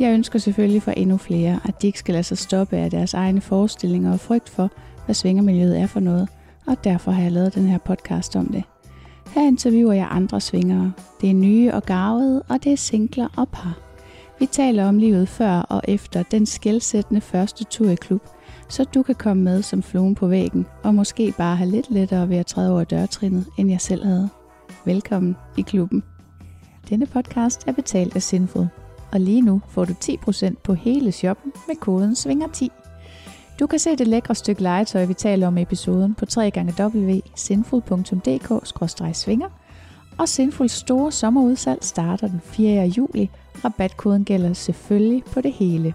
Jeg ønsker selvfølgelig for endnu flere, at de ikke skal lade sig stoppe af deres egne forestillinger og frygt for, hvad svingermiljøet er for noget, og derfor har jeg lavet den her podcast om det. Her interviewer jeg andre svingere. Det er nye og garvede, og det er singler og par. Vi taler om livet før og efter den skældsættende første tur i klub, så du kan komme med som fluen på væggen, og måske bare have lidt lettere ved at træde over dørtrinnet, end jeg selv havde. Velkommen i klubben. Denne podcast er betalt af Sinful, og lige nu får du 10% på hele shoppen med koden SVINGER10. Du kan se det lækre stykke legetøj, vi taler om i episoden på www.sinful.dk-svinger, og Sinfuls store sommerudsalg starter den 4. juli. Rabatkoden gælder selvfølgelig på det hele.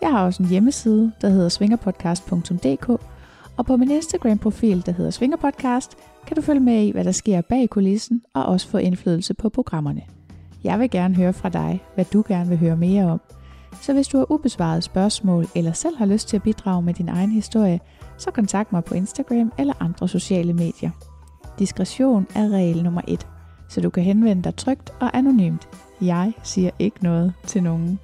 Jeg har også en hjemmeside, der hedder svingerpodcast.dk, og på min Instagram-profil, der hedder Svingerpodcast, kan du følge med i, hvad der sker bag kulissen, og også få indflydelse på programmerne. Jeg vil gerne høre fra dig, hvad du gerne vil høre mere om. Så hvis du har ubesvaret spørgsmål, eller selv har lyst til at bidrage med din egen historie, så kontakt mig på Instagram eller andre sociale medier. Diskretion er regel nummer et, så du kan henvende dig trygt og anonymt. Jeg siger ikke noget til nogen.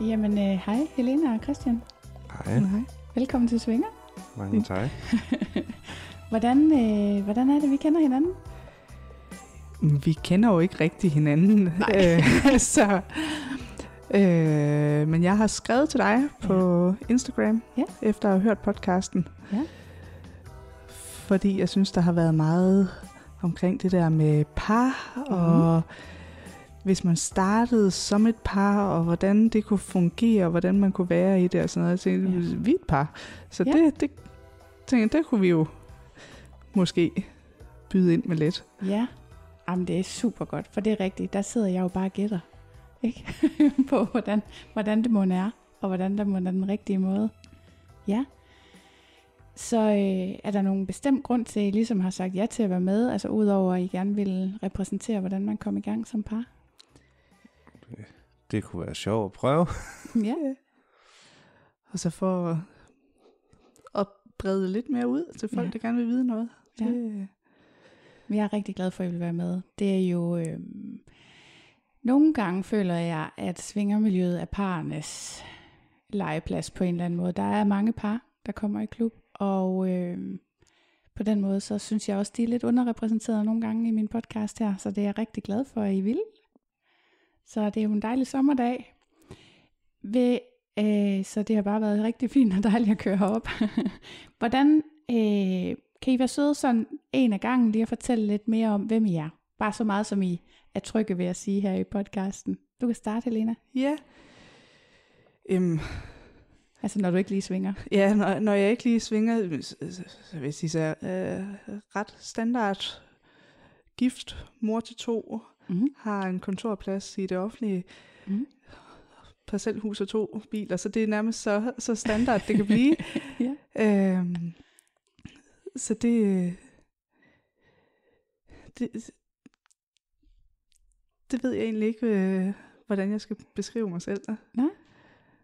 Jamen, øh, hej Helena og Christian. Hej, Hej. Velkommen til Svinger. mange tak. Hvordan, øh, hvordan er det, vi kender hinanden? Vi kender jo ikke rigtig hinanden. Nej. Øh, så, øh, men jeg har skrevet til dig på Instagram, Ja. efter at have hørt podcasten. Ja. Fordi jeg synes, der har været meget omkring det der med par, Mhm. og hvis man startede som et par, og hvordan det kunne fungere, og hvordan man kunne være i det og sådan noget. Jeg tænkte, Ja. ja. vi er et par. Så Ja. ja. det, det, tænkte, det kunne vi jo måske byde ind med lidt. Ja, Jamen, det er super godt, for det er rigtigt. Der sidder jeg jo bare og gætter ikke? på, hvordan, hvordan det må er, og hvordan der må være den rigtige måde. Ja. Så øh, er der nogen bestemt grund til, at I ligesom har sagt ja til at være med, altså udover at I gerne vil repræsentere, hvordan man kommer i gang som par? Det kunne være sjovt at prøve. Ja, Og så for at- brede lidt mere ud til folk, Ja. der gerne vil vide noget. Ja. Det, men jeg er rigtig glad for, at I vil være med. Det er jo... Øh, nogle gange føler jeg, at svingermiljøet er parernes legeplads på en eller anden måde. Der er mange par, der kommer i klub, og øh, på den måde, så synes jeg også, de er lidt underrepræsenteret nogle gange i min podcast her, så det er jeg rigtig glad for, at I vil. Så det er jo en dejlig sommerdag. Ved, øh, så det har bare været rigtig fint og dejligt at køre herop. Hvordan øh, kan I være søde sådan en af gangen lige at fortælle lidt mere om, hvem I er? Bare så meget, som I er trygge ved at sige her i podcasten. Du kan starte, Helena. ja. Øhm, Altså, når du ikke lige svinger. ja, når, når jeg ikke lige svinger, så- så- så vil jeg sige, så er øh, ret standard gift, mor til to, Mm-hmm. har en kontorplads i det offentlige, Mhm. parcelhus og to biler, så det er nærmest så, så standard, det kan blive. Ja. øhm, så det, det, det ved jeg egentlig ikke, øh, hvordan jeg skal beskrive mig selv.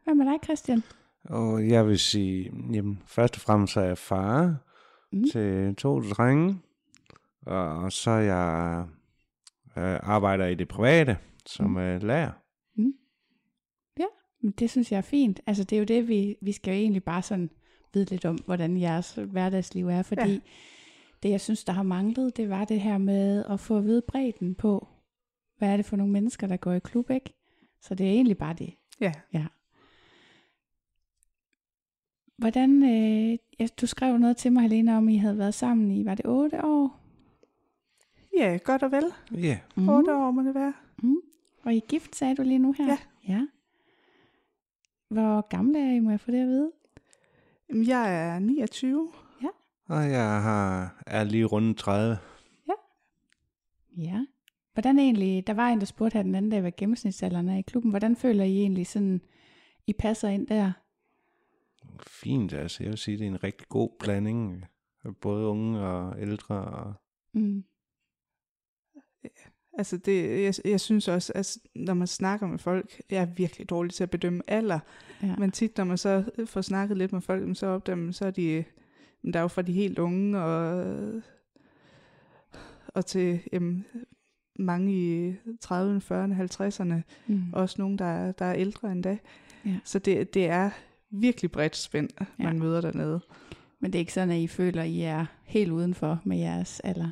Hvad med dig, Christian? Og jeg vil sige, jamen, først og fremmest er jeg far Mm. mm. til to drenge. Og så er jeg øh, arbejder i det private som Mm. mm. lærer. Men Det synes jeg er fint. Altså, det er jo det, vi, vi skal jo egentlig bare sådan vide lidt om, hvordan jeres hverdagsliv er. Fordi Ja. det, jeg synes, der har manglet, det var det her med at få at vide bredden på, hvad er det for nogle mennesker, der går i klub, ikke? Så det er egentlig bare det. Ja. Ja. Hvordan, øh, ja, du skrev noget til mig, Helena, om I havde været sammen i, var det otte år? Ja, godt og vel. Ja, Mm. 8 år må det være. Mm. Og I er gift, sagde du lige nu her? Ja. ja. Hvor gamle er I, må jeg få det at vide? Jeg er 29. og jeg har, er lige rundt 30. Ja. Hvordan egentlig, der var en, der spurgte her den anden dag, hvad gennemsnitsalderen er i klubben. Hvordan føler I egentlig sådan, I passer ind der? fint. Altså, jeg vil sige, det er en rigtig god blanding. af Både unge og ældre. Og, Mm. Altså det, jeg, jeg synes også, at når man snakker med folk, jeg er virkelig dårlig til at bedømme alder, Ja. men tit når man så får snakket lidt med folk, så opdager man, så er de, men der er jo fra de helt unge, og, og til jamen, mange i 30'erne, 40'erne, 50'erne, Mm. også nogen, der er, der er ældre end da. Ja. Så det, det er virkelig bredt spænd, man Ja. møder dernede. Men det er ikke sådan, at I føler, at I er helt udenfor med jeres alder.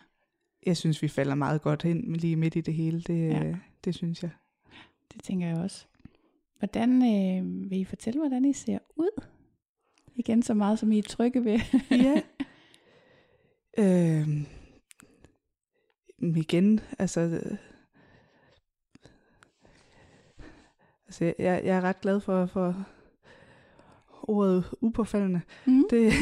Jeg synes, vi falder meget godt ind lige midt i det hele. Det, Ja. det synes jeg. Det tænker jeg også. Hvordan øh, vil I fortælle, hvordan I ser ud? Igen så meget, som I er trygge ved. Ja. men igen, altså... øh, Altså, jeg, jeg er ret glad for, for ordet upåfaldende. Mm. Det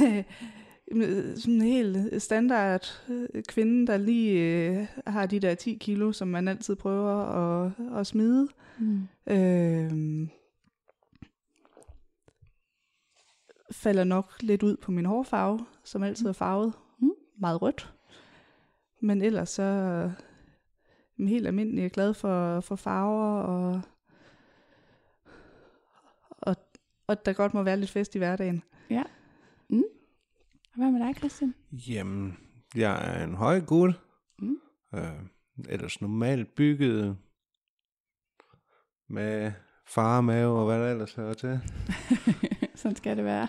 sådan en helt standard øh, kvinde, der lige øh, har de der 10 kilo, som man altid prøver at, at smide. Mm. Øhm, falder nok lidt ud på min hårfarve, som altid er farvet Mm. meget rødt. Men ellers så er jeg helt almindelig jeg er glad for, for farver, og, og, der godt må være lidt fest i hverdagen. Og hvad med dig, Christian? jamen, jeg er en høj gut. Mm. Øh, ellers normalt bygget med farmave og hvad der ellers hører til. Sådan skal det være.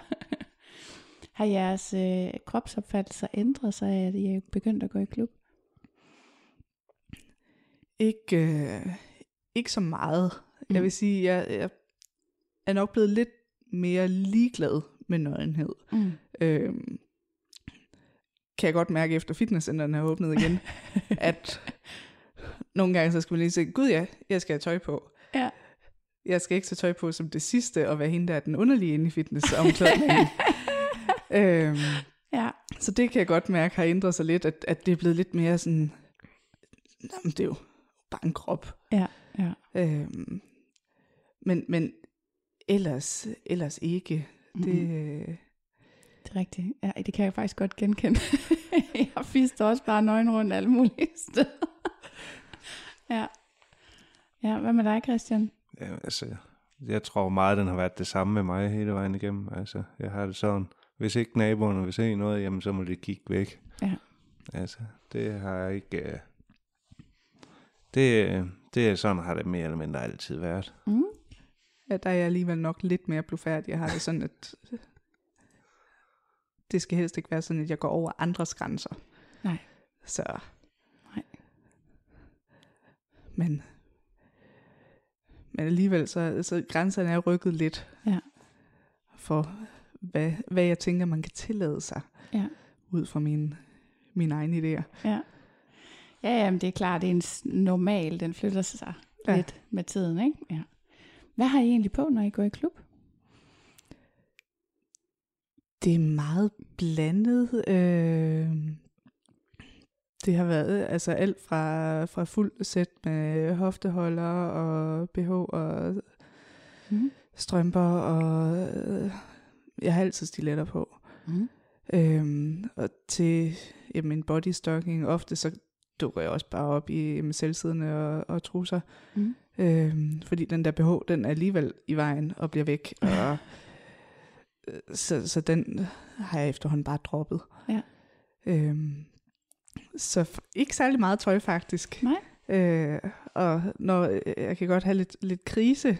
Har jeres øh, kropsopfattelser ændret sig, at I er begyndt at gå i klub? Ikke, øh, ikke så meget. Mm. Jeg vil sige, jeg, jeg er nok blevet lidt mere ligeglad med nøgenhed. Mm. Øhm, kan jeg godt mærke efter fitnesscenterne er åbnet igen, at nogle gange så skal man lige sige, gud ja, jeg skal have tøj på. Ja. Jeg skal ikke tage tøj på som det sidste, og være hende, der er den underlige inde i fitnessomklædningen. øhm, Ja. så det kan jeg godt mærke har ændret sig lidt, at, at det er blevet lidt mere sådan, jamen det er jo bare en krop. Ja. Ja. Øhm, men, men ellers, ellers ikke. Det, Mhm. Det rigtigt. Ja, det kan jeg faktisk godt genkende. jeg fister også bare nøgen rundt alle mulige steder. ja. Ja, hvad med dig, Christian? Ja, altså, jeg tror meget, den har været det samme med mig hele vejen igennem. Altså, jeg har det sådan, hvis ikke naboerne vil se noget, jamen så må de kigge væk. Ja. Altså, det har jeg ikke... øh, Det, det er sådan, har det mere eller mindre altid været. Mm. Ja, der er jeg alligevel nok lidt mere blufærdig. Jeg har det sådan, at det skal helst ikke være sådan, at jeg går over andres grænser. Nej. Så. Nej. Men, men alligevel, så, så grænserne er rykket lidt. Ja. For hvad, hvad jeg tænker, man kan tillade sig. Ja. Ud fra mine, mine egne idéer. Ja. Ja, jamen, det er klart, det er en normal, den flytter sig. Ja. lidt med tiden, ikke? Ja. Hvad har I egentlig på, når I går i klub? Det er meget blandet. Øh, det har været altså alt fra, fra fuld sæt med hofteholder og BH og Mm. strømper, og øh, jeg har altid stiletter på. Mm. Øhm, og til jamen, body stocking, ofte så dukker jeg også bare op i jamen, selvsiddende og, og trusser. Mm. Øhm, fordi den der BH, den er alligevel i vejen og bliver væk. Og, så, så den har jeg efterhånden bare droppet. Ja. Øhm, så ikke særlig meget tøj faktisk. Nej. Øh, og når øh, jeg kan godt have lidt, lidt krise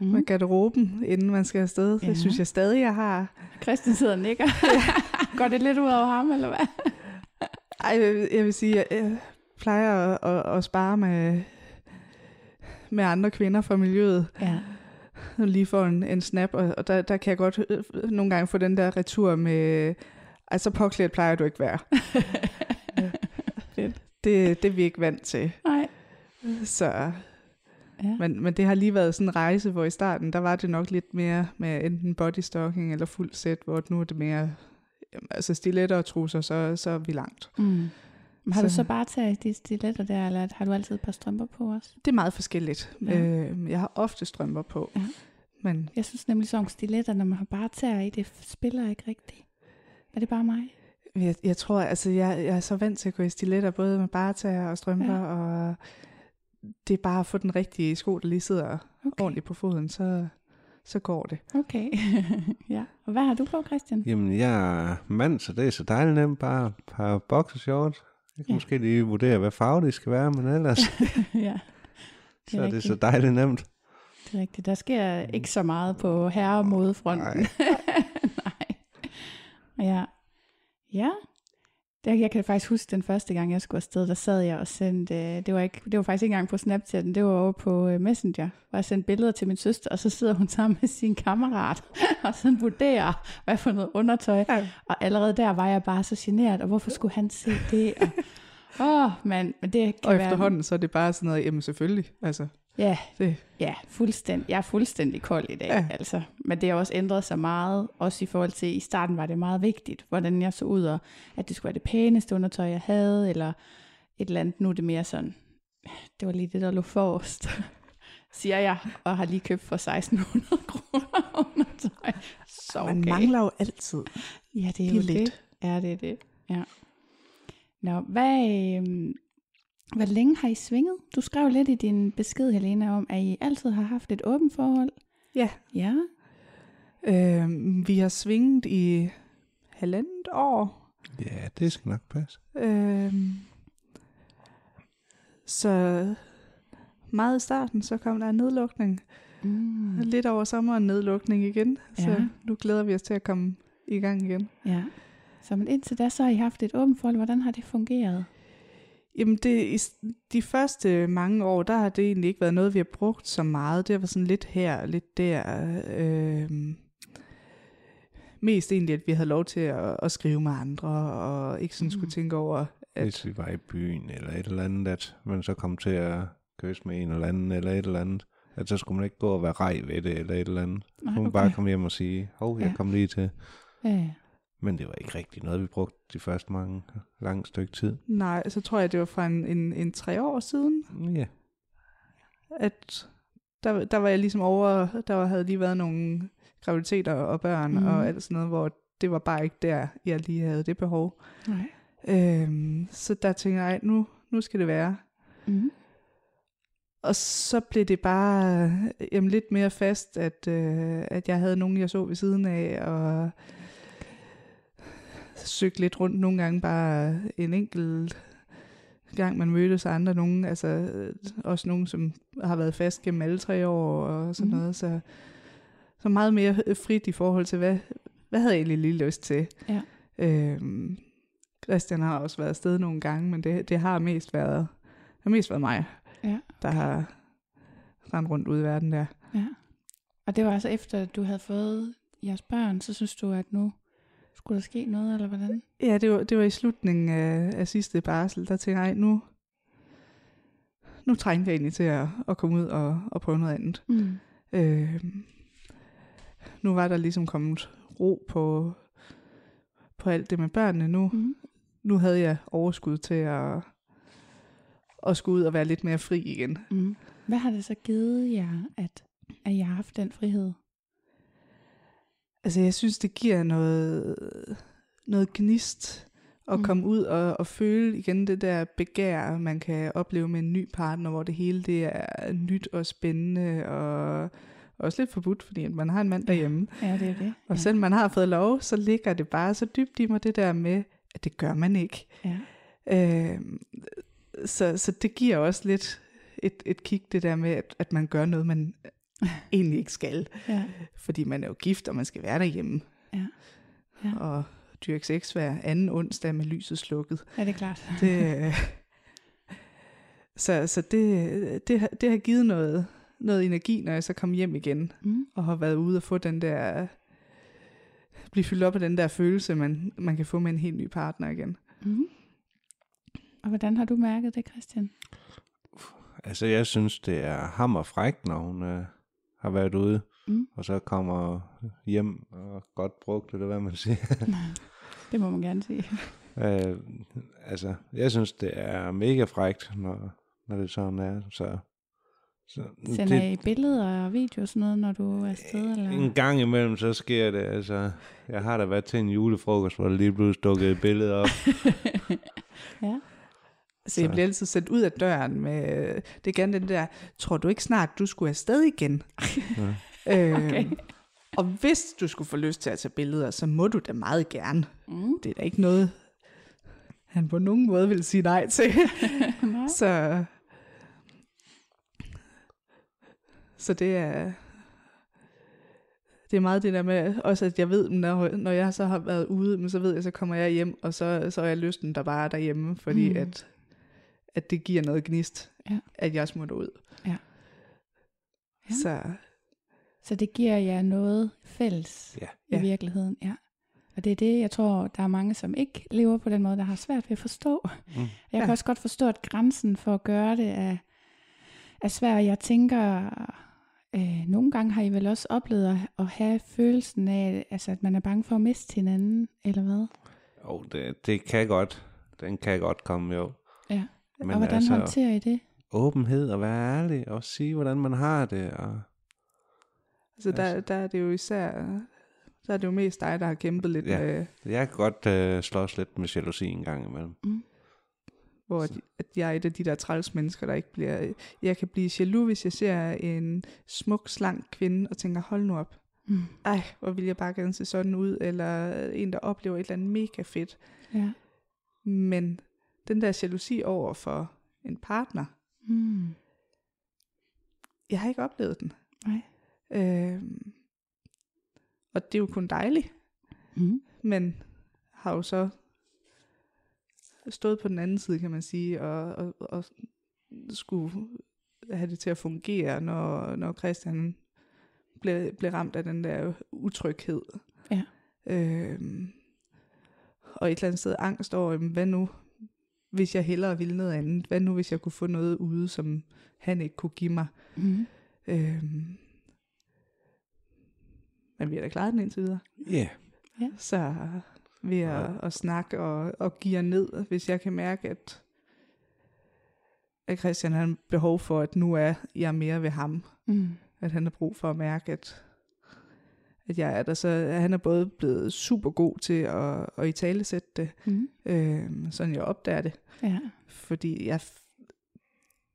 Mm. med garderoben, inden man skal afsted. Ja. Det synes jeg stadig, jeg har. Christian sidder og nikker. Går det lidt ud over ham, eller hvad? Ej, jeg, jeg vil sige, jeg, jeg plejer at, at, at spare med, med andre kvinder fra miljøet. Ja. Lige for en, en snap, og, og der, der kan jeg godt øh, nogle gange få den der retur med, altså påklædt plejer du ikke være. Fedt. Det, det er vi ikke vant til. Nej. Så, Ja. men, men det har lige været sådan en rejse, hvor i starten, der var det nok lidt mere med enten bodystocking eller fuld sæt, hvor nu er det mere, altså stiletter og trusser, så, så er vi langt. Mm. Har så... du Så- så bare taget de stiletter der, eller har du altid et par strømper på også? Det er meget forskelligt. Ja. Øh, jeg har ofte strømper på. Ja. Men Jeg synes nemlig, sådan nogle stiletter, når man har bare tær i, det spiller ikke rigtigt. Er det bare mig? jeg, jeg tror, altså jeg, jeg er så vant til at gå i stiletter, både med bartager og strømper, ja. og det er bare at få den rigtige sko, der lige sidder okay. ordentligt på foden, så, så går det. Okay. ja. Og hvad har du på, Christian? Jamen, jeg er mand, så det er så dejligt nemt. Bare et par boxershorts. Jeg kan Ja. måske lige vurdere, hvad farve det skal være, men ellers ja, så er det rigtigt. så dejligt nemt. det er rigtigt. Der sker ikke så meget på herremodefronten. Nej. Ja. Ja. Det, jeg kan faktisk huske den første gang, jeg skulle afsted, der sad jeg og sendte, øh, det var, ikke, det var faktisk ikke engang på Snapchat, det var over på øh, Messenger, hvor jeg sendte billeder til min søster, og så sidder hun sammen med sin kammerat, og sådan vurderer, hvad for noget undertøj. Ja. Og allerede der var jeg bare så generet, og hvorfor skulle han se det? Og, åh, man, men det kan Og være... efterhånden, så er det bare sådan noget, jamen selvfølgelig, altså, Ja, det, Ja, fuldstændig. Jeg er fuldstændig kold i dag, ja. Altså. Men det har også ændret sig meget, også i forhold til, i starten var det meget vigtigt, hvordan jeg så ud, og at det skulle være det pæneste undertøj, jeg havde, eller et eller andet. Nu er det mere sådan, det var lige det, der lå forrest, siger jeg, og har lige købt for 1600 kroner undertøj. Så okay. man mangler jo altid. Ja, det er lige jo lidt. det. Ja, det er det. Ja. Nå, hvad, øh, hvor længe har I svinget? Du skrev lidt i din besked, Helena, om, at I altid har haft et åbent forhold. Ja, Ja. øh, vi har svinget i halvandet år, Ja, det skal nok passe. øh, så meget i starten, så kom der en nedlukning. Mm. Lidt over sommeren nedlukning igen, så Ja. nu glæder vi os til at komme i gang igen. Ja. Så men indtil da, så har I haft et åbent forhold. Hvordan har det fungeret? Jamen det, i de første mange år, der har det egentlig ikke været noget, vi har brugt så meget. Det været sådan lidt her og lidt der. Øh, mest egentlig, at vi havde lov til at, at skrive med andre, og ikke sådan skulle Mm. tænke over, at Hvis vi var i byen eller et eller andet, at man så kom til at kysse med en eller anden eller et eller andet. At så skulle man ikke gå og være rej ved det eller et eller andet. Nej, kunne man bare komme hjem og sige, hov, jeg Ja. kom lige til. Ja, ja. Men det var ikke rigtig noget, vi brugte de første mange lang stykke tid. nej, så tror jeg, det var fra en, en, en tre år siden, Ja, at der, der var jeg ligesom over, der var- havde lige været nogle graviditeter og børn Mhm. mm. og alt sådan noget, hvor det var bare ikke der, jeg lige havde det behov. Nej. Øhm, så der tænker jeg, "Ej, nu, nu skal det være. Mm. Og så blev det bare øh, jamen, lidt mere fast, at, øh, at jeg havde nogen, jeg så ved siden af, og søgte lidt rundt nogle gange bare en enkelt gang, man mødtes af andre nogen, altså øh, også nogen, som har været fast gennem alle tre år og sådan mm. noget, så, så meget mere frit i forhold til, hvad, hvad havde jeg egentlig lige lyst til. Ja. Øhm, Christian har også været afsted nogle gange, men det, det har mest været, har mest været mig, Ja. der har rendt rundt ud i verden der. ja. Og det var altså efter, at du havde fået jeres børn, så synes du, at nu skulle der ske noget, eller hvordan? Ja, det var, det var i slutningen af, af sidste barsel, der tænkte jeg, nu, nu trængte jeg egentlig til at, at komme ud og, og prøve noget andet. Mm. Øh, nu var der ligesom kommet ro på, på alt det med børnene nu. Mm. Nu havde jeg overskud til at, at skulle ud og være lidt mere fri igen. Mm. Hvad har det så givet jer, at, at I har haft den frihed? Altså jeg synes, det giver noget, noget gnist at Mm. mm. komme ud og, og føle igen det der begær, man kan opleve med en ny partner, hvor det hele det er nyt og spændende og også lidt forbudt, fordi man har en mand derhjemme. Ja, det er det. Og ja. selvom man har fået lov, så ligger det bare så dybt i mig det der med, at det gør man ikke. Ja. Øh, så, så det giver også lidt et, et kig det der med, at, at man gør noget, man egentlig ikke skal. Ja. Fordi man er jo gift, og man skal være derhjemme. Ja. Ja. Og dyrke sex hver anden onsdag med lyset slukket. ja, det er klart. Det, øh, så så det, det, har- det har givet noget, noget energi, når jeg så kom hjem igen, Mm. og har været ude og få den der, blive fyldt op af den der følelse, man, man kan få med en helt ny partner igen. Mm. Og hvordan har du mærket det, Christian? altså jeg synes, det er hammerfrækt, når hun øh, har været ude, Mm. og så kommer hjem og godt brugt, eller hvad man siger. Det må man gerne sige. øh, altså, jeg synes, det er mega frækt, når, når det sådan er. Så Så Sender I billeder og videoer og sådan noget, når du er afsted? Eller? En gang imellem, så sker det. Altså, jeg har da været til en julefrokost, hvor der lige pludselig dukkede et billede op. ja. Så jeg bliver altid sendt ud af døren med, det er gerne den der, tror du ikke snart, du skulle afsted igen? øh, Okay. Og hvis du skulle få lyst til at tage billeder, så må du da meget gerne. Mm. Det er da ikke noget, han på nogen måde vil sige nej til. Nej. så, så det er, det er meget det der med, også at jeg ved, når, når jeg så har været ude, men så ved jeg, så kommer jeg hjem, og så, så er jeg lysten der bare er derhjemme, fordi mm. at, at det giver noget gnist, Ja. at jeg smutter ud. Ja. Ja. Så Så det giver jer noget fælles Ja. i Ja. virkeligheden, ja. Og det er det, jeg tror, der er mange, som ikke lever på den måde, der har svært ved at forstå. Mm. Jeg Ja. kan også godt forstå, at grænsen for at gøre det er, er svær. Jeg tænker, øh, nogle gange har I vel også oplevet at, at have følelsen af, altså, at man er bange for at miste hinanden, eller hvad? Jo, det, det kan godt. Den kan godt komme, jo. Men og hvordan altså, håndterer I det? åbenhed og være ærlig og sige, hvordan man har det. Og, altså, der, Altså. der er det jo især, der er det jo mest dig, der har kæmpet lidt Ja. med, jeg kan godt øh, slås lidt med jalousi en gang imellem. hvor at, at jeg er et af de der træls mennesker, der ikke bliver... Jeg kan blive jaloux, hvis jeg ser en smuk, slank kvinde, og tænker, hold nu op. Mm. Ej, hvor vil jeg bare gerne se sådan ud, eller en, der oplever et eller andet mega fedt. Ja. Men den der jalousi over for en partner, Mm. jeg har ikke oplevet den. Nej. Øhm, og det er jo kun dejligt, Mm. men har jo så stået på den anden side, kan man sige, og, og, og skulle have det til at fungere, når, når Christian blev, blev ramt af den der utryghed. Ja. Øhm, og et eller andet sted angst over, hvad nu, hvis jeg hellere ville noget andet? Hvad nu, hvis jeg kunne få noget ude, som han ikke kunne give mig? Mm. Øhm, men vi har da klaret den indtil videre. Ja. Yeah. Så ved at, Ja. at snakke og, og give ned, hvis jeg kan mærke, at, at Christian har behov for, at nu er jeg mere ved ham. Mm. At han har brug for at mærke, at, at jeg er der. Så han er både blevet super god til at, at i tale sætte det, Mm. øhm, sådan jeg opdager det. Ja. Fordi jeg,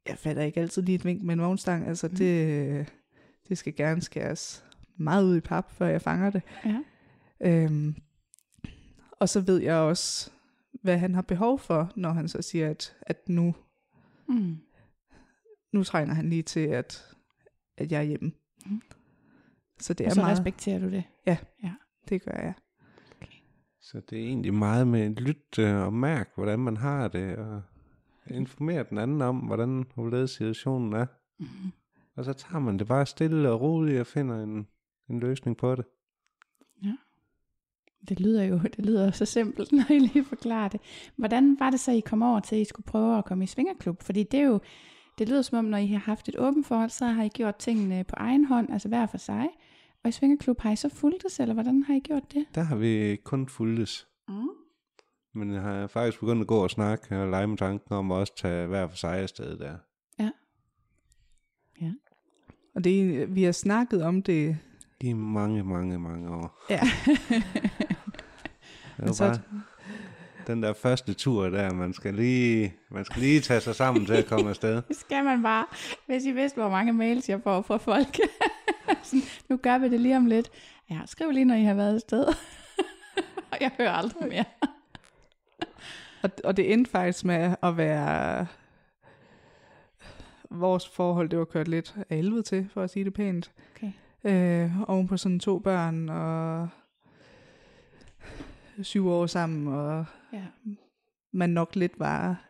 jeg fatter ikke altid lige et vink med en vognstang. Altså Mhm. det, det skal gerne skæres meget ud i pap, før jeg fanger det. Ja. Øhm, og så ved jeg også, hvad han har behov for, når han så siger, at, at nu, Mm. nu trænger han lige til, at, at jeg er hjemme. Mm. Så det Og er så meget, respekterer du det. det gør jeg. Så det er egentlig meget med at lytte og mærke, hvordan man har det, og informere den anden om, hvordan hvorledes situationen er. Mm. Og så tager man det bare stille og roligt og finder en, en løsning på det. Det lyder jo det lyder så simpelt, når I lige forklarer det. Hvordan var det så, I kom over til, at I skulle prøve at komme i svingerklub? Fordi det er jo, det lyder som om, når I har haft et åbent forhold, så har I gjort tingene på egen hånd, altså hver for sig. Og i svingerklub har I så fulgtes, eller hvordan har I gjort det? Der har vi kun fuldtes. Mm. Men jeg har faktisk begyndt at gå og snakke og lege med tanken om at også tage hver for sig afsted der. Og det, vi har snakket om det. I mange, mange, mange år. Ja. Det var så- bare den der første tur der, man skal lige, man skal lige tage sig sammen til at komme afsted. Det skal man bare, hvis I vidste, hvor mange mails jeg får fra folk. Sådan, nu gør vi det lige om lidt. Ja, skriv lige, når I har været et sted. og jeg hører aldrig mere. Og, og det endte faktisk med at være... Vores forhold, det var kørt lidt af helvede til, for at sige det pænt. Okay. Øh, oven på sådan to børn, og syv år sammen, og Ja. man nok lidt var...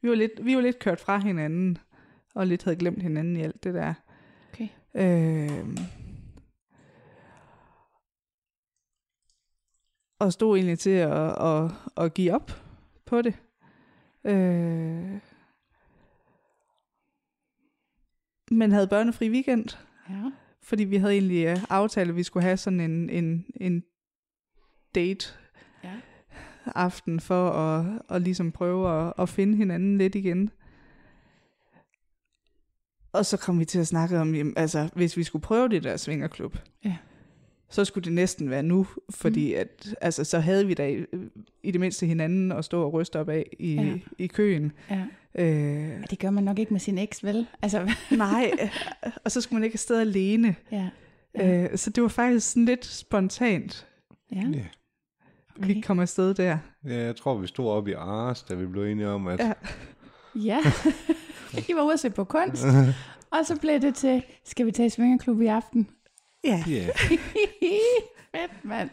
Vi var lidt, vi var lidt kørt fra hinanden, og lidt havde glemt hinanden i alt det der. Okay. Øh, og stod egentlig til at, at, at give op på det. Øh, men havde børnefri weekend, Ja. fordi vi havde egentlig øh, aftalt, at vi skulle have sådan en, en, en date Ja. aften for at, at ligesom prøve at, at finde hinanden lidt igen. Og så kom vi til at snakke om, jamen, altså, hvis vi skulle prøve det der svingerklub, Ja. så skulle det næsten være nu, fordi at, altså, så havde vi da i, i det mindste hinanden at stå og ryste op af i, Ja. i køen. Ja. Øh, Ja, Det gør man nok ikke med sin eks, vel? Altså, nej, og så skulle man ikke afsted alene. ja. Ja. Øh, så det var faktisk sådan lidt spontant, ja. Ja. okay. vi kom afsted der. ja, jeg tror, vi stod op i Ars, da vi blev enige om, at Ja. Ja. I var ude at se på kunst, og så blev det til, skal vi tage i svingerklub i aften? Ja, ja, Fedt, mand.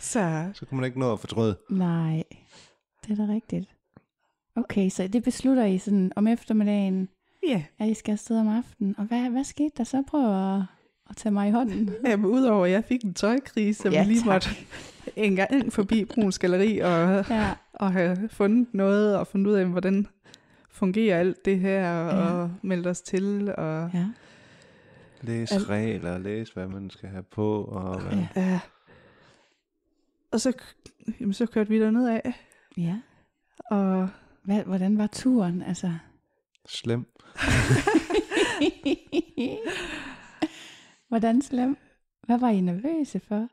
så så kunne man ikke nå at fortryde. Nej, det er da rigtigt. Okay, så det beslutter I sådan om eftermiddagen, ja. at I skal afsted om aftenen. Og hvad, hvad skete der så? Prøv at, at tage mig i hånden. Jamen, udover at jeg fik en tøjkrise, så Ja, vi lige tak. måtte en gang forbi Bruns Galeri og, Ja, og have fundet noget og fundet ud af, hvordan fungerer alt det her, og, Ja. og meldt os til. Og, ja. Læs Alt. regler, læs hvad man skal have på, og hvad. Ja. ja. og så, jamen, så kørte vi derned af, ja. og Hvad, hvordan var turen? Altså, slem. hvordan slem? Hvad var I nervøse for?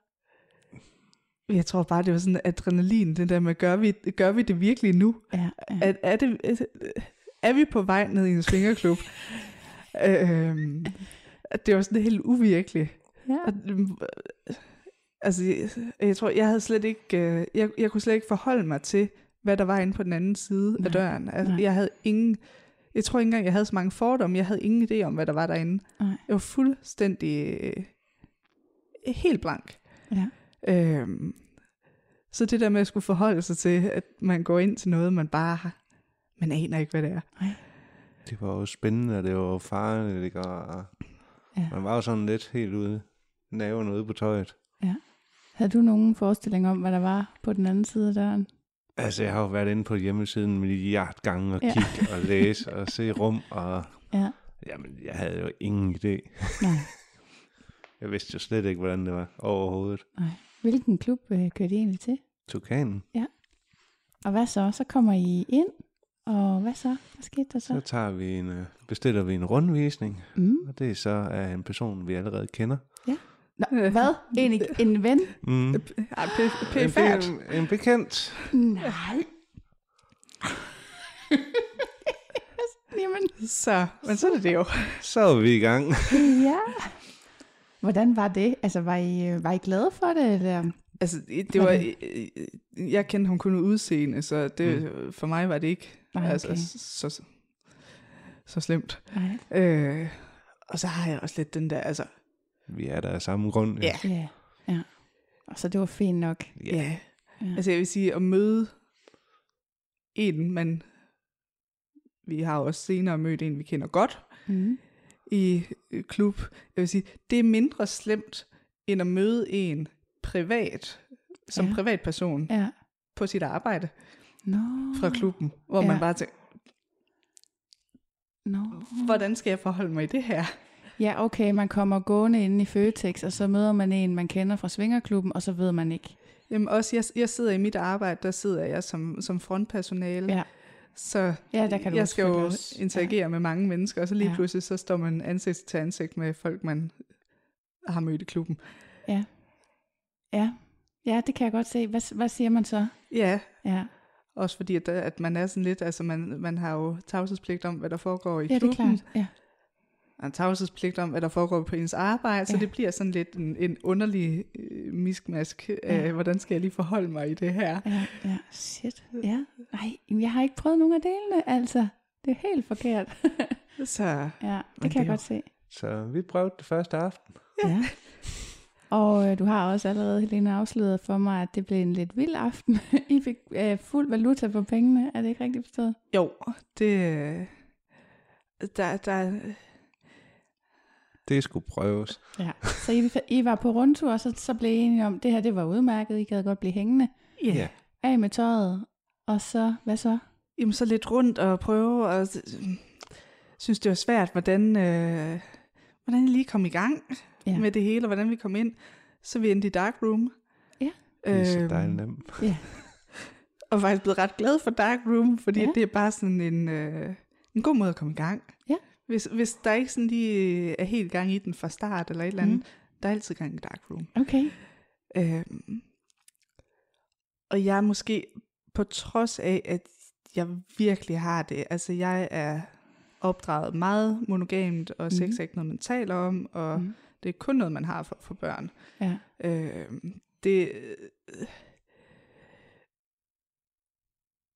jeg tror bare, det var sådan adrenalin, det der med, gør vi, gør vi det virkelig nu? Ja, ja. Er, er, det, er vi på vej ned i en svingerklub? øhm, det var sådan helt uvirkeligt. ja. Og, øhm, altså, jeg, jeg tror, jeg havde slet ikke, øh, jeg, jeg kunne slet ikke forholde mig til, hvad der var inde på den anden side Nej, af døren. Altså, nej. jeg havde ingen, jeg tror ikke engang, jeg havde så mange fordomme, jeg havde ingen idé om, hvad der var derinde. Nej. Jeg var fuldstændig øh, helt blank. Ja. Øhm, så det der med at skulle forholde sig til, at man går ind til noget, man bare har, man aner ikke, hvad det er. Det var jo spændende, og det var farligt, ikke? Og Ja. man var jo sådan lidt helt ude, naven ude på tøjet. Havde du nogen forestilling om, hvad der var på den anden side af døren? Altså, jeg har jo været inde på hjemmesiden en milliard gange og Ja. kigge og læse og se rum, og Ja. jamen, jeg havde jo ingen idé. Nej, Jeg vidste jo slet ikke, hvordan det var overhovedet. nej. Hvilken klub øh, kørte I egentlig til? Tukanen. Og hvad så? Så kommer I ind, og hvad så? Hvad skete der Så så? tager vi en, øh, bestiller vi en rundvisning, Mm. og det er så af en person, vi allerede kender. Nå, hvad? En, en ven? Mm. Ja, p- En, en, en bekendt. Nej. Jamen, Så, men så er det det jo. Så er vi i gang. ja. Hvordan var det? Altså, var I, øh, var I glade for det? Eller? Altså, det var, jeg kendte ham kun ud udseende, så det, mm. for mig var det ikke Nej, altså, okay. så, så, så slemt. Nej. Øh, og så har jeg også lidt den der, altså, Vi er der af samme grund. Ja. Ja. ja. Og så det var fint nok. ja. ja. Ja. Altså, jeg vil sige, at møde en, man, vi har også senere mødt en, vi kender godt Mm. i øh, klub. Jeg vil sige, det er mindre slemt, end at møde en privat, som Ja. ja. privatperson Ja. på sit arbejde Nå. fra klubben, hvor Ja. man bare tænker, Nå. hvordan skal jeg forholde mig i det her? Ja, okay, man kommer gående ind i Føtex, og så møder man en, man kender fra Svingerklubben, og så ved man ikke. Jamen også, jeg, jeg sidder i mit arbejde, der sidder jeg som, som frontpersonale. Ja. Så Ja, der kan du jeg skal jo også- interagere ja. med mange mennesker, og så lige ja. pludselig så står man ansigt til ansigt med folk, man har mødt i klubben. Ja. Ja. Ja, det kan jeg godt se. Hvad, hvad siger man så? Ja, Ja, også fordi, at, at man er sådan lidt, altså man, man har jo tavshedspligt om, hvad der foregår i ja det er klubben. klart. Ja. Og en tavshedspligt om, hvad der foregår på ens arbejde, ja. så Ja. det bliver sådan lidt en, en underlig øh, miskmask af, Ja. hvordan skal jeg lige forholde mig i det her. Ja, ja. Shit. Ja. Nej, jeg har ikke prøvet nogen af delene, altså. Det er helt forkert. Så ja, det kan det jeg godt se. Så vi prøvede det første aften. Ja. Og øh, du har også allerede, Helena, afsløret for mig, at det blev en lidt vild aften. I fik øh, fuld valuta for pengene. Er det ikke rigtigt forstået? jo, det... øh, Der, der, Det skulle prøves. Ja. Så I, I var på rundtur, og så, så blev I enige om, det her det var udmærket. I gad godt blive hængende. ja. Ja. Af med tøjet. Og så, hvad så? Jamen så lidt rundt og prøve og synes det var svært, hvordan, øh, hvordan jeg lige kom i gang Ja. ja. med det hele, og hvordan vi kom ind. Så vi endte i dark room. Ja. Det er så Øhm, dejligt nemt. Og faktisk blevet ret glad for dark room, fordi Ja. ja. det er bare sådan en, øh, en god måde at komme i gang. Ja. Hvis, hvis der ikke sådan lige er helt gang i den fra start eller et eller andet, mm. der er altid gang i dark room. Okay. Øhm, og jeg er måske på trods af, at jeg virkelig har det, altså jeg er opdraget meget monogamt, og sex Mhm. er ikke noget, man taler om, og Mhm. Det er kun noget, man har for, for børn. Ja. Øhm, det,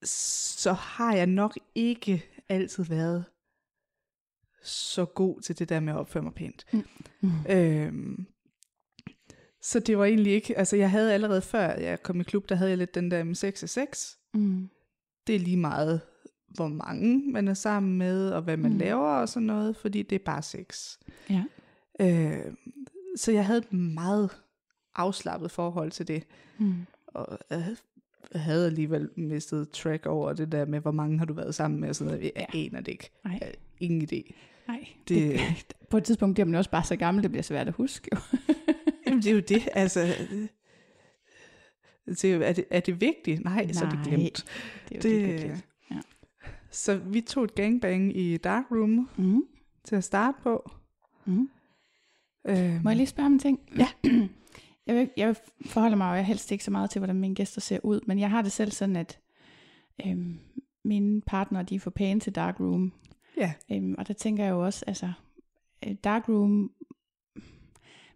så har jeg nok ikke altid været så god til det der med at opføre mig pænt. Mm. Øhm, så det var egentlig ikke, altså jeg havde allerede før jeg kom i klub, der havde jeg lidt den der med 6 og 6. Mm. Det er lige meget, hvor mange man er sammen med, og hvad man Mm. mm. laver og sådan noget, fordi det er bare sex. Ja. Øh, så jeg havde et meget afslappet forhold til det, Mm. og jeg havde alligevel mistet track over det der med, hvor mange har du været sammen med, og sådan noget. Jeg Ja. aner det ikke. Nej. Jeg ingen idé. Nej, Det- det, på et tidspunkt bliver man også bare så gammel, det bliver svært at huske. Jo. Jamen, det er jo det, altså... Det er, det, er det vigtigt? Nej, så er det Nej, glemt. Det er jo Det- det, det Så vi tog et gangbang i Dark Room mm. til at starte på. Mm. Øhm, Må jeg lige spørge om en ting? Ja. jeg, vil, jeg forholder mig jo helst ikke så meget til, hvordan mine gæster ser ud, men jeg har det selv sådan, at øhm, mine partnere, de er for pæne til Dark Room. Ja. Øhm, og der tænker jeg jo også, altså, øh, Dark Room,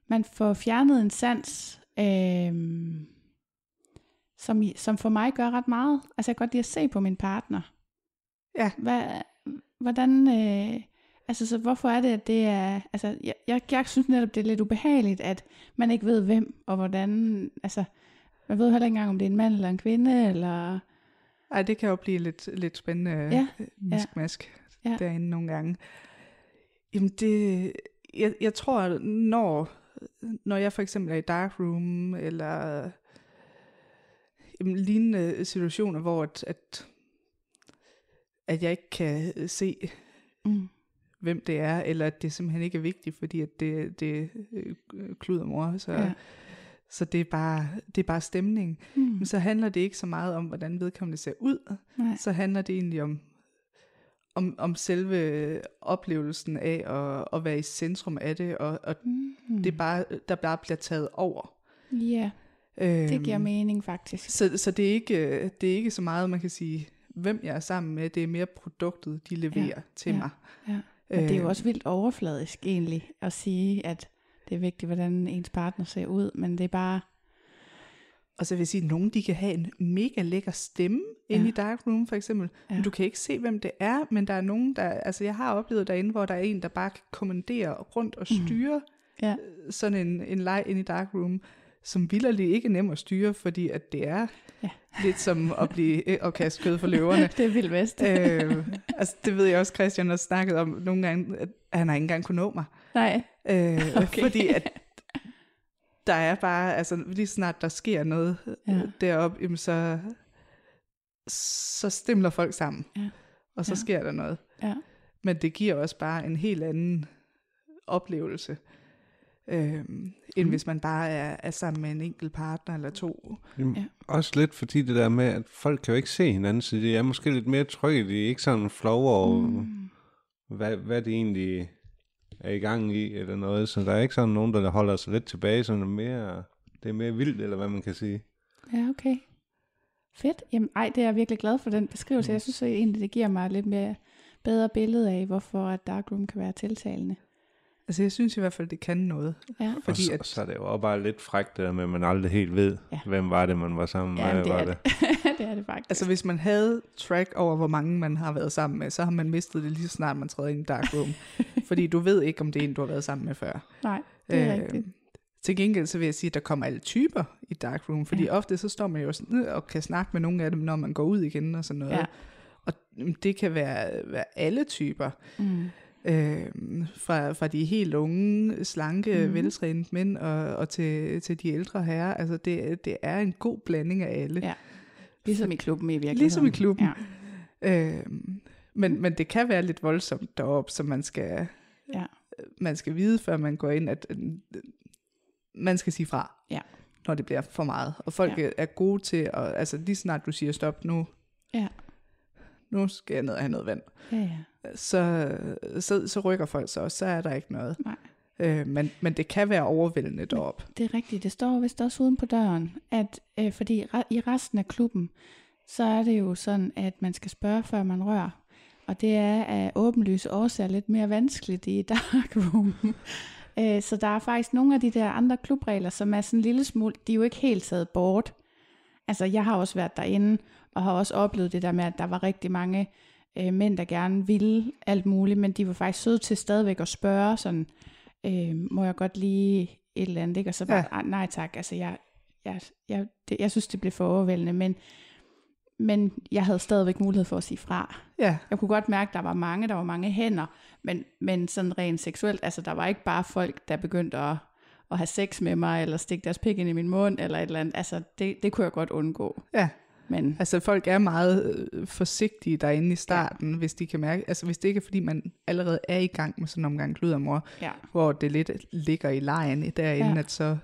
man får fjernet en sans, øhm, som, som for mig gør ret meget. Altså jeg kan godt lide at se på min partner. Ja. Hvad, hvordan, øh, altså så hvorfor er det, at det er, altså jeg, jeg, jeg synes netop, det er lidt ubehageligt, at man ikke ved hvem og hvordan, altså man ved heller ikke engang, om det er en mand eller en kvinde, eller, Ej, det kan jo blive lidt, lidt spændende Ja, øh, miskmask Ja. ja. derinde nogle gange. Jamen det, jeg, jeg tror, når, når jeg for eksempel er i dark room, eller jamen, lignende situationer, hvor at, at, at jeg ikke kan se, mm, hvem det er, eller at det simpelthen ikke er vigtigt, fordi at det, det øh, kludermor, så, ja. så det, er bare, det er bare stemning. Mm, Men så handler det ikke så meget om, hvordan vedkommende ser ud, nej. så handler det egentlig om, om, om selve oplevelsen af at, at være i centrum af det, og, og Mm, det er bare, der bare bliver taget over. Ja, det giver Øhm, mening faktisk. Så, så det, er ikke, det er ikke så meget, man kan sige, hvem jeg er sammen med, det er mere produktet, de leverer ja, til ja, mig. Ja. Men det er jo Øhm, også vildt overfladisk egentlig at sige, at det er vigtigt, hvordan ens partner ser ud, men det er bare, Og så vil jeg sige, at nogen de kan have en mega lækker stemme ja. inde i Dark Room for eksempel. Ja. Men du kan ikke se, hvem det er, men der er nogen, der... Altså jeg har oplevet derinde, hvor der er en, der bare kan kommandere rundt og styre ja, mm. sådan en, en leg inde i Dark Room, som vildt ikke er nem at styre, fordi at det er Ja. lidt som at blive øh, at kaste kød for løverne. det er vildt vest. øh, altså det ved jeg også, Christian har snakket om nogle gange, at han har ikke engang kunnet nå mig. Nej, Øh, Okay. Fordi at der er bare, altså lige snart der sker noget Ja. ja. deroppe, jamen så, så stemler folk sammen. Ja. Og så ja. sker der noget. ja, Men det giver også bare en helt anden oplevelse, øhm, end Mm. hvis man bare er, er sammen med en enkelt partner eller to. Jamen, Ja. Også lidt fordi det der med, at folk kan jo ikke se hinanden, så de er måske lidt mere trygge. De er ikke sådan flove over, mm. mm, hvad, hvad de egentlig er i gang i, eller noget. Så der er ikke sådan nogen, der holder sig lidt tilbage, sådan mere, det er mere vildt, eller hvad man kan sige. ja, okay. Fedt. Jamen, ej, det er jeg virkelig glad for den beskrivelse. Jeg synes egentlig, det giver mig lidt mere bedre billede af, hvorfor at Dark Room kan være tiltalende. Altså jeg synes i hvert fald, det kan noget. Ja, Fordi og, så, at- så er det jo også bare lidt frækt, det der med, at man aldrig helt ved, Ja. hvem var det, man var sammen med. ja det, var er det. det er det faktisk. Altså hvis man havde track over, hvor mange man har været sammen med, så har man mistet det lige så snart man træder ind i Dark Room. Fordi du ved ikke, om det er en, du har været sammen med før. Nej, det er øh, rigtigt. Til gengæld så vil jeg sige, at der kommer alle typer i Dark Room, fordi Ja. ja. ofte så står man jo sådan og kan snakke med nogle af dem, når man går ud igen og sådan noget. Ja. Og det kan være, være alle typer. Mm. Øh, fra, fra de helt unge, slanke, mm. veltrænede mænd og, og til, til de ældre herrer. Altså det, det er en god blanding af alle. Ja. Ligesom i klubben i virkeligheden. Ligesom i klubben. Ja. Øh, men, men det kan være lidt voldsomt deroppe, så man skal, Ja. man skal vide, før man går ind, at man skal sige fra, Ja. når det bliver for meget. Og folk ja. er gode til, at, altså lige snart du siger stop nu, Ja. nu skal jeg ned og have noget vand, Ja, ja. Så, så, så rykker folk sig også, så er der ikke noget. Nej. Øh, men, men det kan være overvældende derop. Det er rigtigt. Det står vist også uden på døren, at øh, fordi re- i resten af klubben, så er det jo sådan, at man skal spørge, før man rører. Og det er af åbenlyse årsager lidt mere vanskeligt i dark room. øh, så der er faktisk nogle af de der andre klubregler, som er sådan en lille smule, de er jo ikke helt taget bort. Altså, jeg har også været derinde, og har også oplevet det der med, at der var rigtig mange øh, mænd, der gerne ville alt muligt, men de var faktisk søde til stadigvæk at spørge sådan, øh, må jeg godt lige et eller andet, ikke? Og så bare, ja. nej tak, altså jeg, jeg, jeg, det, jeg synes, det blev for overvældende, men, men jeg havde stadigvæk mulighed for at sige fra. Ja, Jeg kunne godt mærke, at der var mange, der var mange hænder, men, men sådan rent seksuelt, altså der var ikke bare folk, der begyndte at, at have sex med mig, eller stikke deres pik ind i min mund, eller et eller andet. Altså det, det kunne jeg godt undgå. ja. Men Altså folk er meget øh, forsigtige derinde i starten, ja. hvis de kan mærke, altså hvis det ikke er fordi, man allerede er i gang med sådan en omgang kludermor, ja, hvor det lidt ligger i lejen derinde, ja. At så,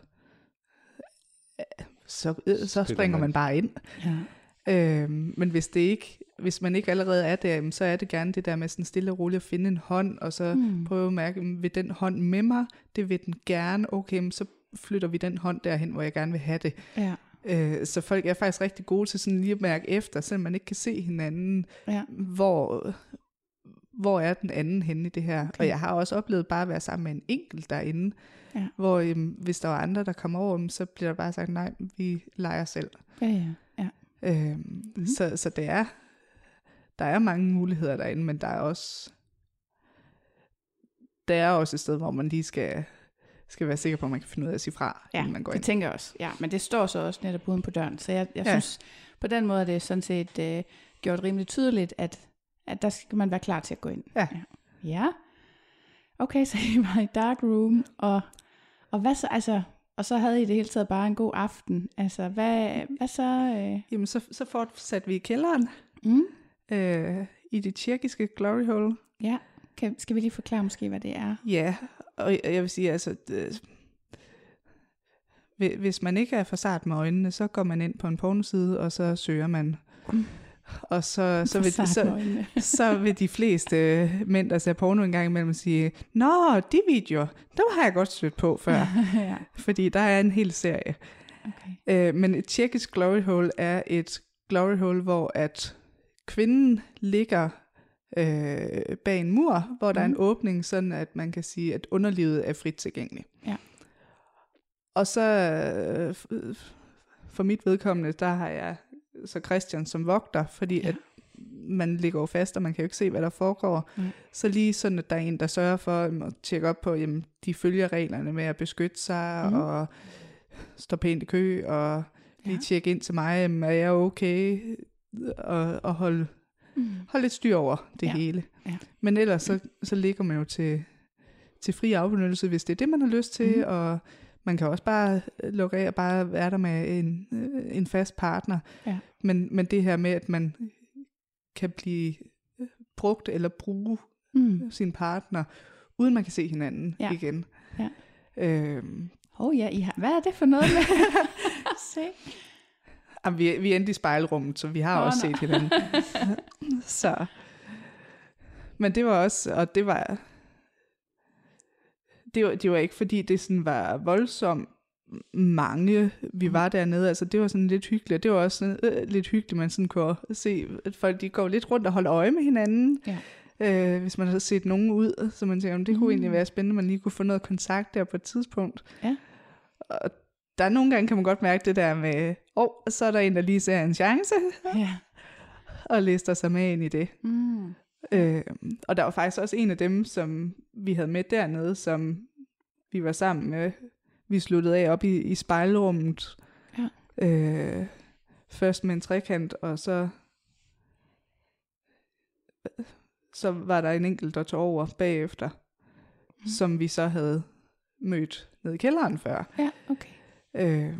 så, øh, så springer man. bare ind. ja, Øhm, men hvis det ikke, hvis man ikke allerede er der, så er det gerne det der med sådan stille og roligt at finde en hånd, og så Mm. prøve at mærke, vil den hånd med mig? Det vil den gerne. Okay, så flytter vi den hånd derhen, hvor jeg gerne vil have det. ja, Øh, så folk er faktisk rigtig gode til sådan lige at mærke efter, selvom man ikke kan se hinanden, ja, hvor, hvor er den anden henne i det her. Okay. Og jeg har også oplevet bare at være sammen med en enkelt derinde, Ja. hvor øhm, hvis der var andre, der kom over, så bliver der bare sagt, nej, vi leger selv. ja, ja, ja. Øhm, mm. så, så det er, der er mange muligheder derinde, men der er også, der er også et sted, hvor man lige skal, skal være sikker på, at man kan finde ud af at sige fra, Ja, inden man går det ind. tænker jeg også. Ja, men det står så også netop uden på døren. Så jeg, jeg ja. synes, på den måde er det sådan set øh, gjort rimelig tydeligt, at, at der skal man være klar til at gå ind. Ja. Ja. ja. Okay, så I var i dark room, og, og hvad så, altså, og så havde I det hele taget bare en god aften. Altså, hvad, hvad så? Øh, Jamen, så, så fortsatte vi i kælderen, mm? øh, i det tjekkiske glory hole. Ja, kan, skal vi lige forklare måske, hvad det er? Ja, og jeg vil sige, altså, det, hvis man ikke er for sart med øjnene, så går man ind på en pornoside, og så søger man. Og så, så, vil, så, så vil de fleste mænd, der ser porno en gang imellem, sige, Nå, de videoer, dem har jeg godt stødt på før, ja, fordi der er en hel serie. okay. Øh, men et tjekkisk glory hole er et glory hole, hvor at kvinden ligger øh, bag en mur, hvor der er en Mhm. åbning, sådan at man kan sige, at underlivet er frit tilgængeligt. Ja. Og så øh, for mit vedkommende, der har jeg så Christian som vogter, fordi Ja. at man ligger jo fast, og man kan jo ikke se, hvad der foregår. Mm. Så lige sådan, at der er en, der sørger for at tjekke op på, jamen, de følger reglerne med at beskytte sig, mm. og stå pænt i kø, og lige Ja. tjekke ind til mig, jamen, er jeg okay, og, og holde, Mm. holde lidt styr over det Ja. hele. Ja. Men ellers så, så ligger man jo til, til fri afbenyttelse, hvis det er det, man har lyst til, mm. og man kan også bare lukke af og bare være der med en, øh, en fast partner. Ja. Men, men det her med, at man kan blive øh, brugt eller bruge Mm. sin partner, uden man kan se hinanden Ja. igen. Ja. Øhm, Oh ja, I har, hvad er det for noget med? Se. Jamen, vi, vi endte i spejlrummet, så vi har Nå, også nå. set hinanden. så. Men det var også, og det var, det var, det var ikke fordi det sådan var voldsomt mange, vi Mm. var dernede. Altså det var sådan lidt hyggeligt. Det var også sådan, øh, lidt hyggeligt, man sådan kunne se, at folk de går lidt rundt og holder øje med hinanden. Ja. Øh, hvis man har set nogen ud, så man tænker, "Jamen, det kunne Mm. egentlig være spændende, at man lige kunne få noget kontakt der på et tidspunkt. Ja. Og der er nogle gange, kan man godt mærke det der med, åh, oh, så er der en, der lige ser en chance, Ja. og lister sig med ind i det. Mm. Øh, og der var faktisk også en af dem, som vi havde med dernede, som vi var sammen med. Vi sluttede af op i, i spejlrummet. Ja. Øh, først med en trekant, og så så var der en enkelt, der tog over bagefter, mm. som vi så havde mødt nede i kælderen før. Ja, okay. Øh,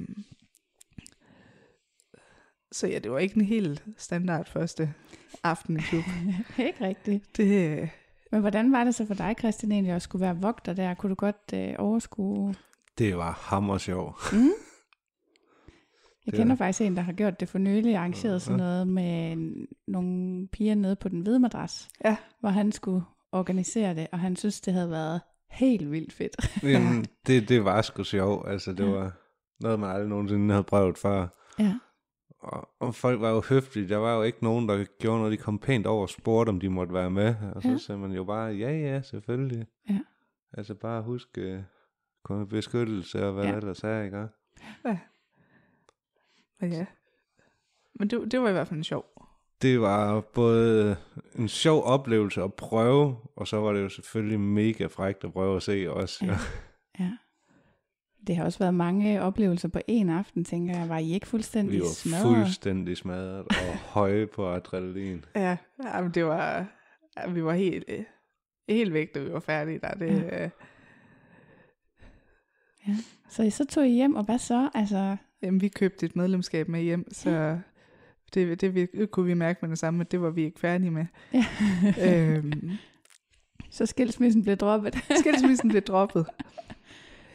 så ja, det var ikke en helt standard første aften i klub. Ikke rigtigt. Det, Men hvordan var det så for dig, Christian, egentlig at skulle være vogter der? Kunne du godt øh, overskue? Det var hammer sjov. Mm? Jeg kender er- faktisk en, der har gjort det for nylig, arrangeret sådan noget med en- nogle piger nede på den hvide madras, Ja. hvor han skulle organisere det, og han synes, det havde været helt vildt fedt. Jamen, det, det var sgu sjovt. Altså, det Ja. var noget, man aldrig nogensinde havde prøvet før. ja. Og, og folk var jo høflige. Der var jo ikke nogen, der gjorde noget. De kom pænt over og spurgte, om de måtte være med. Og så Ja. ja. sagde man jo bare, ja, ja, selvfølgelig. Ja. Altså bare husk uh, beskyttelse og hvad Ja. ja. ellers er, ikke? Men ja. Men det, det var i hvert fald en sjov. Det var både en sjov oplevelse at prøve, og så var det jo selvfølgelig mega frækt at prøve at se også. Ja. Ja. ja. Det har også været mange oplevelser på en aften, tænker jeg. Var I ikke fuldstændig Vi var smadret? fuldstændig smadret og høje på adrenalin. Ja, ja men det var... Ja, vi var helt, øh, helt væk, da vi var færdige. Der. Det, Ja. ja. Så I så tog I hjem, og hvad så? Altså, Jamen, vi købte et medlemskab med hjem, så det, det, vi, det kunne vi mærke med det samme, at det var vi ikke færdige med. ja. øhm, så skilsmissen blev droppet. skilsmissen blev droppet.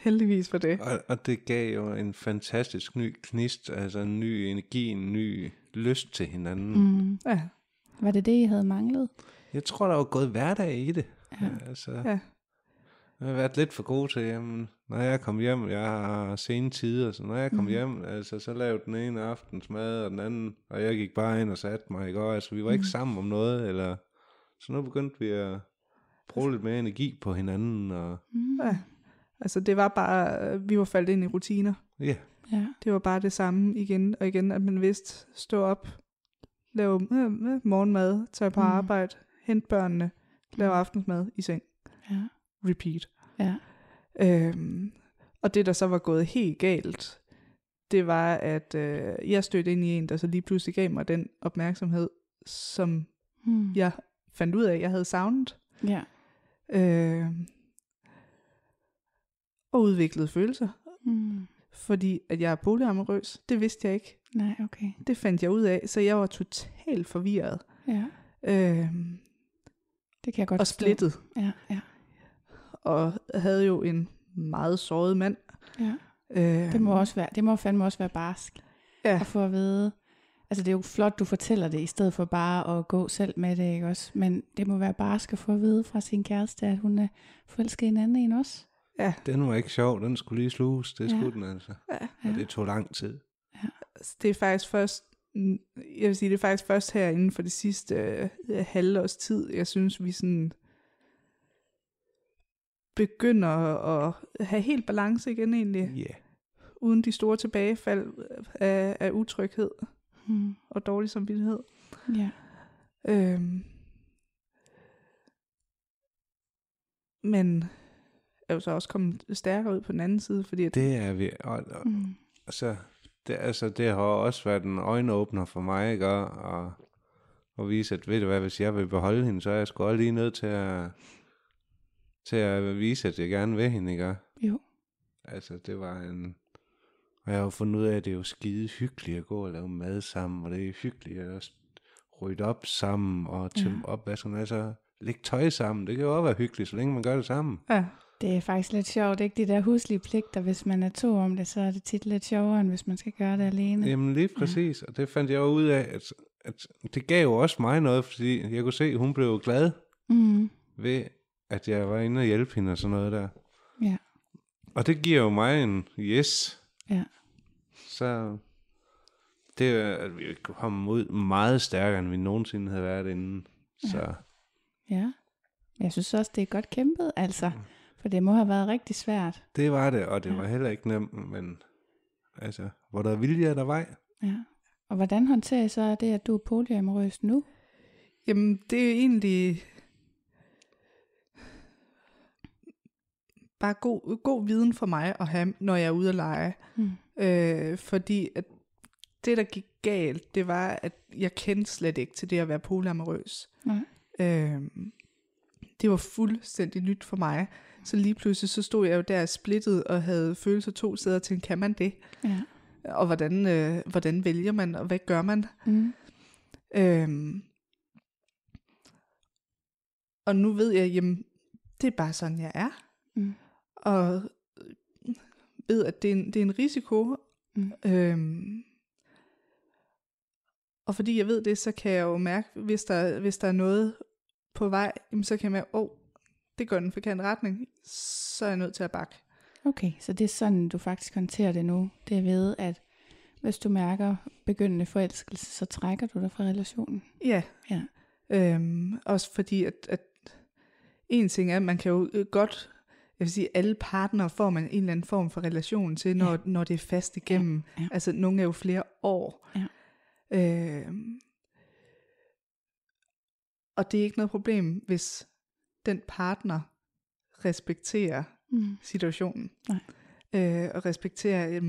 Heldigvis for det. Og, og det gav jo en fantastisk ny knist, altså en ny energi, en ny lyst til hinanden. Mm. mm. Ja, Var det det, I havde manglet? Jeg tror, der var gået hverdag i det. Ja. Altså, Ja. Jeg har været lidt for god til, jamen, når jeg kom hjem, jeg har sene tider, så når jeg kom mm. hjem, altså, så lavede den ene aftensmad, og den anden, og jeg gik bare ind og satte mig, ikke? Og, altså, vi var ikke Mhm. sammen om noget, eller, så nu begyndte vi at bruge lidt mere energi på hinanden, og Mm. ja. Altså, det var bare... Vi var faldet ind i rutiner. ja, Ja. Det var bare det samme igen og igen, at man vidste, stå op, lave øh, øh, morgenmad, tage på Mm. arbejde, hente børnene, lave aftensmad i seng. Ja. Repeat. Ja. Øhm, og det, der så var gået helt galt, det var, at øh, jeg stødte ind i en, der så lige pludselig gav mig den opmærksomhed, som Mm. jeg fandt ud af, at jeg havde savnet. Ja. Øh, og udviklede følelser, Mm. fordi at jeg er polyamorøs. Det vidste jeg ikke. Nej, okay. Det fandt jeg ud af, så jeg var totalt forvirret. Ja. Øh, Det kan jeg godt og forstå. splittet. Ja, ja. Og havde jo en meget såret mand. ja. Øh, Det må også være, det må fandme også være barsk Ja, at få at vide. Altså det er jo flot, du fortæller det, i stedet for bare at gå selv med det, ikke også? Men det må være barsk at få at vide fra sin kæreste, at hun er forelsket i en anden en også. Ja. den var ikke sjov, den skulle lige sluges, det Ja. skulle den altså. Ja. Og det tog lang tid. Altså, det er faktisk først, mm, jeg vil sige, det er faktisk først her inden for det sidste øh, halve års tid, jeg synes, vi sådan begynder at have helt balance igen egentlig, Ja. Yeah. uden de store tilbagefald af, af utryghed Hmm. og dårlig samvittighed. Ja. Øhm. Men er jo så også kommet stærkere ud på den anden side, fordi at, Det er vi, og, og Mm. altså, det, altså, det har også været en øjenåbner for mig, ikke? Og, og, vise, at ved du hvad, hvis jeg vil beholde hende, så er jeg sgu lige nødt til at, til at vise, at jeg gerne vil hende, ikke? Jo. Altså, det var en... Og jeg har jo fundet ud af, at det er jo skide hyggeligt at gå og lave mad sammen, og det er hyggeligt at også rydde op sammen og tømme ja. op, hvad sådan, altså, lægge tøj sammen. Det kan jo også være hyggeligt, så længe man gør det sammen. ja, Det er faktisk lidt sjovt, ikke? De der huslige pligter, hvis man er to om det, så er det tit lidt sjovere, end hvis man skal gøre det alene. Jamen lige præcis, og det fandt jeg jo ud af, at, at det gav jo også mig noget, fordi jeg kunne se, at hun blev glad Mm. ved, at jeg var inde og hjælpe hende og sådan noget der. Ja. Og det giver jo mig en yes. Ja. Så det er, at vi kom ud meget stærkere, end vi nogensinde havde været inden. Så Ja. Jeg synes også, det er godt kæmpet, altså. For det må have været rigtig svært. det var det, og det Ja. var heller ikke nemt, men altså, hvor der er vilje, er der vej. Ja. Og hvordan håndterer I så det, at du er polyamorøs nu? Jamen, det er jo egentlig bare god, god viden for mig at have, når jeg er ude at lege. Mm. Øh, fordi at det, der gik galt, det var, at jeg kendte slet ikke til det at være polyamorøs. Nej. Øh, det var fuldstændig nyt for mig. Så lige pludselig så stod jeg jo der splittet og havde følelser to steder tænkte, kan man det? Ja. Og hvordan, øh, hvordan vælger man, og hvad gør man? Mm. Øhm, og nu ved jeg, jamen, det er bare sådan, jeg er. Mm. Og ved, at det er en, det er en risiko. Mm. Øhm, Og fordi jeg ved det, så kan jeg jo mærke, hvis der, hvis der er noget på vej, jamen så kan jeg mærke, åh, oh, det går den forkerte retning, så er jeg nødt til at bakke. Okay, så det er sådan, du faktisk håndterer det nu. Det er ved, at hvis du mærker begyndende forelskelse, så trækker du dig fra relationen. Ja. Ja. Øhm, også fordi, at, at en ting er, at man kan jo øh, godt, jeg vil sige, alle partnere får man en eller anden form for relation til, når, Ja. når det er fast igennem. Ja, ja. Altså, nogle er jo flere år. Ja. Øhm, og det er ikke noget problem, hvis den partner respekterer Mm. situationen. Nej. Øh, og respekterer, at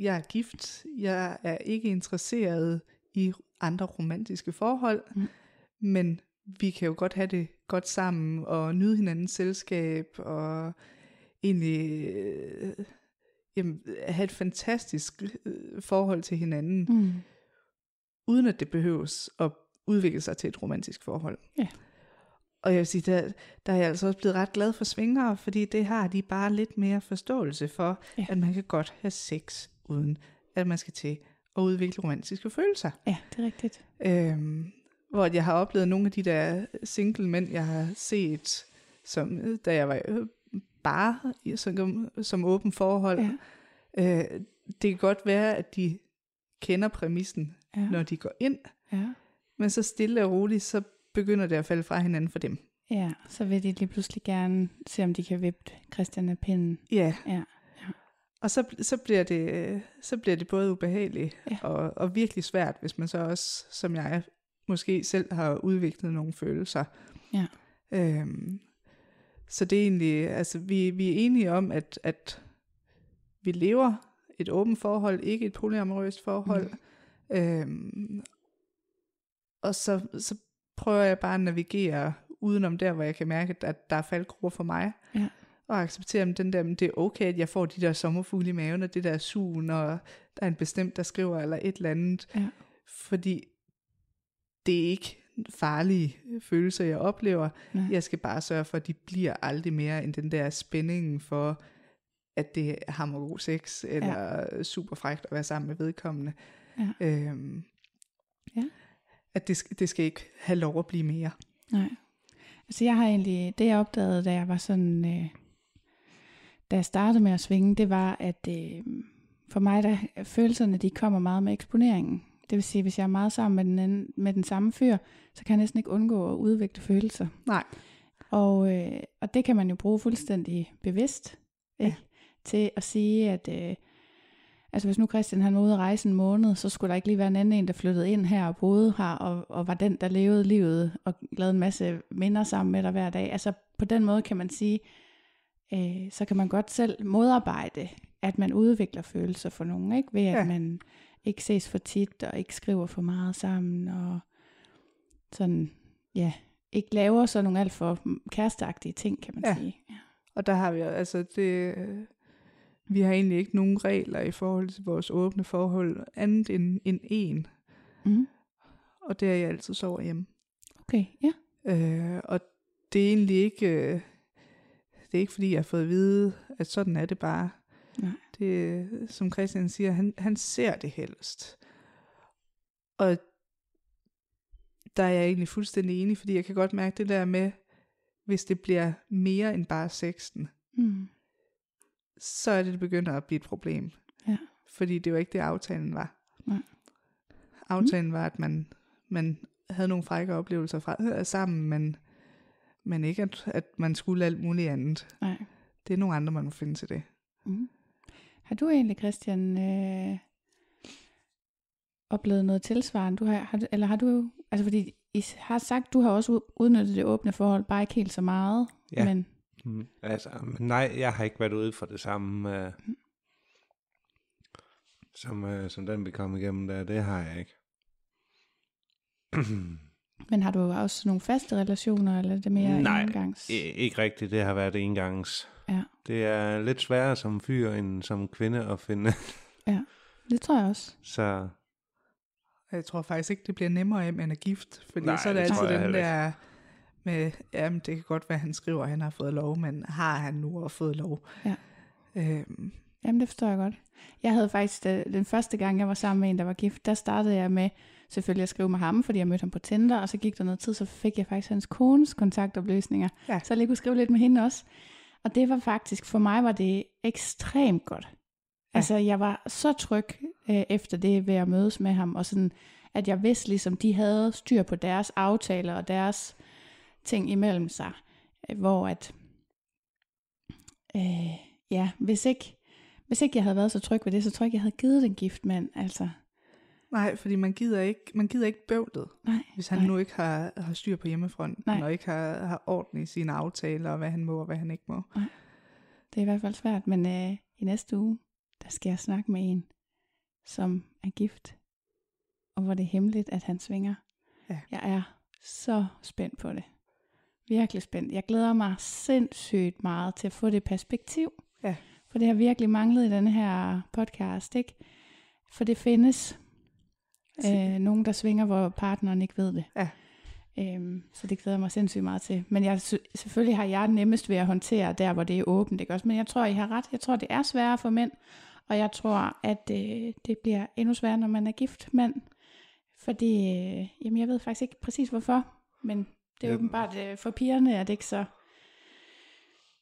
jeg er gift, jeg er ikke interesseret i andre romantiske forhold, Mm. men vi kan jo godt have det godt sammen, og nyde hinandens selskab, og egentlig øh, jamen, have et fantastisk øh, forhold til hinanden, Mm. uden at det behøves at udvikle sig til et romantisk forhold. Ja. Og jeg vil sige, der, der er jeg altså også blevet ret glad for svingere, fordi det har de bare lidt mere forståelse for, Ja. at man kan godt have sex, uden at man skal til at udvikle romantiske følelser. Ja, det er rigtigt. Øhm, hvor jeg har oplevet nogle af de der single mænd, jeg har set, som, øh, da jeg var øh, bare i- som, som åben forhold. Ja. Øh, det kan godt være, at de kender præmissen, Ja. når de går ind, Ja. men så stille og roligt, så begynder det at falde fra hinanden for dem. ja, så vil de lige pludselig gerne se, om de kan vippe Christian af pinden. Ja. Ja. Og så, så, bliver det, så bliver det både ubehageligt Ja. og, og virkelig svært, hvis man så også, som jeg, måske selv har udviklet nogle følelser. Ja. Øhm, så det er egentlig, altså vi, vi er enige om, at, at vi lever et åbent forhold, ikke et polyamorøst forhold. Mm. Øhm, og så, så prøver jeg bare at navigere udenom der, hvor jeg kan mærke, at der er faldgrupper for mig. Ja. Og acceptere at den der, men det er okay, at jeg får de der sommerfugle i maven, og det der sugen, og der er en bestemt, der skriver, eller et eller andet. Ja. Fordi det er ikke farlige følelser, jeg oplever. Nej. Jeg skal bare sørge for, at de bliver aldrig mere end den der spænding for, at det er hammer god sex, eller ja. super frækt at være sammen med vedkommende. Ja. Øhm, Ja. At det, skal- det skal ikke have lov at blive mere. Nej. Altså jeg har egentlig, det jeg opdagede, da jeg var sådan, øh, da jeg startede med at svinge, det var, at øh, for mig, der følelserne, de kommer meget med eksponeringen. Det vil sige, hvis jeg er meget sammen med den, anden, med den samme fyr, så kan jeg næsten ikke undgå at udvikle følelser. Nej. Og, øh, og det kan man jo bruge fuldstændig bevidst ikke? til at sige, at øh, altså hvis nu Christian han var ude at rejse en måned, så skulle der ikke lige være en anden en, der flyttede ind her og boede her, og, og var den, der levede livet og lavede en masse minder sammen med dig hver dag. Altså på den måde kan man sige, øh, så kan man godt selv modarbejde, at man udvikler følelser for nogen, ikke? ved at Ja. man ikke ses for tit, og ikke skriver for meget sammen, og sådan, ja, ikke laver sådan nogle alt for kæresteagtige ting, kan man Ja. sige. Ja. Og der har vi, altså det, vi har egentlig ikke nogen regler i forhold til vores åbne forhold, andet end, end en. Mm. Og det er jeg altid sover hjemme. Okay, ja. Øh, og det er egentlig ikke, øh, det er ikke fordi, jeg har fået at vide, at sådan er det bare. Nej. Det, som Christian siger, han, han ser det helst. Og der er jeg egentlig fuldstændig enig, fordi jeg kan godt mærke det der med, hvis det bliver mere end bare sexen, Mm. Så er det, det begynder at blive et problem. Ja. Fordi det var ikke det, aftalen var. Nej. Aftalen mm. var, at man, man havde nogle frække oplevelser fra, øh, sammen, men, men ikke, at, at man skulle alt muligt andet. Nej. Det er nogle andre, man må finde til det. Mm. Har du egentlig, Christian, øh, oplevet noget tilsvarende? Du har, har eller har du, altså fordi I har sagt, du har også ud- udnyttet det åbne forhold, bare ikke helt så meget, Ja. men Mm, altså, men nej, jeg har ikke været ude for det samme, uh, som, uh, som den vi kom igennem der. Det har jeg ikke. Men har du også nogle faste relationer, eller er det mere Nej, engangs? I, ikke rigtigt, det har været engangs. Ja. Det er lidt sværere som fyr end som kvinde at finde. Det tror jeg også. Så Jeg tror faktisk ikke, det bliver nemmere af, end at gift. Fordi Nej, så er det det altid den der med, jamen det kan godt være, at han skriver, at han har fået lov, men har han nu også fået lov? Ja. Øhm, Jamen, det forstår jeg godt. Jeg havde faktisk, da, den første gang, jeg var sammen med en, der var gift, der startede jeg med selvfølgelig at skrive med ham, fordi jeg mødte ham på Tinder, og så gik der noget tid, så fik jeg faktisk hans kones kontaktoplysninger, Ja. så jeg lige kunne skrive lidt med hende også. Og det var faktisk, for mig var det ekstremt godt. Ja. Altså, jeg var så tryg øh, efter det ved at mødes med ham, og sådan, at jeg vidste ligesom, de havde styr på deres aftaler og deres ting imellem sig, øh, hvor at, øh, ja, hvis ikke, hvis ikke jeg havde været så tryg ved det, så tror jeg ikke, jeg havde givet den gift mand, altså. Nej, fordi man gider ikke, man gider ikke bøvlet, Nej, hvis han nej. nu ikke har, har styr på hjemmefronten, Nej. og ikke har, har orden i sine aftaler, og hvad han må og hvad han ikke må. Det er i hvert fald svært, men øh, i næste uge, der skal jeg snakke med en, som er gift, og hvor det er hemmeligt, at han svinger. Ja. Jeg er så spændt på det. Virkelig spændt. Jeg glæder mig sindssygt meget til at få det perspektiv. Ja. For det har virkelig manglet i denne her podcast, ikke? For det findes øh, nogen, der svinger, hvor partneren ikke ved det. Ja. Øhm, så det glæder jeg mig sindssygt meget til. Men jeg, selvfølgelig har jeg nemmest ved at håndtere der, hvor det er åbent. Ikke også? Men jeg tror, I har ret. Jeg tror, det er sværere for mænd. Og jeg tror, at øh, det bliver endnu sværere, når man er gift mand. Fordi, øh, jamen jeg ved faktisk ikke præcis hvorfor. Men det er Ja. åbenbart øh, for pigerne, er det ikke så...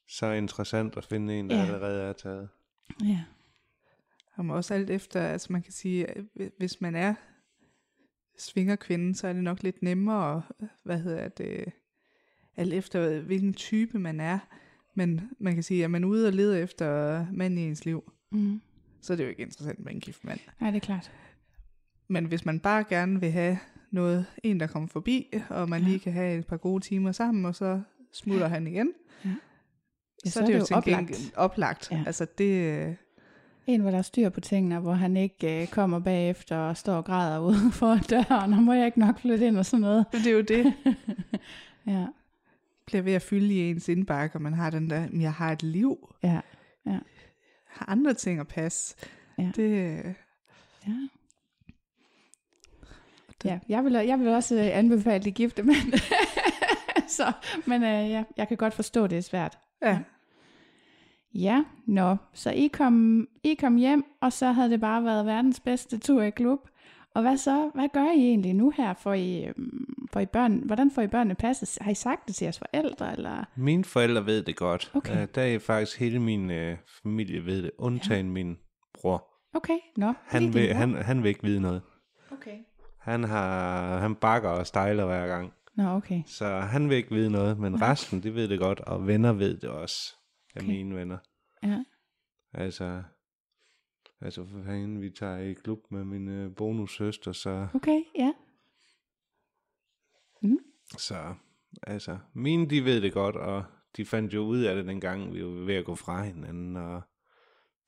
Så interessant at finde en, der Ja. allerede er taget. Ja. Og også alt efter, altså man kan sige, at hvis man er svingerkvinde, så er det nok lidt nemmere, hvad hedder det, alt efter hvilken type man er. Men man kan sige, at man er ude og leder efter mand i ens liv, Mm. så er det jo ikke interessant med en gift mand. Nej, det er klart. Men hvis man bare gerne vil have noget, en der kommer forbi, og man Ja. lige kan have et par gode timer sammen, og så smutter han igen, Ja, så, er det jo til oplagt. oplagt. oplagt. Ja. Ja. Altså det, øh, En, hvor der er styr på tingene, hvor han ikke øh, kommer bagefter og står og græder ude for døren, og må jeg ikke nok flytte ind og sådan noget. men det er jo det, Ja, bliver ved at fylde i ens indbakke, og man har den der, "Men jeg har et liv, ja, jeg har andre ting at passe. Ja. Det, øh, ja. Ja, jeg vil, jeg vil også øh, anbefale de gifte mænd. så, men øh, ja, jeg kan godt forstå, det er svært. ja. Ja, nå, så I kom, I kom hjem, og så havde det bare været verdens bedste tur i klub. Og hvad så? Hvad gør I egentlig nu her? Får I, øhm, får I børn, hvordan får I børnene passet? Har I sagt det til jeres forældre? Eller? Mine forældre ved det godt. Okay. Øh, der er faktisk hele min øh, familie ved det, undtagen ja. min bror. Okay, nå. lige Han vil, han, han vil ikke vide noget. Okay. Han, har, han bakker og stejler hver gang. Nå, okay. Så han vil ikke vide noget, men resten, de ved det godt, og venner ved det også. Af Okay. mine venner. Ja. Altså, altså for fanden, vi tager i klub med min øh, bonussøster, så, Okay, ja. så altså, mine de ved det godt, og de fandt jo ud af det dengang, vi var ved at gå fra hinanden, og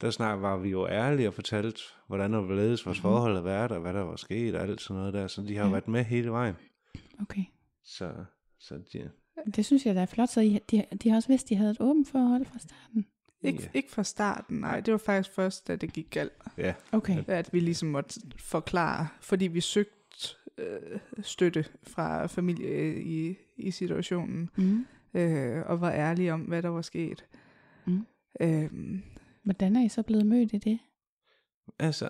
der snart var vi jo ærlige og fortalte, hvordan og hvorledes vores forhold havde været, og hvad der var sket, og alt sådan noget der, så de har jo Ja. været med hele vejen. Okay. Så, så de, Det synes jeg, der er flot. Så I, de, de har også vidst, de havde et åbent forhold fra starten. Ikke, Ja. ikke fra starten, nej. Det var faktisk først, da det gik galt, ja, Okay. at vi ligesom måtte forklare, fordi vi søgte øh, støtte fra familie øh, i, i situationen, Mm. øh, og var ærlige om, hvad der var sket. Mm. Øhm, Hvordan er I så blevet mødt i det? Altså,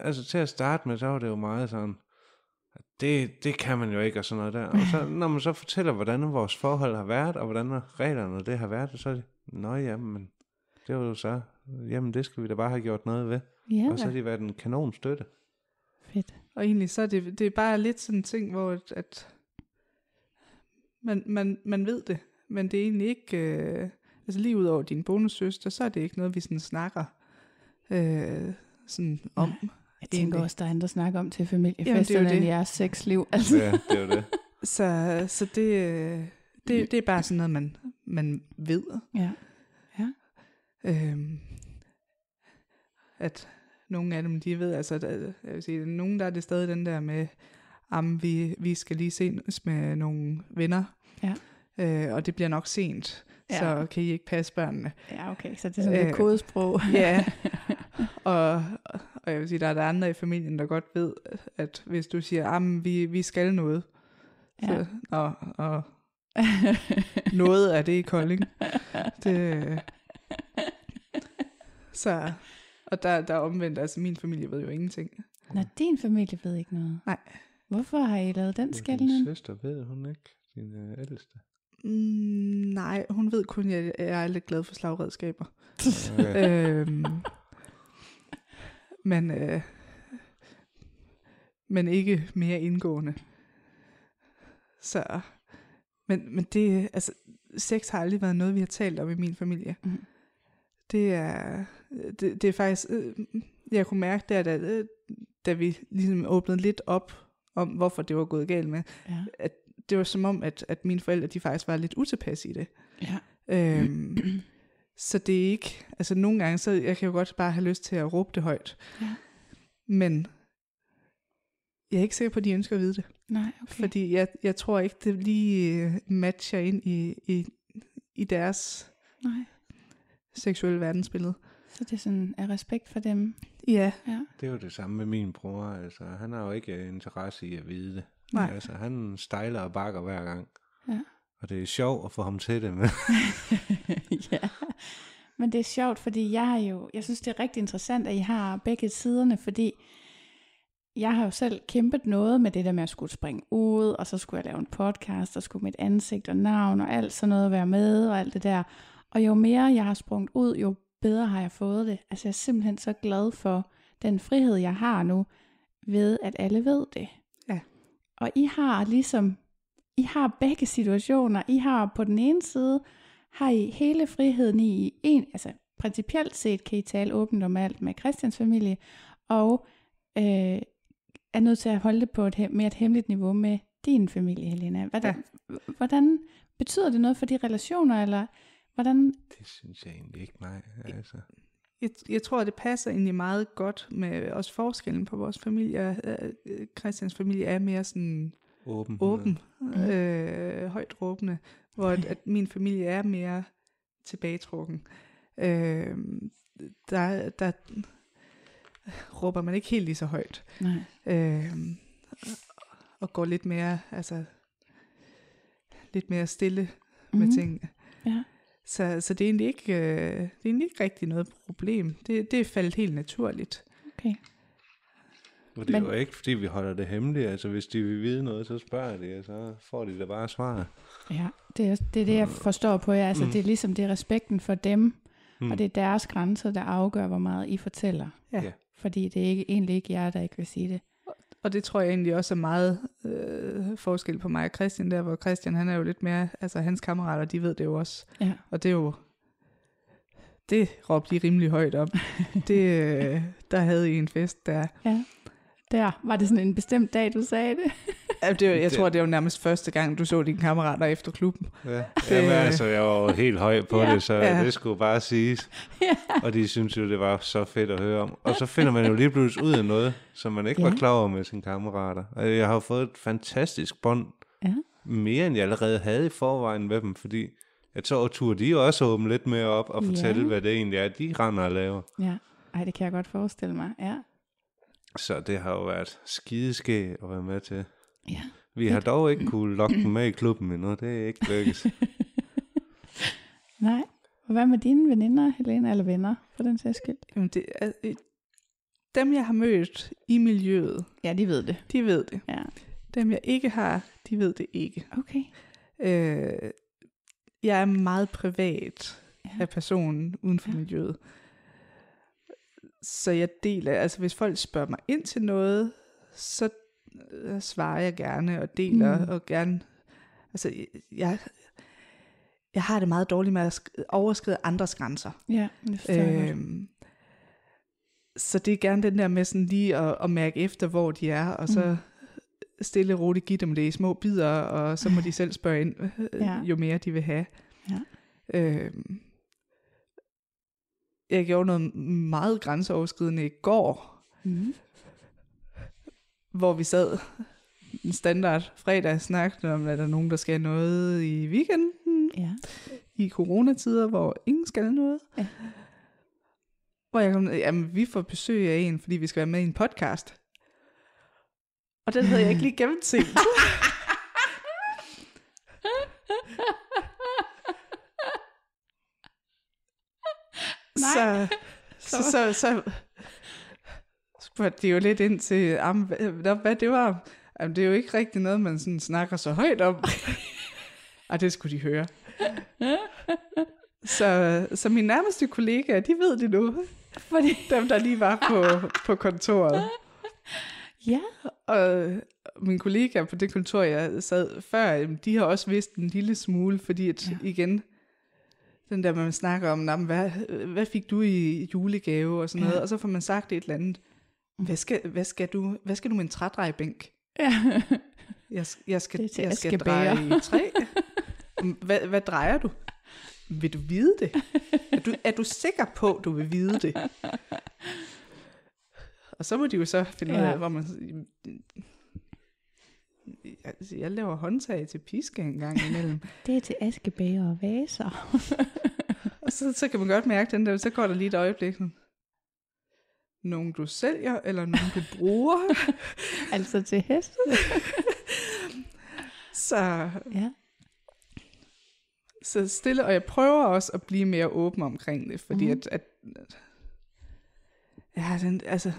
altså til at starte med, så var det jo meget sådan, det, det kan man jo ikke, og sådan noget der. Og så, når man så fortæller, hvordan vores forhold har været, og hvordan reglerne det har været, så er det, nå jamen, det var jo så, jamen det skal vi da bare have gjort noget ved. Ja, Og så har de været en kanon støtte. fedt. Og egentlig så er det, det er bare lidt sådan en ting, hvor at, at man, man, man ved det, men det er egentlig ikke, øh, altså lige ud over din bonussøster, så er det ikke noget, vi sådan snakker øh, sådan om. Jeg tænker Egentlig. også, der er andre snakker om til er familiefesterne end jeres sexliv. Altså. Ja, det er jo det. Så, så det, øh, det, det er bare sådan noget, man, man ved. Ja. Øhm, at nogle af dem, de ved, altså, der, jeg vil sige, nogen der er det stadig den der med, om vi, vi skal lige ses med nogle venner, Ja. øh, og det bliver nok sent, Ja. så kan I ikke passe børnene. ja, okay. Så det er sådan Øh, kodesprog. Ja, og, og jeg vil sige, der er der andre i familien, der godt ved, at hvis du siger, at vi, vi skal noget, Ja. så, og, og noget af det i Kolding. Det, så Og der, der er omvendt, altså min familie ved jo ingenting. Nå, din familie ved ikke noget. Nej. Hvorfor har I lavet den Din skældning? søster ved hun ikke, din øh, ældste. Mm, nej, hun ved kun, at jeg, jeg er lidt glad for slagredskaber. Øhm, men, øh, men ikke mere indgående. Så, men, men det, altså, sex har aldrig været noget, vi har talt om i min familie. Mhm. Det er, det, det er faktisk, øh, jeg kunne mærke der, da, øh, da vi ligesom åbnede lidt op om, hvorfor det var gået galt med, Ja. at det var som om, at, at mine forældre, de faktisk var lidt utilpasse i det. ja. Øhm, så det er ikke, altså nogle gange, så jeg kan jo godt bare have lyst til at råbe det højt. Ja. Men jeg er ikke sikker på, at de ønsker at vide det. Nej, Okay. Fordi jeg, jeg tror ikke, det lige øh, matcher ind i, i, i deres Nej. seksuelle verdensbillede. Så det er sådan af respekt for dem. Ja, Ja. Det er jo det samme med min bror. Altså, han har jo ikke interesse i at vide det. Nej. Altså, han stejler og bakker hver gang. Ja. Og det er sjovt at få ham til det. Men ja. Men det er sjovt, fordi jeg har jo, jeg synes det er rigtig interessant, at I har begge siderne, fordi jeg har jo selv kæmpet noget med det der med at skulle springe ud, og så skulle jeg lave en podcast, og skulle mit ansigt og navn og alt sådan noget være med, og alt det der. Og jo mere jeg har sprunget ud, jo bedre har jeg fået det. Altså jeg er simpelthen så glad for den frihed, jeg har nu, ved at alle ved det. Og I har ligesom, I har begge situationer. I har på den ene side, har I hele friheden i en, altså principielt set kan I tale åbent om alt med Christians familie, og øh, er nødt til at holde det på et mere et hemmeligt niveau med din familie, Helena. Hvordan, ja. hvordan betyder det noget for de relationer, eller hvordan? det synes jeg egentlig ikke, nej. Altså, jeg, jeg tror, at det passer egentlig meget godt med også forskellen på vores familie. Øh, Christians familie er mere sådan åben. åben, øh, højt råbende, hvor at, at min familie er mere tilbagetrukken. Øh, der, der råber man ikke helt lige så højt. Nej. Øh, og går lidt mere, altså, lidt mere stille mm-hmm. med Mhm. tingene. Ja. Så, så det, er egentlig ikke, øh, det er egentlig ikke rigtig noget problem. Det, det er faldet helt naturligt. Okay. Og det er Men- jo ikke, fordi vi holder det hemmeligt. Altså, hvis de vil vide noget, så spørger de, og så får de da bare svar. Ja, det er, det er det, jeg forstår på jer. Altså, Mm. det er ligesom, det er respekten for dem, Mm. og det er deres grænser, der afgør, hvor meget I fortæller. Ja. Ja. Fordi det er ikke, egentlig ikke jer, der ikke vil sige det. Og det tror jeg egentlig også er meget øh, forskel på mig og Christian der, hvor Christian han er jo lidt mere, altså hans kammerater, de ved det jo også. Ja. Og det er jo, det råbte de rimelig højt op. det, øh, der havde I en fest der. ja. Der var det sådan en bestemt dag, du sagde det. Ja, det, jeg Det- tror, det var nærmest første gang, du så dine kammerater efter klubben. Ja. Jamen, altså, jeg var jo helt høj på Ja. det, så Ja. det skulle bare siges. ja. Og de synes jo, det var så fedt at høre om. Og så finder man jo lige pludselig ud af noget, som man ikke Ja. var klar over med sine kammerater. Og jeg har fået et fantastisk bånd. Ja. Mere end jeg allerede havde i forvejen med dem, fordi jeg tror, turde de også åbne lidt mere op og fortælle, Ja. hvad det egentlig er, de render og laver. ja. Ej, det kan jeg godt forestille mig. Ja. Så det har jo været skideskæg at være med til. Ja. Vi har dog ikke kunne lokke dem med i klubben endnu. Det er ikke lykkes. Nej. Og hvad med dine veninder, Helena, eller venner, for den sags skyld? Jamen, det er, øh, dem, jeg har mødt i miljøet, Ja, de ved det. de ved det. Ja. Dem, jeg ikke har, de ved det ikke. Okay. Øh, jeg er meget privat Ja. af personen uden for ja. miljøet. Så jeg deler, altså hvis folk spørger mig ind til noget, så øh, svarer jeg gerne og deler Mm. og gerne, altså jeg, jeg har det meget dårligt med at sk- overskride andres grænser. Ja, det. Øhm, så det er gerne den der med sådan lige at, at mærke efter, hvor de er, og så Mm. stille og roligt give dem det i små bidder, og så må de selv spørge ind, Ja. ja. jo mere de vil have. Ja. Øhm, jeg gjorde noget meget grænseoverskridende i går, Mm. Hvor vi sad en standard fredag snakkede om, er der nogen, der skal noget i weekenden, Ja. i coronatider, hvor ingen skal noget. Ja. Hvor jeg kom, jamen vi får besøg af en, fordi vi skal være med i en podcast. Og den havde jeg ikke lige gennemset. Nej. så, så, så, så spurgte de jo lidt ind til, hvad, det var. Jamen, det er jo ikke rigtig noget, man sådan snakker så højt om. Og det skulle de høre. Så, så mine nærmeste kollegaer, de ved det nu. Fordi, Dem, der lige var på, på kontoret. ja, Og mine kollegaer på det kontor, jeg sad før, de har også vidst en lille smule, fordi at, ja. igen, den der, man snakker om, "Nå, men hvad, hvad fik du i julegave og sådan Ja. noget, og så får man sagt et eller andet. Hvad skal, hvad skal, du, hvad skal du med en trædrejebænk? ja. Jeg, jeg skal, Det til jeg skal askebæger. dreje i træ. hvad, hvad drejer du? Vil du vide det? Er du, er du sikker på, du vil vide det? Og så må de jo så finde ud Ja. af, hvor man... Altså, jeg laver håndtag til piske en gang imellem. Det er til askebæger og vaser. Og så, så kan man godt mærke den der, så går der lige et øjeblik. Sådan, nogen du sælger, eller nogen du bruger. altså til heste. Så Ja. så stille, og jeg prøver også at blive mere åben omkring det, fordi mm. at, at, ja, den, altså,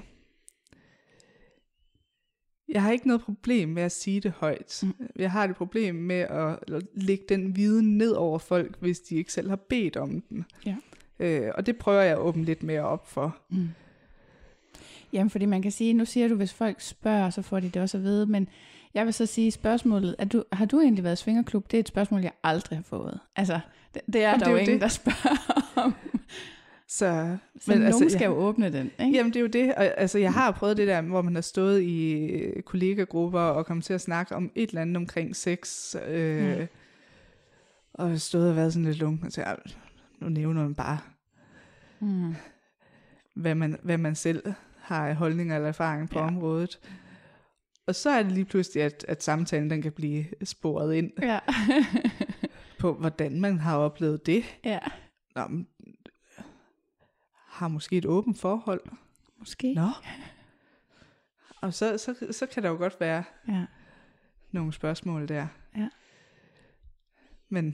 jeg har ikke noget problem med at sige det højt. Mm. Jeg har et problem med at, at lægge den viden ned over folk, hvis de ikke selv har bedt om den. Ja. Øh, og det prøver jeg at åbne lidt mere op for. Mm. Jamen, fordi man kan sige, nu siger du, hvis folk spørger, så får de det også at vide, men jeg vil så sige spørgsmålet, er du, har du egentlig været svingerklub? Det er et spørgsmål, jeg aldrig har fået. Altså, det, det er der det er ingen, det. der spørger om. Så, Så Men nogen altså, skal jeg- jo åbne den, ikke? Jamen det er jo det, og, altså jeg har prøvet det der, hvor man har stået i kollegagrupper og kommet til at snakke om et eller andet omkring sex, øh, Mm. og stået og været sådan lidt lunken og sagt, "Ej, nu nævner man bare, Mm. hvad man, hvad man selv har af holdninger eller erfaring på Ja. området. Og så er det lige pludselig, at, at samtalen den kan blive sporet ind Ja. på, hvordan man har oplevet det. ja, Nå, men, har måske et åbent forhold. måske. Nå. Og så, så, så kan der jo godt være Ja. nogle spørgsmål der. Ja. Men,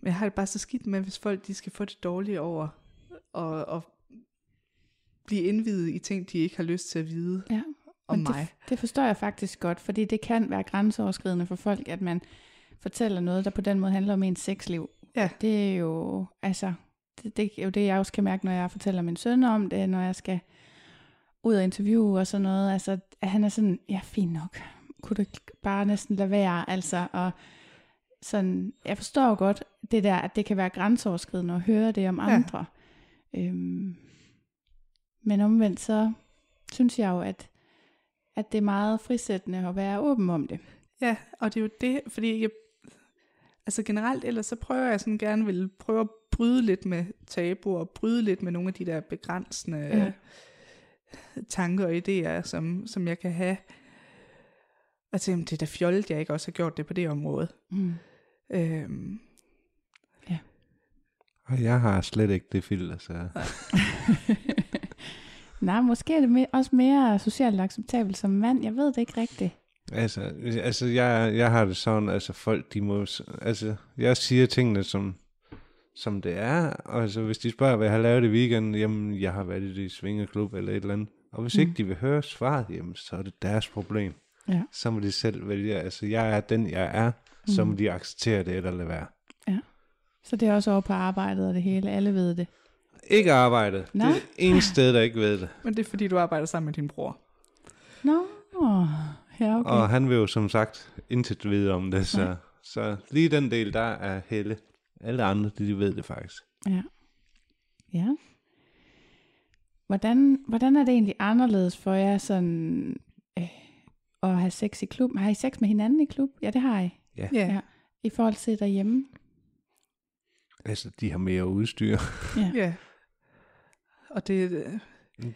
men jeg har det bare så skidt med, hvis folk de skal få det dårligt over og, og blive indvidet i ting, de ikke har lyst til at vide Ja. om Men mig. Det, det forstår jeg faktisk godt, fordi det kan være grænseoverskridende for folk, at man fortæller noget, der på den måde handler om ens sexliv. Ja. Det er jo, altså, det, det er jo det, jeg også kan mærke, når jeg fortæller min søn om det, når jeg skal ud og interviewe og sådan noget. Altså, at han er sådan, ja, fint nok. Kunne du bare næsten lade være, altså, og sådan, jeg forstår godt det der, at det kan være grænseoverskridende at høre det om Ja. andre. Øhm, men omvendt så synes jeg jo, at, at det er meget frisættende at være åben om det. Ja, og det er jo det, fordi jeg, altså generelt ellers så prøver jeg sådan gerne vil prøve at bryde lidt med tabuer, og bryde lidt med nogle af de der begrænsende Ja. ja. tanker og idéer, som, som jeg kan have. Og tænke, det er da fjollet, jeg ikke også har gjort det på det område. Mm. Øhm, Og jeg har slet ikke det filter, så... Nej, måske er det me- også mere socialt acceptabelt som mand. Jeg ved det ikke rigtigt. Altså, altså jeg, jeg har det sådan, altså folk, de må... Altså, jeg siger tingene, som, som det er. Og altså, hvis de spørger, hvad jeg har lavet i weekenden, jamen, jeg har været i det svingerklub eller et eller andet. Og hvis Mm. mm. ikke de vil høre svaret, jamen, så er det deres problem. Ja. Så må de selv vælge. Altså, jeg er den, jeg er. Så Mm. må de acceptere det eller lade være. Så det er også over på arbejdet og det hele. Alle ved det. Ikke arbejde. Nå. Det er det eneste sted, der ikke ved det. men det er fordi, du arbejder sammen med din bror. Nå, ja okay. Og han vil jo som sagt intet vide om det, Nej. så, så lige den del, der er Helle. Alle andre, de, de ved det faktisk. Ja. Ja. Hvordan, hvordan er det egentlig anderledes for jer sådan øh, at have sex i klub? Har I sex med hinanden i klub? Ja, det har I. Ja. Ja. Ja. I forhold til derhjemme? Altså, de har mere udstyr. ja. Og det, øh,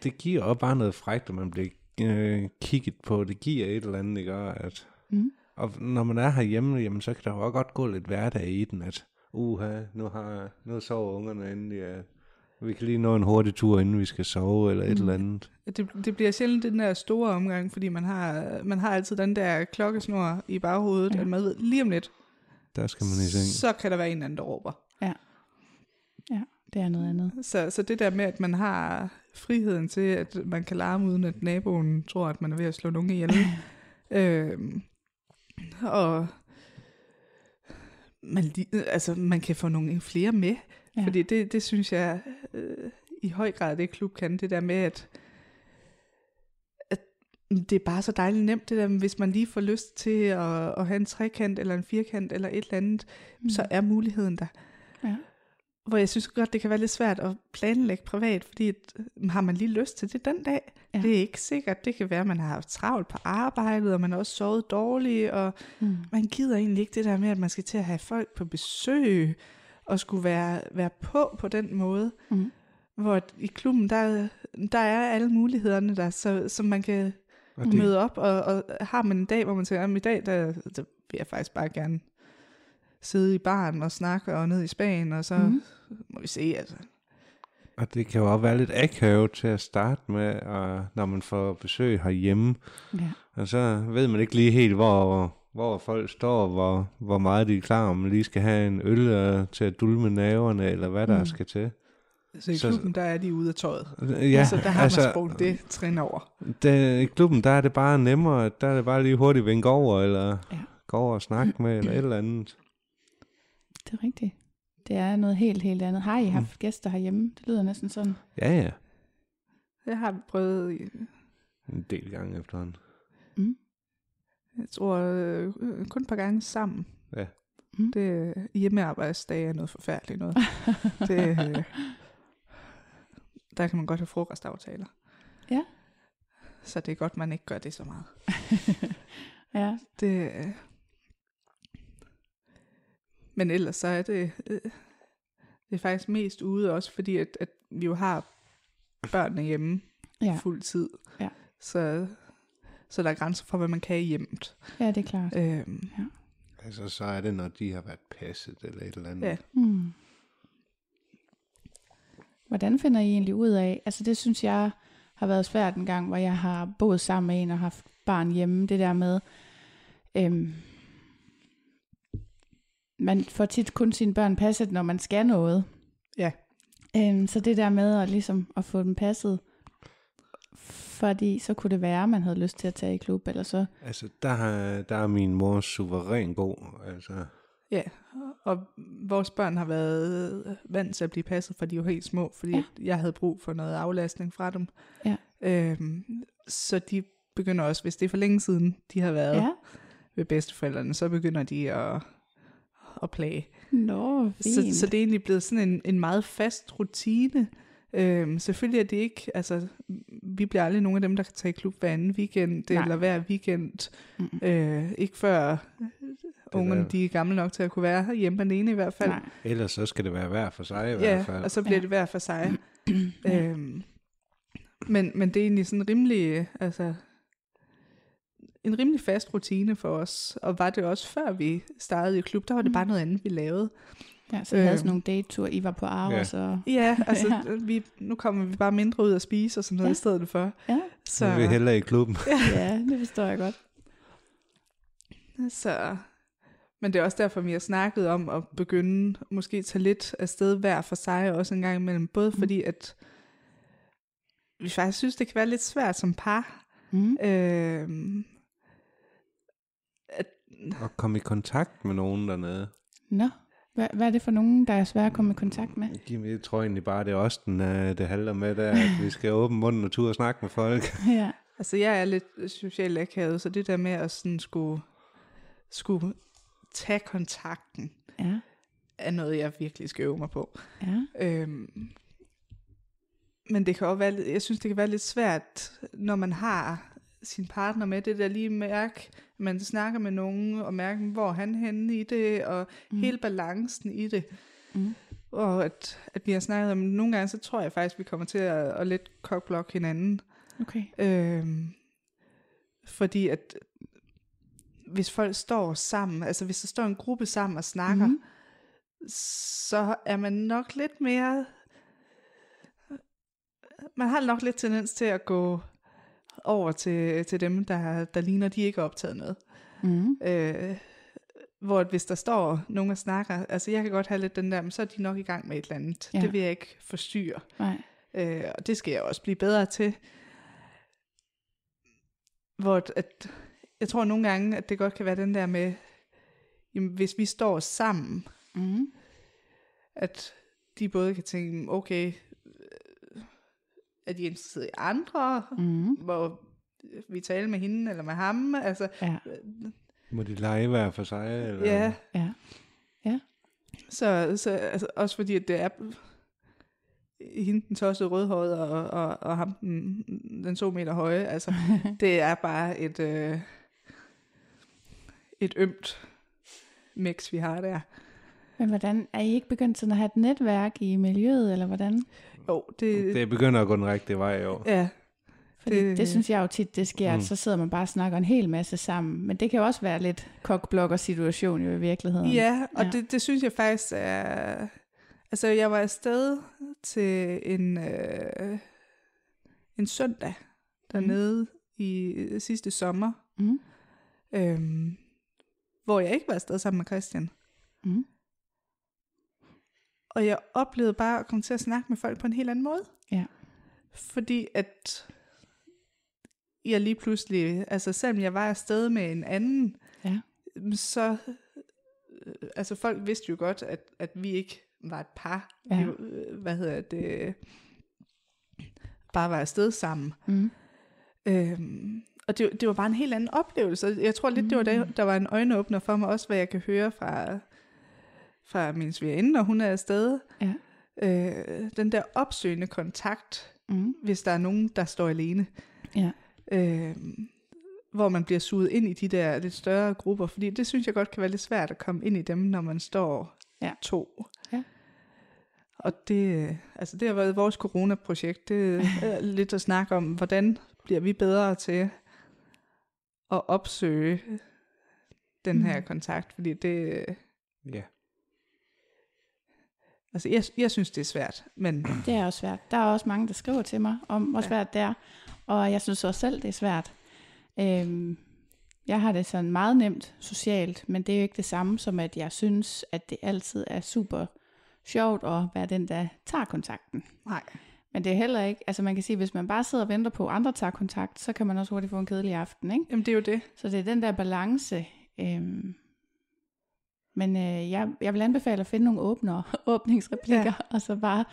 Det giver også bare noget frækt, at man bliver øh, kigget på. Det giver et eller andet, ikke? Og, at, Mm. og når man er herhjemme, jamen, så kan der jo også godt gå lidt hverdag i den, at uha, nu, har, nu sover ungerne endelig, ja. vi kan lige nå en hurtig tur, inden vi skal sove, eller et Mm. eller andet. det, det bliver sjældent den der store omgang, fordi man har, man har altid den der klokkesnor i baghovedet, Ja. ja. at man ved, lige om lidt, Der skal man i seng. så kan der være en eller anden, der råber. Det er noget andet. Så, så det der med, at man har friheden til, at man kan larme, uden at naboen tror, at man er ved at slå nogen ihjel. øhm, og man, altså, man kan få nogle flere med. Ja. Fordi det, det synes jeg øh, i høj grad, det klub kan. Det der med, at, at det er bare så dejligt nemt, det der, hvis man lige får lyst til at, at have en trekant, eller en firkant, eller et eller andet, mm. så er muligheden der. Hvor jeg synes godt, det kan være lidt svært at planlægge privat, fordi at, øh, har man lige lyst til det den dag? Ja. Det er ikke sikkert. Det kan være, at man har haft travlt på arbejdet, og man har også sovet dårligt, og Mm. man gider egentlig ikke det der med, at man skal til at have folk på besøg, og skulle være, være på på den måde. Mm. Hvor at i klubben, der, der er alle mulighederne der, så, så man kan Og det. møde op, og, og har man en dag, hvor man tænker, "Jamen, i dag, der, der vil jeg faktisk bare gerne sidde i baren og snakke, og ned i Spanien, og så Mm. Må vi se, altså. Og det kan jo også være lidt akavet til at starte med, og når man får besøg herhjemme. Ja. Og så ved man ikke lige helt, hvor, hvor folk står, hvor, hvor meget de er klar, om man lige skal have en øl øh, til at dulme naverne, eller hvad der Mm. skal til. Så i Så- klubben, der er de ude af tøjet. Ja, så der har altså, man sprunget det trin over. det, I klubben, der er det bare nemmere. Der er det bare lige hurtigt vinke over, eller ja. gå over og snakke med, eller et eller andet. Det er rigtigt. Det er noget helt, helt andet. Har I haft mm. gæster herhjemme? Det lyder næsten sådan. Ja, ja. Jeg har prøvet, i- En del gange efterhånden. jeg tror, øh, kun et par gange sammen. Ja. Mm. Det hjemmearbejdsdag er noget forfærdeligt noget. det, øh, der kan man godt have frokostaftaler. Ja. Så det er godt, man ikke gør det så meget. ja. Det, øh, men ellers så er det, øh, det er faktisk mest ude også, fordi at, at vi jo har børnene hjemme Ja. ja. fuld tid. Ja. Så, så der er grænser for, hvad man kan i hjemmet. ja, det er klart. Øhm, Altså, så er det, når de har været passet, eller et eller andet. Ja. Mm. Hvordan finder I egentlig ud af, altså det synes jeg har været svært en gang, hvor jeg har boet sammen med en og haft barn hjemme, det der med, øhm, man får tit kun sine børn passet, når man skal noget. Ja. Øhm, så det der med at, ligesom, at få dem passet, fordi så kunne det være, at man havde lyst til at tage i klub, eller så, Altså, der, har, der er min mor suveræn god. Altså, ja, og vores børn har været vant til at blive passet, for de er jo helt små, fordi ja. jeg havde brug for noget aflastning fra dem. Ja. Øhm, så de begynder også, hvis det er for længe siden, de har været ja, ved bedsteforældrene, så begynder de at, at plage. nå, fint. Så, så det er egentlig blevet sådan en, en meget fast rutine. Øhm, selvfølgelig er det ikke, altså, vi bliver aldrig nogen af dem, der kan tage i klub hver anden weekend, Nej. Eller hver weekend. Mm-mm. Øh, ikke før ungerne der- de er gamle nok til at kunne være hjemme alene i hvert fald. Nej. ellers så skal det være hver for sig i ja, hvert fald. og så bliver Ja. det hver for sig. Øhm, men, men det er egentlig sådan rimelig, altså, en rimelig fast rutine for os, og var det også før vi startede i klub, der var det Mm. bare noget andet, vi lavede. Ja, så I havde Øhm. sådan nogle date-tur, I var på Aarhus, ja. og... Ja, altså, Ja. Vi, nu kommer vi bare mindre ud at spise og sådan noget Ja. i stedet for. Ja, Så er vi hellere i klubben. ja, det forstår jeg godt. Så, men det er også derfor, vi har snakket om at begynde måske tage lidt afsted hver for sig også en gang imellem. Både Mm. fordi, at vi faktisk synes, det kan være lidt svært som par. Mm. Øh, at, Og komme i kontakt med nogen dernede. Nå, hvad, hvad er det for nogen, der er svære at komme i kontakt med? Jamen, Jeg tror egentlig bare, det er også den, øh, det handler med, der, at vi skal åbne munden og tur og snakke med folk. ja. altså, jeg er lidt socialt akavet, så det der med at sådan skulle, skulle tage kontakten, Ja, er noget, jeg virkelig skal øve mig på. ja. Øhm, men det kan også være, lidt- jeg synes, det kan være lidt svært, når man har sin partner med, det der lige mærke, man snakker med nogen, og mærke, hvor han henne i det, og Mm. hele balancen i det. Mm. Og at, at vi har snakket om, nogle gange, så tror jeg faktisk, vi kommer til at, at lidt kokblokke hinanden. Okay. Øhm, fordi at hvis folk står sammen, altså hvis der står en gruppe sammen og snakker, mm. så er man nok lidt mere, man har nok lidt tendens til at gå over til, til dem, der, der ligner, de ikke er optaget noget. Mm. Øh, hvor hvis der står nogen og snakker, altså jeg kan godt have lidt den der, men så er de nok i gang med et eller andet. Ja. Det vil jeg ikke forstyrre. Nej. Øh, og det skal jeg også blive bedre til. Hvor at- jeg tror nogle gange, at det godt kan være den der med, jamen, hvis vi står sammen, Mm. at de både kan tænke, okay, er de interesseret i andre, Mm. hvor vi taler med hende eller med ham, altså, Ja. Må de lege hver for sig? Eller? ja, Ja. så, så altså, også fordi, at det er hende den tossede rødhåret og, og, og ham den, den to meter høje, altså, det er bare et, øh, et ømt mix, vi har der. Men hvordan, er I ikke begyndt sådan at have et netværk i miljøet, eller hvordan? Jo, det, Det begynder at gå den rigtige vej i år. ja, Fordi det, Det- synes jeg jo tit, det sker, mm. At så sidder man bare og snakker en hel masse sammen. Men det kan jo også være lidt kokblokker-situation jo i virkeligheden. Ja, og ja. Det, det synes jeg faktisk er... Altså, jeg var afsted til en, øh, en søndag dernede mm. i øh, sidste sommer, Mm. øhm, hvor jeg ikke var afsted sammen med Christian. Mm. Og jeg oplevede bare at komme til at snakke med folk på en helt anden måde. Ja. Fordi at jeg lige pludselig, altså selvom jeg var afsted med en anden, Ja. så, øh, altså folk vidste jo godt, at, at vi ikke var et par. Ja. Vi, øh, hvad hedder det, bare var afsted sammen. Mm. Øhm, og det, det var bare en helt anden oplevelse. Jeg tror lidt, det var det, der var en øjenåbner for mig, også hvad jeg kan høre fra, fra min svigerinde, når hun er afsted. Ja. Øh, den der opsøgende kontakt, Mm. hvis der er nogen, der står alene. Ja. Øh, hvor man bliver suget ind i de der lidt større grupper, fordi det synes jeg godt kan være lidt svært at komme ind i dem, når man står Ja. to. Ja. Og det, altså det har været vores coronaprojekt, det er lidt at snakke om, hvordan bliver vi bedre til at opsøge den her Mm. kontakt, fordi det, Ja. Altså jeg, jeg synes, det er svært, men Det er også svært. Der er også mange, der skriver til mig om, hvor Ja. svært det er. Og jeg synes også selv, det er svært. Øhm, jeg har det sådan meget nemt socialt, men det er jo ikke det samme som, at jeg synes, at det altid er super sjovt at være den, der tager kontakten. nej. Men det er heller ikke, altså man kan sige, hvis man bare sidder og venter på, at andre tager kontakt, så kan man også hurtigt få en kedelig aften, ikke? Jamen det er jo det. Så det er den der balance. Øhm, men øh, jeg, jeg vil anbefale at finde nogle åbnere, åbningsreplikker, ja. og så bare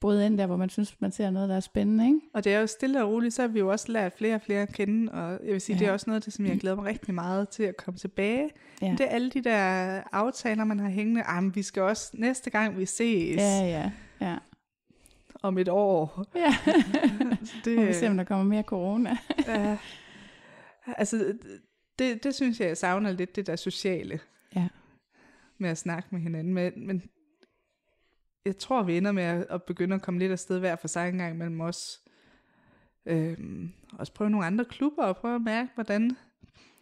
bryde ind der, hvor man synes, man ser noget, der er spændende, ikke? Og det er jo stille og roligt, så har vi jo også lært flere og flere at kende, og jeg vil sige, ja. det er også noget det, som jeg glæder mig rigtig meget til at komme tilbage. Ja. Det er alle de der aftaler, man har hængende. Ej, men vi skal også næste gang, vi ses Ja, ja, ja. om et år. ja. Det, Må vi se, om der kommer mere corona. ja, altså, det, det synes jeg, jeg savner lidt, det der sociale. Ja. Med at snakke med hinanden. Men, men jeg tror, vi ender med at, at begynde at komme lidt afsted hver for sig en gang mellem os. Øhm, også prøve nogle andre klubber og prøve at mærke, hvordan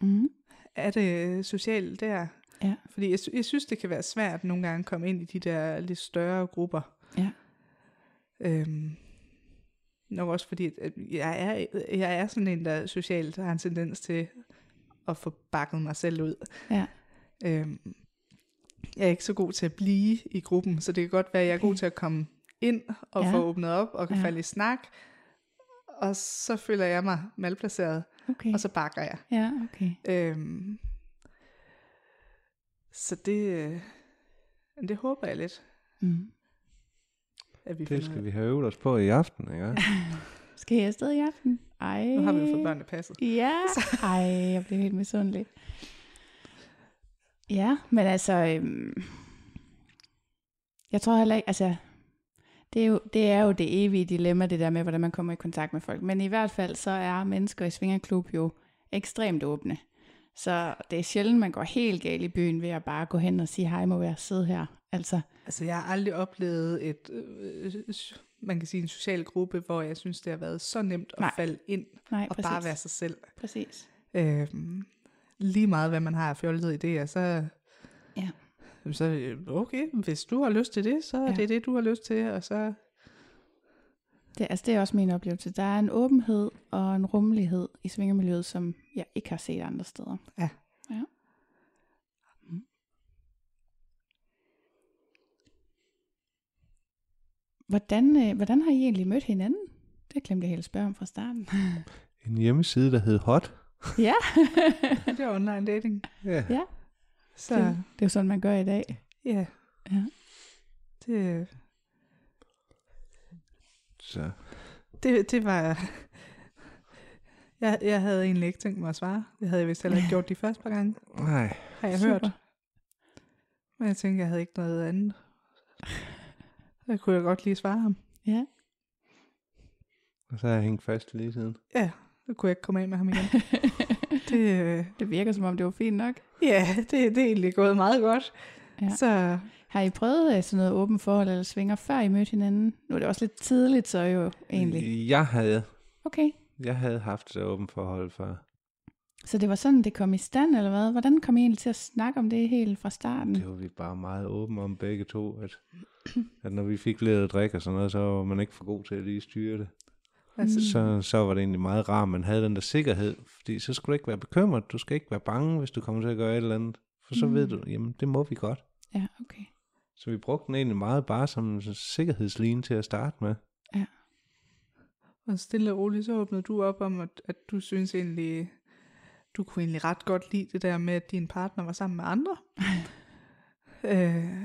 Mm. er det socialt der. Ja. Fordi jeg, jeg synes, det kan være svært nogle gange at komme ind i de der lidt større grupper. Ja. Øhm, nok også fordi, at jeg er, jeg er sådan en, der socialt har en tendens til at få bakket mig selv ud. Ja. Øhm, jeg er ikke så god til at blive i gruppen, så det kan godt være, at jeg er god til at komme ind og Ja. få åbnet op og kan Ja. falde i snak. Og så føler jeg mig malplaceret, Okay. og så bakker jeg. Ja, okay. Øhm, så det, øh, det håber jeg lidt, Mm. at vi Det finder skal af. vi have øvet os på i aften, ikke? Skal I afsted i aften? Ej. Nu har vi jo fået børnene passet. Ja. Ej, jeg bliver helt misundelig. Ja, men altså... Øhm, jeg tror heller ikke... Altså, det er, jo, det er jo det evige dilemma, det der med, hvordan man kommer i kontakt med folk. Men i hvert fald, så er mennesker i Svingerklub jo ekstremt åbne. Så det er sjældent, man går helt galt i byen ved at bare gå hen og sige, hej, må jeg sidde her? Altså, Altså, jeg har aldrig oplevet et, øh, man kan sige en social gruppe, hvor jeg synes, det har været så nemt at Nej. falde ind nej, og præcis. bare være sig selv. Præcis. Øhm, lige meget, hvad man har af fjollede idéer, så... Ja. Så øh, okay, hvis du har lyst til det, så ja. det er det, du har lyst til, og så... Det, altså det er også min oplevelse. Der er en åbenhed og en rummelighed i svingermiljøet, som jeg ikke har set andre steder. Ja. ja. Hvordan, øh, hvordan har I egentlig mødt hinanden? Det glemte jeg helt at spørge om fra starten. en hjemmeside, der hed Hot. ja, det er online dating. Ja. ja. Så Det, det er jo sådan, man gør i dag. ja, Ja. det, Så det, det var... Jeg, jeg havde egentlig ikke tænkt mig at svare. Det havde jeg vist heller ikke gjort de første par gange, nej, har jeg Super. hørt. Men jeg tænkte, jeg havde ikke noget andet. Så kunne jeg godt lige svare ham. Ja. og så har jeg hængt fast lige siden. Ja, så kunne jeg ikke komme af med ham igen. det, øh, det virker som om, det var fint nok. ja, det, det er egentlig gået meget godt. Ja. Så Har I prøvet øh, sådan noget åben forhold eller svinger, før I mødte hinanden? Nu er det også lidt tidligt, så jo egentlig. Jeg havde, Okay. jeg havde haft et åbent forhold før. Så det var sådan, det kom i stand, eller hvad? Hvordan kom I egentlig til at snakke om det helt fra starten? Det var vi bare meget åbne om begge to, at, at når vi fik lidt at drikke og sådan noget, så var man ikke for god til at lige styre det. Altså, Så, så var det egentlig meget rart, at man havde den der sikkerhed, fordi så skulle du ikke være bekymret, du skal ikke være bange, hvis du kommer til at gøre et eller andet, for så Mm. ved du, jamen det må vi godt. Ja, okay. Så vi brugte den egentlig meget bare som en sikkerhedsline til at starte med. Og stille og roligt, så åbnede du op om, at, at du synes egentlig, du kunne egentlig ret godt lide det der med, at din partner var sammen med andre. øh,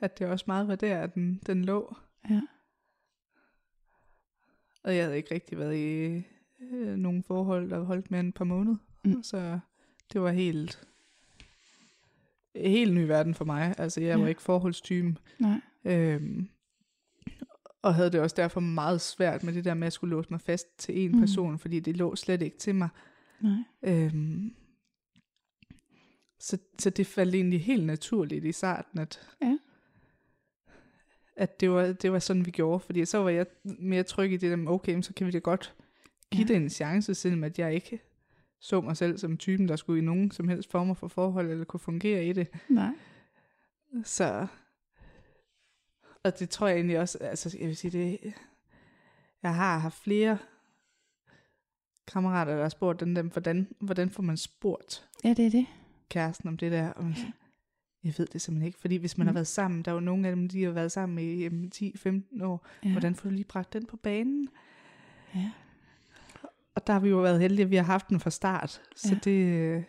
at det også meget var der, at den, den lå. Ja. Og jeg havde ikke rigtig været i øh, nogen forhold, der holdt mere end et par måneder. Mm. Så det var helt, helt ny verden for mig. Altså jeg var Ja. ikke forholdstypen. Nej. Øhm, og havde det også derfor meget svært med det der med at skulle låse mig fast til en mm. person, fordi det lå slet ikke til mig. Nej. Øhm, så, så det faldt egentlig helt naturligt i starten, at, Ja. At det, var, det var sådan, vi gjorde. Fordi så var jeg mere tryg i det med, okay, så kan vi da godt give Ja. ja. det en chance, selvom at jeg ikke så mig selv som typen, der skulle i nogen som helst former for forhold, eller kunne fungere i det. Nej. Så, og det tror jeg egentlig også, altså jeg vil sige det, jeg har haft flere kammerater, der har spurgt den dem, hvordan, hvordan får man spurgt Ja, det er det. kæresten om det der, og man siger, jeg ved det simpelthen ikke, fordi hvis man har Mm. været sammen, der er jo nogle af dem, de har været sammen i jamen, 10-15 år, Ja. hvordan får du lige bragt den på banen? Ja. Og der har vi jo været heldige, at vi har haft den fra start, så Ja. det, øh,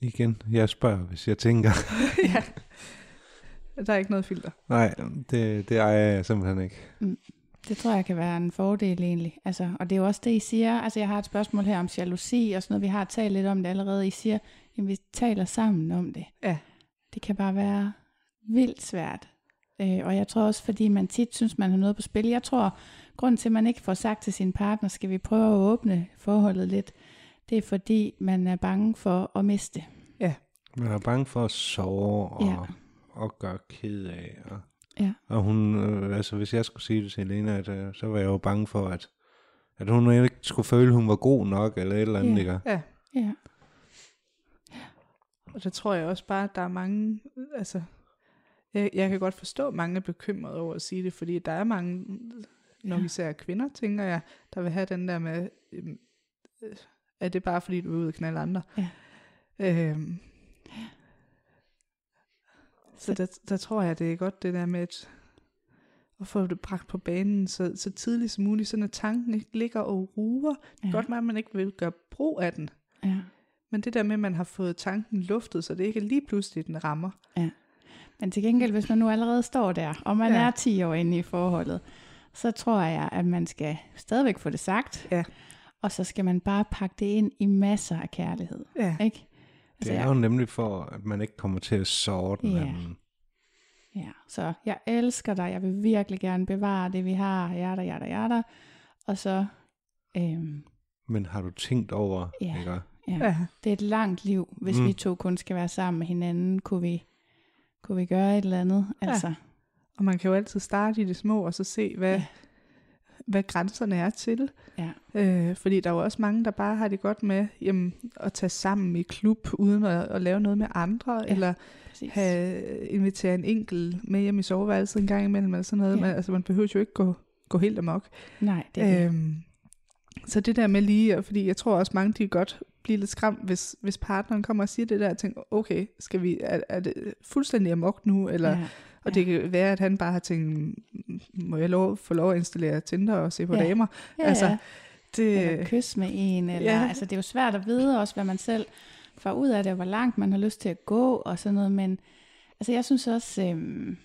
Igen, jeg spørger, hvis jeg tænker. ja, der er ikke noget filter. Nej, det, det ejer jeg simpelthen ikke. Det tror jeg kan være en fordel egentlig. Altså, og det er jo også det, I siger. Altså, jeg har et spørgsmål her om jalousi og sådan noget. Vi har talt lidt om det allerede. I siger, at vi taler sammen om det. Ja. Det kan bare være vildt svært. Øh, og jeg tror også, fordi man tit synes, man har noget på spil. Jeg tror, grund til, at man ikke får sagt til sin partner, skal vi prøve at åbne forholdet lidt, det er fordi, man er bange for at miste. Man er bange for at sove og, Ja. og gøre ked af. Og, Ja. og hun, øh, altså hvis jeg skulle sige det til Helena, at, øh, så var jeg jo bange for, at, at hun ikke skulle føle, at hun var god nok, eller et eller andet, Ja. ikke? Ja, Ja. Og der tror jeg også bare, at der er mange, altså, jeg, jeg kan godt forstå, at mange er bekymrede over at sige det, fordi der er mange, nok Ja. især kvinder, tænker jeg, der vil have den der med, øhm, øh, er det bare fordi, du er ude og knalde andre? Ja. Øhm, så der, der tror jeg, det er godt det der med at, at få det bragt på banen så, så tidligt som muligt, sådan at tanken ikke ligger og ruer. Ja. Godt med, at man ikke vil gøre brug af den. ja. Men det der med, at man har fået tanken luftet, så det ikke er lige pludselig, den rammer. Men til gengæld, hvis man nu allerede står der, og man ja. Ja. er 10 år inde i forholdet, så tror jeg, at man skal stadigvæk få det sagt. Ja. Og så skal man bare pakke det ind i masser af kærlighed. Ja. Ikke? Det er jo nemlig for, at man ikke kommer til at såre den Ja. anden. ja. Så jeg elsker dig, jeg vil virkelig gerne bevare det, vi har, jada, jada, jada. Og så, øhm, Men har du tænkt over, Ja. ikke? Ja, Ja. det er et langt liv, hvis Mm. vi to kun skal være sammen med hinanden. Kunne vi, kunne vi gøre et eller andet? Ja. Altså, Og man kan jo altid starte i det små, og så se, hvad, Ja. ja. hvad grænserne er til. ja. Øh, fordi der er jo også mange, der bare har det godt med jamen, at tage sammen i klub, uden at, at lave noget med andre, Ja, ja. eller Præcis. have, invitere en enkelt med hjem i soveværelset en gang imellem, eller sådan noget. Ja. Ja. Man, altså, man behøver jo ikke gå, gå helt amok. Nej, det er det. Øhm, så det der med lige, fordi jeg tror også mange, de godt bliver lidt skræmt, hvis, hvis partneren kommer og siger det der, og tænker, okay, skal vi, er, er det fuldstændig amok nu, eller ja. Og det kan være, at han bare har tænkt, må jeg lov, få lov at installere Tinder og se på Ja. damer? Ja, altså, ja. det, Eller kysse med en, eller, Ja. altså det er jo svært at vide også, hvad man selv får ud af det, og hvor langt man har lyst til at gå, og sådan noget, men altså jeg synes også, øhm,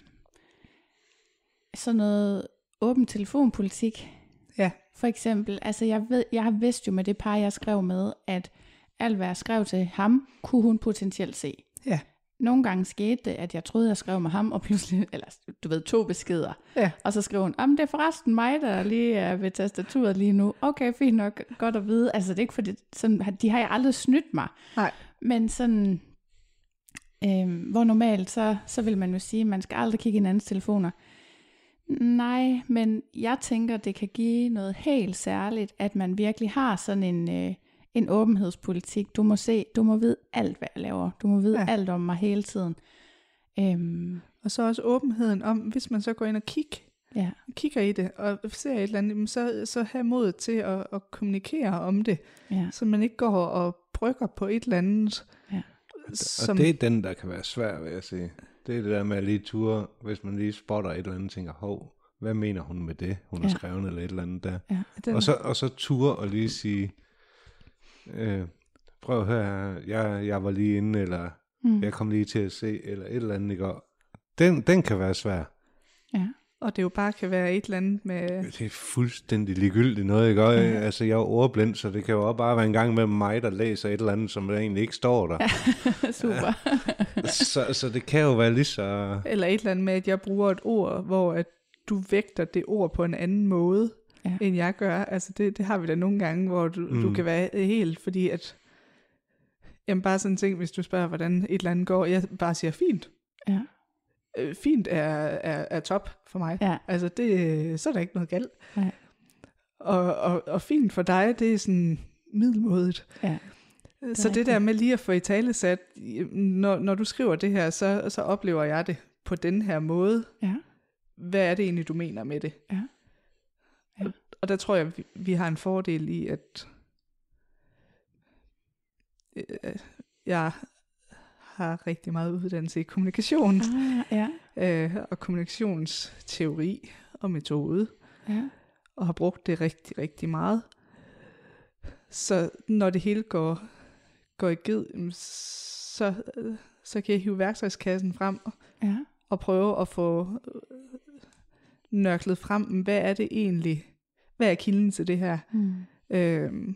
sådan noget åben telefonpolitik, Ja. for eksempel, altså jeg ved, jeg har vidst jo med det par, jeg skrev med, at alt hvad jeg skrev til ham, kunne hun potentielt se. Ja. Nogle gange skete det, at jeg troede, jeg skrev med ham, og pludselig, eller du ved, to beskeder. Ja. Og så skrev hun, om det er forresten mig, der lige er ved tastaturet lige nu. Okay, fint nok, godt at vide. Altså det er ikke fordi, sådan, de har jeg aldrig snydt mig. Nej. Men sådan, øhm, hvor normalt, så, så vil man jo sige, at man skal aldrig kigge i hinandens telefoner. Nej, men jeg tænker, det kan give noget helt særligt, at man virkelig har sådan en, øh, en åbenhedspolitik. Du må se, du må vide alt, hvad jeg laver. Du må vide Ja. alt om mig hele tiden. Øhm, og så også åbenheden om, hvis man så går ind og kigger, ja, kigger i det, og ser et eller andet, så, så have mod til at, at kommunikere om det, ja, så man ikke går og brygger på et eller andet, Ja. som, Og det er den, der kan være svær, vil jeg sige. Det er det der med at lige ture, hvis man lige spotter et eller andet, tænker, hov, hvad mener hun med det, hun har Ja. skrevet, eller et eller andet der. ja, den, Og så, og så ture og lige sige, øh, prøv at høre jeg, jeg var lige inde, eller mm, jeg kom lige til at se, eller et eller andet, ikke? Den, den kan være svær. ja, og det jo bare kan være et eller andet med, Det er fuldstændig ligegyldigt noget, ikke? Og, Ja. Altså, jeg er ordblind, så det kan jo også bare være en gang med mig, der læser et eller andet, som der egentlig ikke står der. super. så, så det kan jo være lige så... eller et eller andet med, at jeg bruger et ord, hvor at du vægter det ord på en anden måde, Ja. end jeg gør. Altså det, det har vi da nogle gange, hvor du, mm. du kan være helt, fordi at, jamen bare sådan en ting, hvis du spørger, hvordan et eller andet går, jeg bare siger fint. Ja. Øh, fint er, er, er top for mig. Ja. Altså det, så er der ikke noget galt. Nej. Og, og, og fint for dig, det er sådan middelmådigt. Ja. Så det rigtigt. der med lige at få i tale sat, når, når du skriver det her, så, så oplever jeg det på den her måde. Ja. Hvad er det egentlig, du mener med det? Ja. Og, og der tror jeg, vi, vi har en fordel i, at øh, jeg har rigtig meget uddannelse i kommunikation Ah, ja. øh, og kommunikationsteori og metode, Ja. og har brugt det rigtig, rigtig meget. Så når det hele går, går i ged, så, så kan jeg hive værktøjskassen frem Ja. og prøve at få øh, nørklet frem, hvad er det egentlig, hvad er kilden til det her? Mm. Øhm,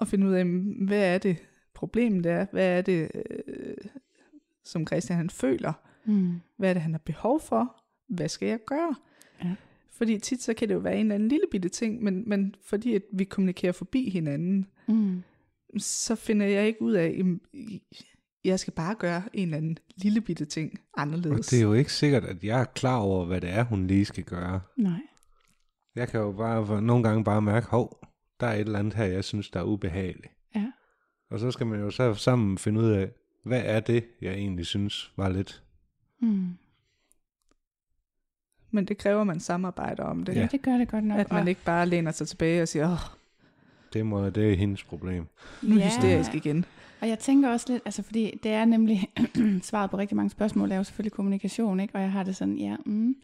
og finde ud af, hvad er det problemet er, hvad er det, øh, som Christian han føler, Mm. hvad er det, han har behov for, hvad skal jeg gøre? Ja. Fordi tit så kan det jo være en eller anden lille bitte ting, men, men fordi at vi kommunikerer forbi hinanden, Mm. så finder jeg ikke ud af, jeg skal bare gøre en eller anden lille bitte ting Og anderledes. det er jo ikke sikkert, at jeg er klar over, hvad det er, hun lige skal gøre. Nej. Jeg kan jo bare nogle gange bare mærke, hov, der er et eller andet her, jeg synes, der er ubehageligt. Ja. Og så skal man jo så sammen finde ud af, hvad er det, jeg egentlig synes var lidt... Mm. Men det kræver, at man samarbejder om det. Ja. det gør det godt nok. At man ikke bare læner sig tilbage og siger, åh, Det, må, det er hendes problem. nu er Ja. hysterisk igen. Og jeg tænker også lidt, altså fordi det er nemlig, svaret på rigtig mange spørgsmål er jo selvfølgelig kommunikation, ikke? Og jeg har det sådan, ja, mm.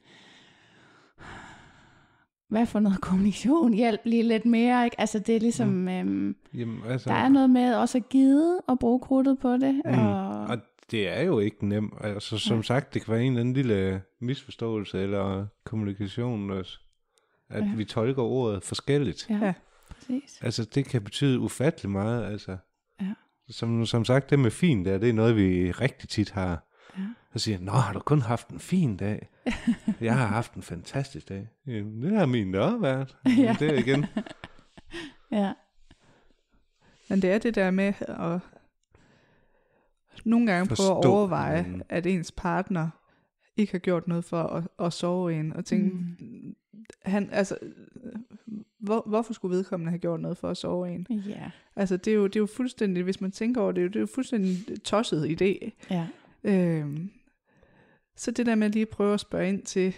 Hvad for noget kommunikation? Hjælp lige lidt mere, ikke? Altså det er ligesom, mm. øhm, Jamen, altså, der er noget med også at give og bruge krudtet på det. Mm. Og, Og det er jo ikke nemt. Altså, som Nej. sagt, det kan være en eller anden lille misforståelse eller kommunikation, også, at Ja. vi tolker ordet forskelligt. ja, Ja. præcis. Altså, det kan betyde ufattelig meget. Altså. Ja. Som, som sagt, det med fin der, det er noget, vi rigtig tit har. Ja. Så siger jeg, Nå, har du kun haft en fin dag? jeg har haft en fantastisk dag. Jamen, det har min da også været. Ja. Det er igen. Ja, Men det er det der med at nogle gange prøve at Forstå overveje, hinanden. at ens partner ikke har gjort noget for at, at sove en, og tænke, mm. han, altså, hvor, hvorfor skulle vedkommende have gjort noget for at sove en? ja, Altså, det er jo, det er jo fuldstændig, hvis man tænker over det, det er jo, det er jo fuldstændig tosset idé. ja, Øhm, så det der med lige at prøve at spørge ind til,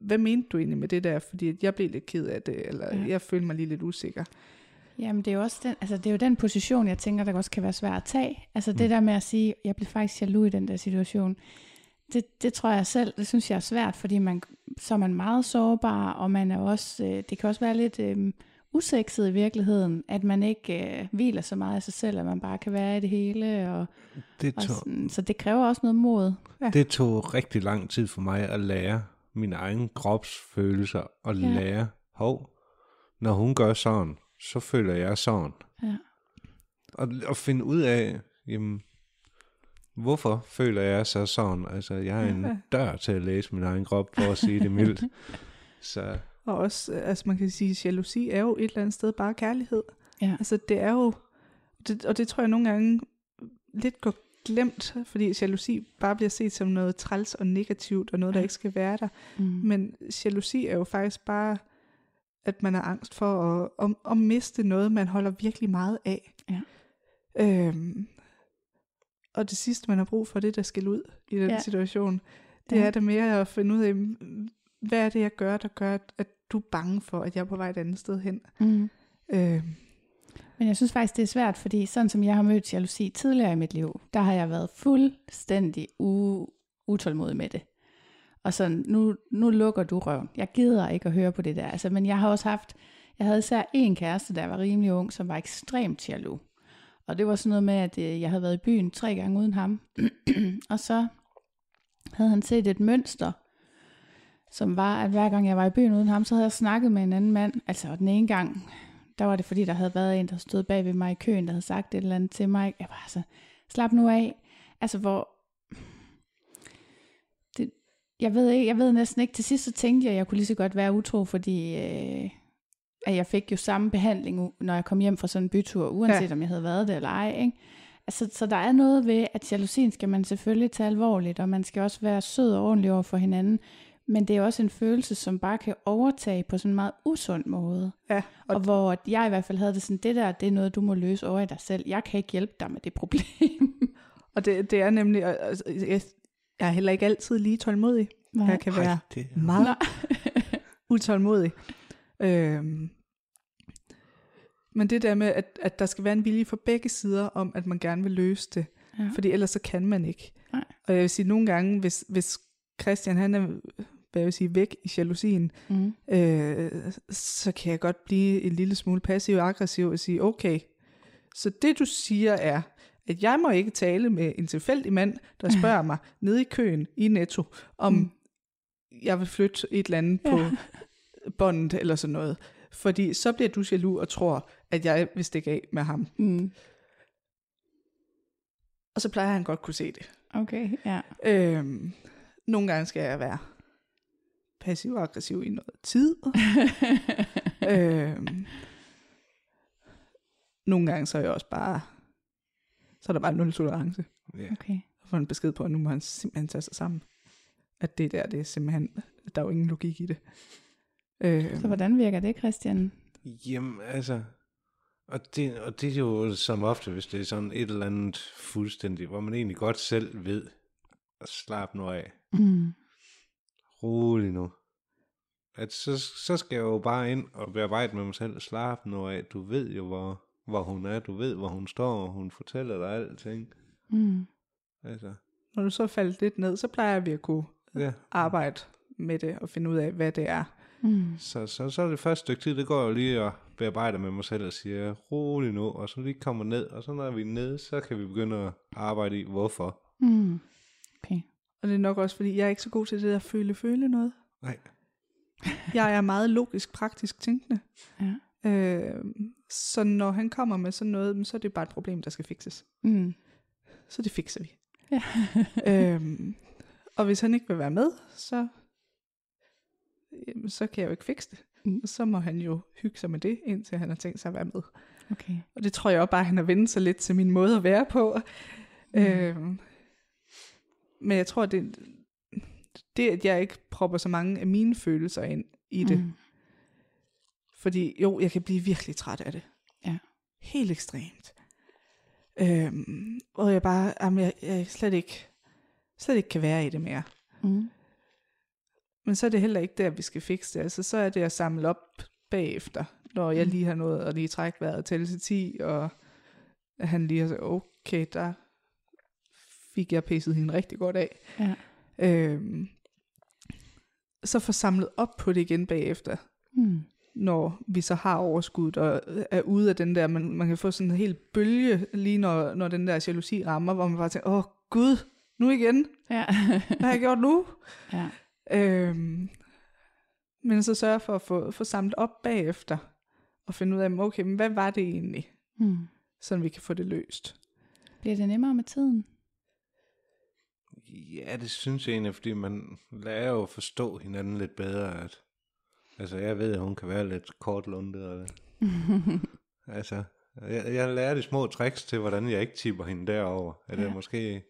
hvad mente du egentlig med det der? Fordi at jeg blev lidt ked af det, eller Ja. jeg følte mig lige lidt usikker. Jamen, det er jo også den, altså, det er jo den position, jeg tænker, der også kan være svært at tage. Altså det Mm. der med at sige, jeg blev faktisk jaloux i den der situation, det, det tror jeg selv, det synes jeg er svært, fordi man, så er man meget sårbar, og man er også, øh, det kan også være lidt øh, usekset i virkeligheden, at man ikke øh, hviler så meget af sig selv, at man bare kan være i det hele, og, Det og tog, sådan, så det kræver også noget mod. det tog rigtig lang tid for mig at lære mine egne kropsfølelser og Ja. ja. lære, hov, når hun gør sådan, så føler jeg sådan. Ja. Og, og finde ud af, jamen, hvorfor føler jeg så sådan? Altså, jeg er en Ja. dør til at læse min egen krop, for at sige det mildt. Så Og også, øh, altså man kan sige, at jalousi er jo et eller andet sted bare kærlighed. Ja. Altså det er jo, det, og det tror jeg nogle gange lidt går glemt, fordi jalousi bare bliver set som noget træls og negativt, og noget, der Ja. ikke skal være der. Mm. Men jalousi er jo faktisk bare, at man har angst for at, at, at miste noget, man holder virkelig meget af. Ja. Øhm, og det sidste, man har brug for, det er der skal ud i den Ja. situation. Det Ja. er der mere at finde ud af, hvad er det, jeg gør, der gør, at, at du er bange for, at jeg er på vej et andet sted hen. Mm. Øhm, Men jeg synes faktisk, det er svært, fordi sådan som jeg har mødt jalousi tidligere i mit liv, der har jeg været fuldstændig u- utålmodig med det. Og sådan, nu, nu lukker du røven. Jeg gider ikke at høre på det der. Altså, men jeg har også haft, jeg havde især en kæreste, der var rimelig ung, som var ekstremt jaloux. Og det var sådan noget med, at øh, jeg havde været i byen tre gange uden ham. og så havde han set et mønster, som var, at hver gang jeg var i byen uden ham, så havde jeg snakket med en anden mand. Altså, og den ene gang, der var det fordi, der havde været en, der stod bag ved mig i køen, der havde sagt et eller andet til mig. Jeg var altså, slap nu af. Altså, hvor... Det, jeg, ved ikke, jeg ved næsten ikke. Til sidst så tænkte jeg, at jeg kunne lige så godt være utro, fordi øh, at jeg fik jo samme behandling, når jeg kom hjem fra sådan en bytur, uanset. Ja. om jeg havde været det eller ej. Ikke? Altså, så der er noget ved, at jalousien skal man selvfølgelig tage alvorligt, og man skal også være sød og ordentlig over for hinanden. Men det er også en følelse, som bare kan overtage på sådan en meget usund måde. ja, Og, og, hvor at jeg i hvert fald havde det sådan, det der, det er noget, du må løse over i dig selv. Jeg kan ikke hjælpe dig med det problem. og det, det er nemlig, altså, jeg, jeg er heller ikke altid lige tålmodig. Nej. Jeg kan være Ej, det, meget utålmodig. Øhm, men det der med, at, at der skal være en vilje fra begge sider om, at man gerne vil løse det. Ja. Fordi ellers så kan man ikke. Nej. Og jeg vil sige, nogle gange, hvis, hvis Christian han er hvad jeg vil sige, væk i jalousien, Mm. øh, så kan jeg godt blive en lille smule passiv og aggressiv og sige, okay, så det du siger er, at jeg må ikke tale med en tilfældig mand, der spørger mig nede i køen i Netto, om Mm. jeg vil flytte et eller andet på båndet eller sådan noget. Fordi så bliver du jaloux og tror, at jeg vil stikke af med ham. Mm. Og så plejer han godt kunne se det. Okay, ja. Øhm, nogle gange skal jeg være passiv og aggressiv i noget tid. øhm, nogle gange så er jeg også bare, så er der bare nul tolerance. ja. Okay. Jeg får en besked på, at nu må han simpelthen tage sig sammen. At det der, det er simpelthen, der er jo ingen logik i det. Øhm, Så hvordan virker det, Christian? Jamen, altså... Og det, og det er jo som ofte, hvis det er sådan et eller andet fuldstændig, hvor man egentlig godt selv ved, at slappe nu af. Mm. Rolig nu. At så, så skal jeg jo bare ind og bearbejde med mig selv. Slappe nu af. Du ved jo, hvor, hvor hun er. Du ved, hvor hun står, og hun fortæller dig alting. Mm. Altså, når du så faldet lidt ned, så plejer vi at kunne ja. arbejde med det og finde ud af, hvad det er. Mm. Så, så, så er det første stykke tid, det går jo lige og bearbejder med mig selv og siger, rolig nu, og så lige kommer ned, og så når vi er nede, så kan vi begynde at arbejde i, hvorfor. Mm. Okay. Og det er nok også, fordi jeg er ikke så god til det der føle-føle noget. Nej. Jeg er meget logisk, praktisk tænkende. Ja. Øh, så når han kommer med sådan noget, så er det bare et problem, der skal fikses. Mm. Så det fikser vi. Ja. øhm, og hvis han ikke vil være med, så, jamen, så kan jeg jo ikke fikse det. Mm. Og så må han jo hygge sig med det, indtil han har tænkt sig at være med. Okay. Og det tror jeg også bare, han har vendt sig lidt til min måde at være på. Mm. Øhm, men jeg tror, det, det, at jeg ikke propper så mange af mine følelser ind i det. Mm. Fordi jo, jeg kan blive virkelig træt af det. Ja. Helt ekstremt. Øhm, og jeg bare, jamen, jeg, jeg slet ikke, slet ikke kan være i det mere. Mm. Men så er det heller ikke der, vi skal fikse det. Altså, så er det at samle op bagefter, når jeg lige har nået at lige trække vejret tælle til 10, og han lige har sagt, okay, der fik jeg pisset hende rigtig godt af. Ja. Øhm, så få samlet op på det igen bagefter, Mm. når vi så har overskud og er ude af den der, man, man kan få sådan en hel bølge, lige når, når den der jalousi rammer, hvor man bare tænker, åh gud, nu igen, Ja. hvad har jeg gjort nu? ja. Øhm, men så sørge for at få, få samlet op bagefter, og finde ud af, okay, men hvad var det egentlig, Mm. så vi kan få det løst. Bliver det nemmere med tiden? Ja, det synes jeg egentlig, fordi man lærer jo at forstå hinanden lidt bedre. At, altså, jeg ved, at hun kan være lidt kortlundet. Og, altså, jeg, jeg lærer de små tricks til, hvordan jeg ikke tipper hende derover. At ja. Jeg måske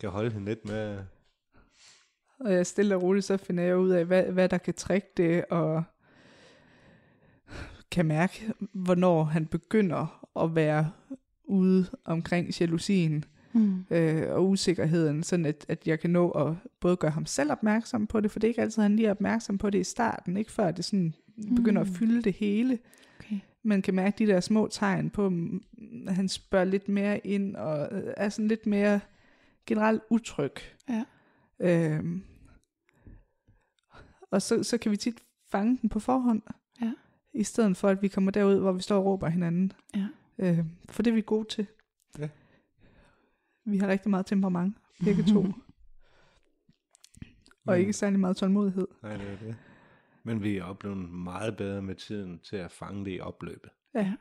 kan holde hende lidt med. Og jeg stille og roligt, så finder jeg ud af, hvad, hvad der kan trække det, og kan mærke, hvornår han begynder at være ude omkring jalousien mm. øh, og usikkerheden, sådan at, at jeg kan nå at både gøre ham selv opmærksom på det, for det er ikke altid, han lige er opmærksom på det i starten, ikke før det sådan begynder at Mm. fylde det hele. Okay. Man kan mærke de der små tegn på, mm, at han spørger lidt mere ind, og øh, er sådan lidt mere generelt utryg. Ja. Øhm, og så, så kan vi tit fange den på forhånd, Ja. i stedet for, at vi kommer derud, hvor vi står og råber hinanden. Ja. Øh, for det er vi gode til. Vi har rigtig meget temperament, begge to, og ikke særlig meget tålmodighed. Nej, det er det. Men vi er oplevet meget bedre med tiden til at fange det i opløbet. Ja.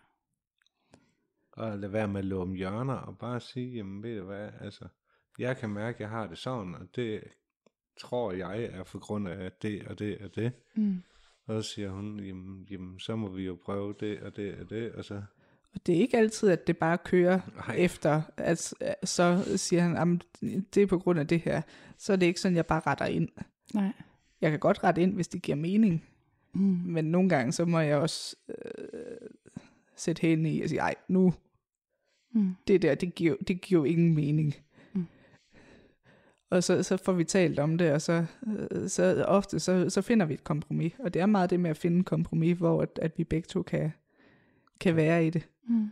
Og lade være med at løbe om hjørner og bare sige, jamen ved du hvad, altså, jeg kan mærke, at jeg har det sådan, og det tror jeg er for grund af det og det og det. Mm. Og så siger hun, jamen, jamen så må vi jo prøve det og det og det, og så, det er ikke altid, at det bare kører Nej. efter, at så siger han, "Jamen, det er på grund af det her. Så er det ikke sådan, jeg bare retter ind. Nej. Jeg kan godt rette ind, hvis det giver mening. Mm. Men nogle gange, så må jeg også øh, sætte hælen i og sige, ej, nu, Mm. det der, det giver, det giver jo ingen mening. Mm. Og så, så får vi talt om det, og så, øh, så ofte så, så finder vi et kompromis. Og det er meget det med at finde et kompromis, hvor at, at vi begge to kan, kan være i det. Mm.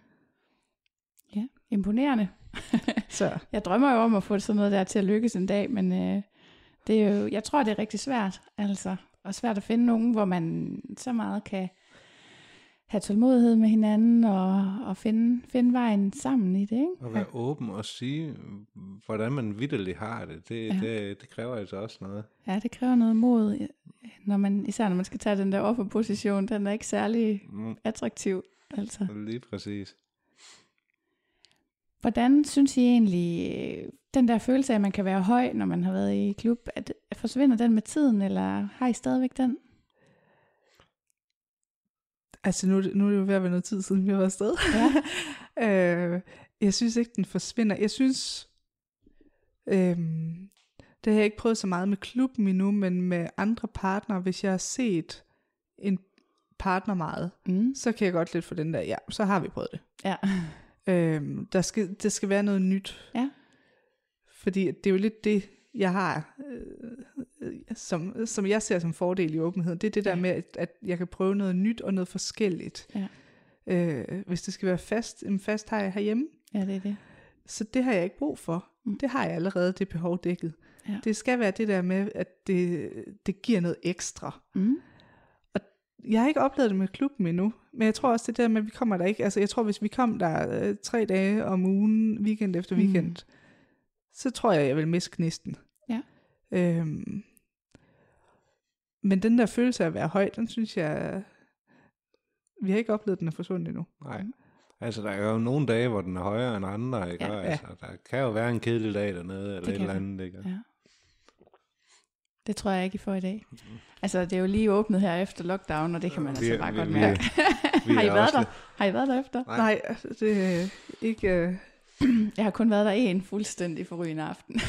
Ja, imponerende. Så Jeg drømmer jo om at få sådan noget der til at lykkes en dag, men øh, det er jo, jeg tror, det er rigtig svært, altså. Og svært at finde nogen, hvor man så meget kan have tålmodighed med hinanden og, og finde, finde vejen sammen i det, ikke? at være åben og sige, hvordan man vidderligt har det, det, Ja. ja. det, det kræver altså også noget. Ja, det kræver noget mod, når man, især når man skal tage den der offerposition, den er ikke særlig Mm, attraktiv, altså. lige præcis. Hvordan synes I egentlig, øh, den der følelse af, at man kan være høj, når man har været i klub, at forsvinder den med tiden, eller har I stadigvæk den? Altså nu, er nu er det jo ved at være noget tid siden, vi har været afsted. Ja. øh, jeg synes ikke, den forsvinder. Jeg synes, øh, det har jeg ikke prøvet så meget med klubben endnu, men med andre partnere, hvis jeg har set en partner meget, Mm. så kan jeg godt lidt få den der, ja, så har vi prøvet det. Ja. Øh, der, skal, der skal være noget nyt. Ja. Fordi det er jo lidt det, jeg har, øh, øh, som, som jeg ser som fordel i åbenheden. Det er det der Ja. med, at, at jeg kan prøve noget nyt og noget forskelligt. Ja. Øh, hvis det skal være fast, en fast har jeg herhjemme. Ja, det er det. Så det har jeg ikke brug for. Mm. Det har jeg allerede, det behov dækket. Ja. Det skal være det der med, at det, det giver noget ekstra. Mm. Jeg har ikke oplevet det med klubben endnu, men jeg tror også det der med, at vi kommer der ikke. Altså jeg tror, hvis vi kom der øh, tre dage om ugen, weekend efter Mm. weekend, så tror jeg, jeg vil miste knisten. Ja. Øhm, men den der følelse af at være høj, den synes jeg, vi har ikke oplevet, den er forsvundet endnu. Nej. Altså, der er jo nogle dage, hvor den er højere end andre, ikke? Ja. Ja, altså, der kan jo være en kedelig dag dernede, eller Det et kan eller andet, ikke? Ja. Det tror jeg ikke, I får i dag. Altså, det er jo lige åbnet her efter lockdown, og det kan man Vi altså bare vi- godt vi- mærke. vi har I været der? Har I været der efter? Nej. Nej, altså, det er ikke... Øh, Jeg har kun været der en fuldstændig forrygende aften.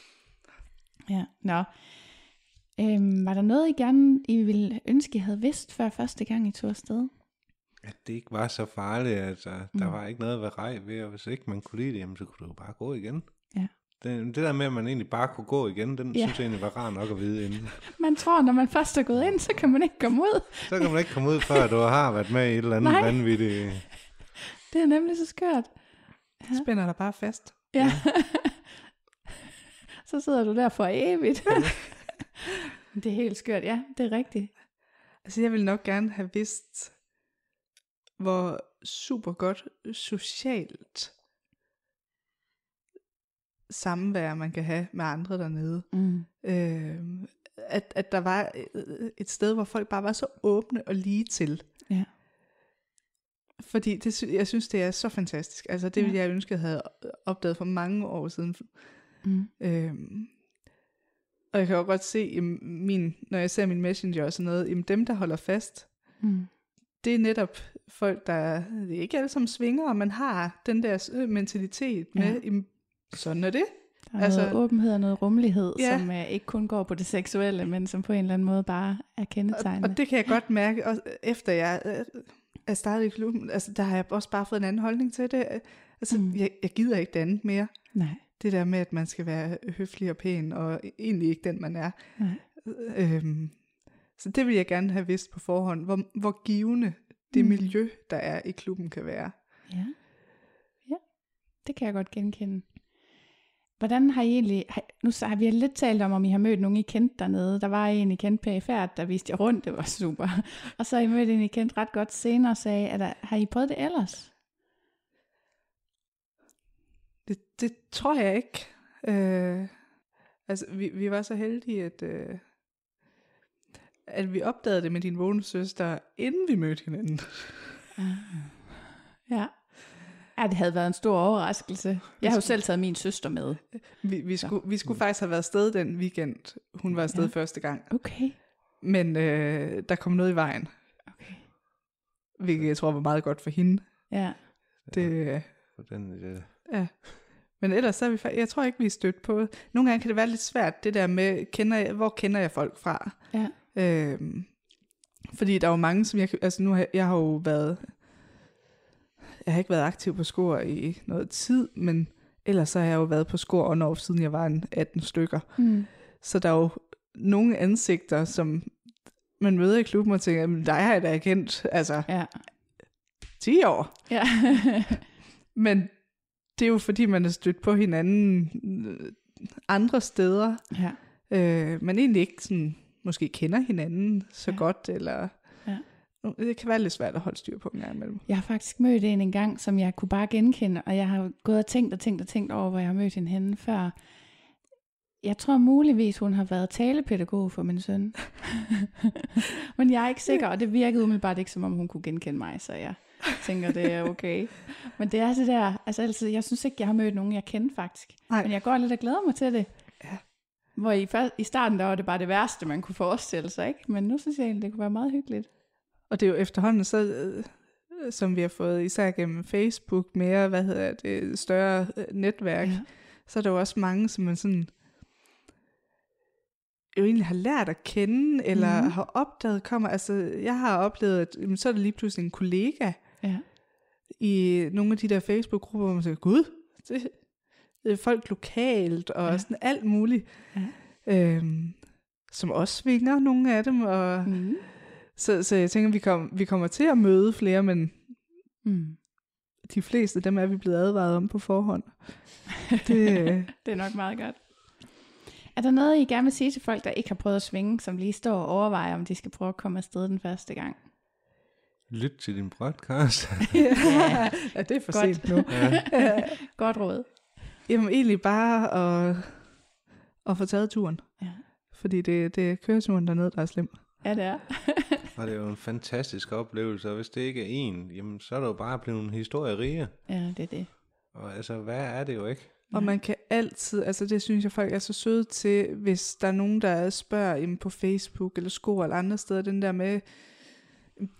ja, nå. Øhm, var der noget, I gerne I ville ønske, I havde vidst før første gang, I tog afsted? At det ikke var så farligt, altså. Der Mm. var ikke noget ved rej ved, og hvis ikke man kunne lide det, jamen, så kunne du jo bare gå igen. Det, det der med, at man egentlig bare kunne gå igen, den Ja. ja. synes jeg egentlig var rar nok at vide inden. Man tror, når man først er gået ind, så kan man ikke komme ud. Så kan man ikke komme ud, før du har været med i et eller andet Nej. vanvittigt. Det er nemlig så skørt. Spænder dig bare fast. Ja. så sidder du der for evigt. det er helt skørt, ja, det er rigtigt. Altså, jeg vil nok gerne have vidst, hvor super godt socialt samvær man kan have med andre dernede. Mm. Øh, at, at der var øh, et sted, hvor folk bare var så åbne og lige til. Ja. Fordi det, jeg synes, det er så fantastisk. Altså, det Ja. ville jeg ønske, jeg havde opdaget for mange år siden. Mm. Øhm, og jeg kan jo godt se, i min, når jeg ser min messenger og sådan noget, jamen dem, der holder fast, Mm. det er netop folk, der er, det er ikke alle sammen svinger, men har den der øh, mentalitet med, ja. jamen, sådan er det. Der er Altså- noget åbenhed og noget rummelighed, ja. Som uh, ikke kun går på det seksuelle, men som på en eller anden måde bare er Og, kendetegnende. og det kan jeg godt mærke, også efter jeg øh, er startet i klubben, altså der har jeg også bare fået en anden holdning til det. Altså, Mm. jeg, jeg gider ikke det andet mere. Nej, Det der med, at man skal være høflig og pæn, og egentlig ikke den, man er. nej. Øhm, så det vil jeg gerne have vidst på forhånd, hvor, hvor givende det mm. miljø, der er i klubben, kan være. Ja. ja, det kan jeg godt genkende. Hvordan har I egentlig, nu så har vi lidt talt om, om I har mødt nogen, I kendte dernede. Der var en, I kendte perifært, der viste jer rundt, det var super. Og så har I mødt en, I kendte ret godt senere og sagde, at der, har I prøvet det ellers? Det, det tror jeg ikke. Øh, altså, vi, vi var så heldige, at, øh, at vi opdagede det med din bonussøster, inden vi mødte hinanden. Ja. Ja, det havde været en stor overraskelse. Jeg har jo selv taget min søster med. Vi, vi, skulle, vi skulle faktisk have været afsted den weekend, hun var afsted Ja. ja. første gang. Okay. Men øh, der kom noget i vejen, okay. hvilket jeg tror var meget godt for hende. Ja. Det, øh, For den, øh, Ja. Men ellers så er vi jeg tror ikke, vi er stødt på. Nogle gange kan det være lidt svært, det der med, kender jeg, hvor kender jeg folk fra? Ja. Øhm, fordi der er jo mange, som jeg, altså nu har jeg har jo været, jeg har ikke været aktiv på skor i noget tid, men ellers så har jeg jo været på skor on off, siden jeg var en 18 stykker. Mm. Så der er jo nogle ansigter, som man møder i klubben og tænker, men dig har jeg da kendt, altså Ja. 10 år. Ja. Men det er jo fordi, man er stødt på hinanden øh, andre steder, ja. øh, man egentlig ikke sådan, måske kender hinanden så Ja. godt, eller det kan være lidt svært at holde styr på en gang imellem. Jeg har faktisk mødt en en gang, som jeg kunne bare genkende, og jeg har gået og tænkt og tænkt og tænkt over, hvor jeg har mødt hende henne før. Jeg tror muligvis, hun har været talepædagog for min søn. Men jeg er ikke sikker, og det virkede umiddelbart ikke, som om hun kunne genkende mig, så jeg tænker, det er okay. Men det er det der, altså altid, jeg synes ikke, jeg har mødt nogen, jeg kender faktisk. Nej. Men jeg går lidt og glæder mig til det. Ja. Hvor i, først, i starten, der var det bare det værste, man kunne forestille sig, ikke? Men nu synes jeg egentlig, det kunne være meget hyggeligt. Og det er jo efterhånden så, øh, som vi har fået, især gennem Facebook, mere, hvad hedder det, større øh, netværk, ja. så er der jo også mange, som man sådan jo egentlig har lært at kende, eller mm. har opdaget kommer. Altså, jeg har oplevet, at jamen, så er der lige pludselig en kollega Ja. i nogle af de der Facebook-grupper, hvor man siger, gud, det, det er folk lokalt, og ja. sådan alt muligt. Ja. Øhm, som også svinger nogle af dem, og Mm. Så, så jeg tænker, vi, kom, vi kommer til at møde flere, men Mm. de fleste af dem er vi blevet advaret om på forhånd. Det, øh, Det er nok meget godt. Er der noget, I gerne vil sige til folk, der ikke har prøvet at svinge, som lige står og overvejer, om de skal prøve at komme afsted den første gang? lyt til din podcast. ja, ja, det er for Godt. sent nu. ja. Godt råd. Jamen egentlig bare at, at få taget turen. Ja. Fordi det, det er køreturen dernede, der er slem. Ja, det er. Og det er jo en fantastisk oplevelse, og hvis det ikke er en, jamen så er det jo bare blevet en historie rige. ja, det er det. Og altså, hvad er det jo ikke? Og man kan altid, altså det synes jeg folk er så søde til, hvis der er nogen, der spørger jamen på Facebook eller sko eller andre steder, den der med,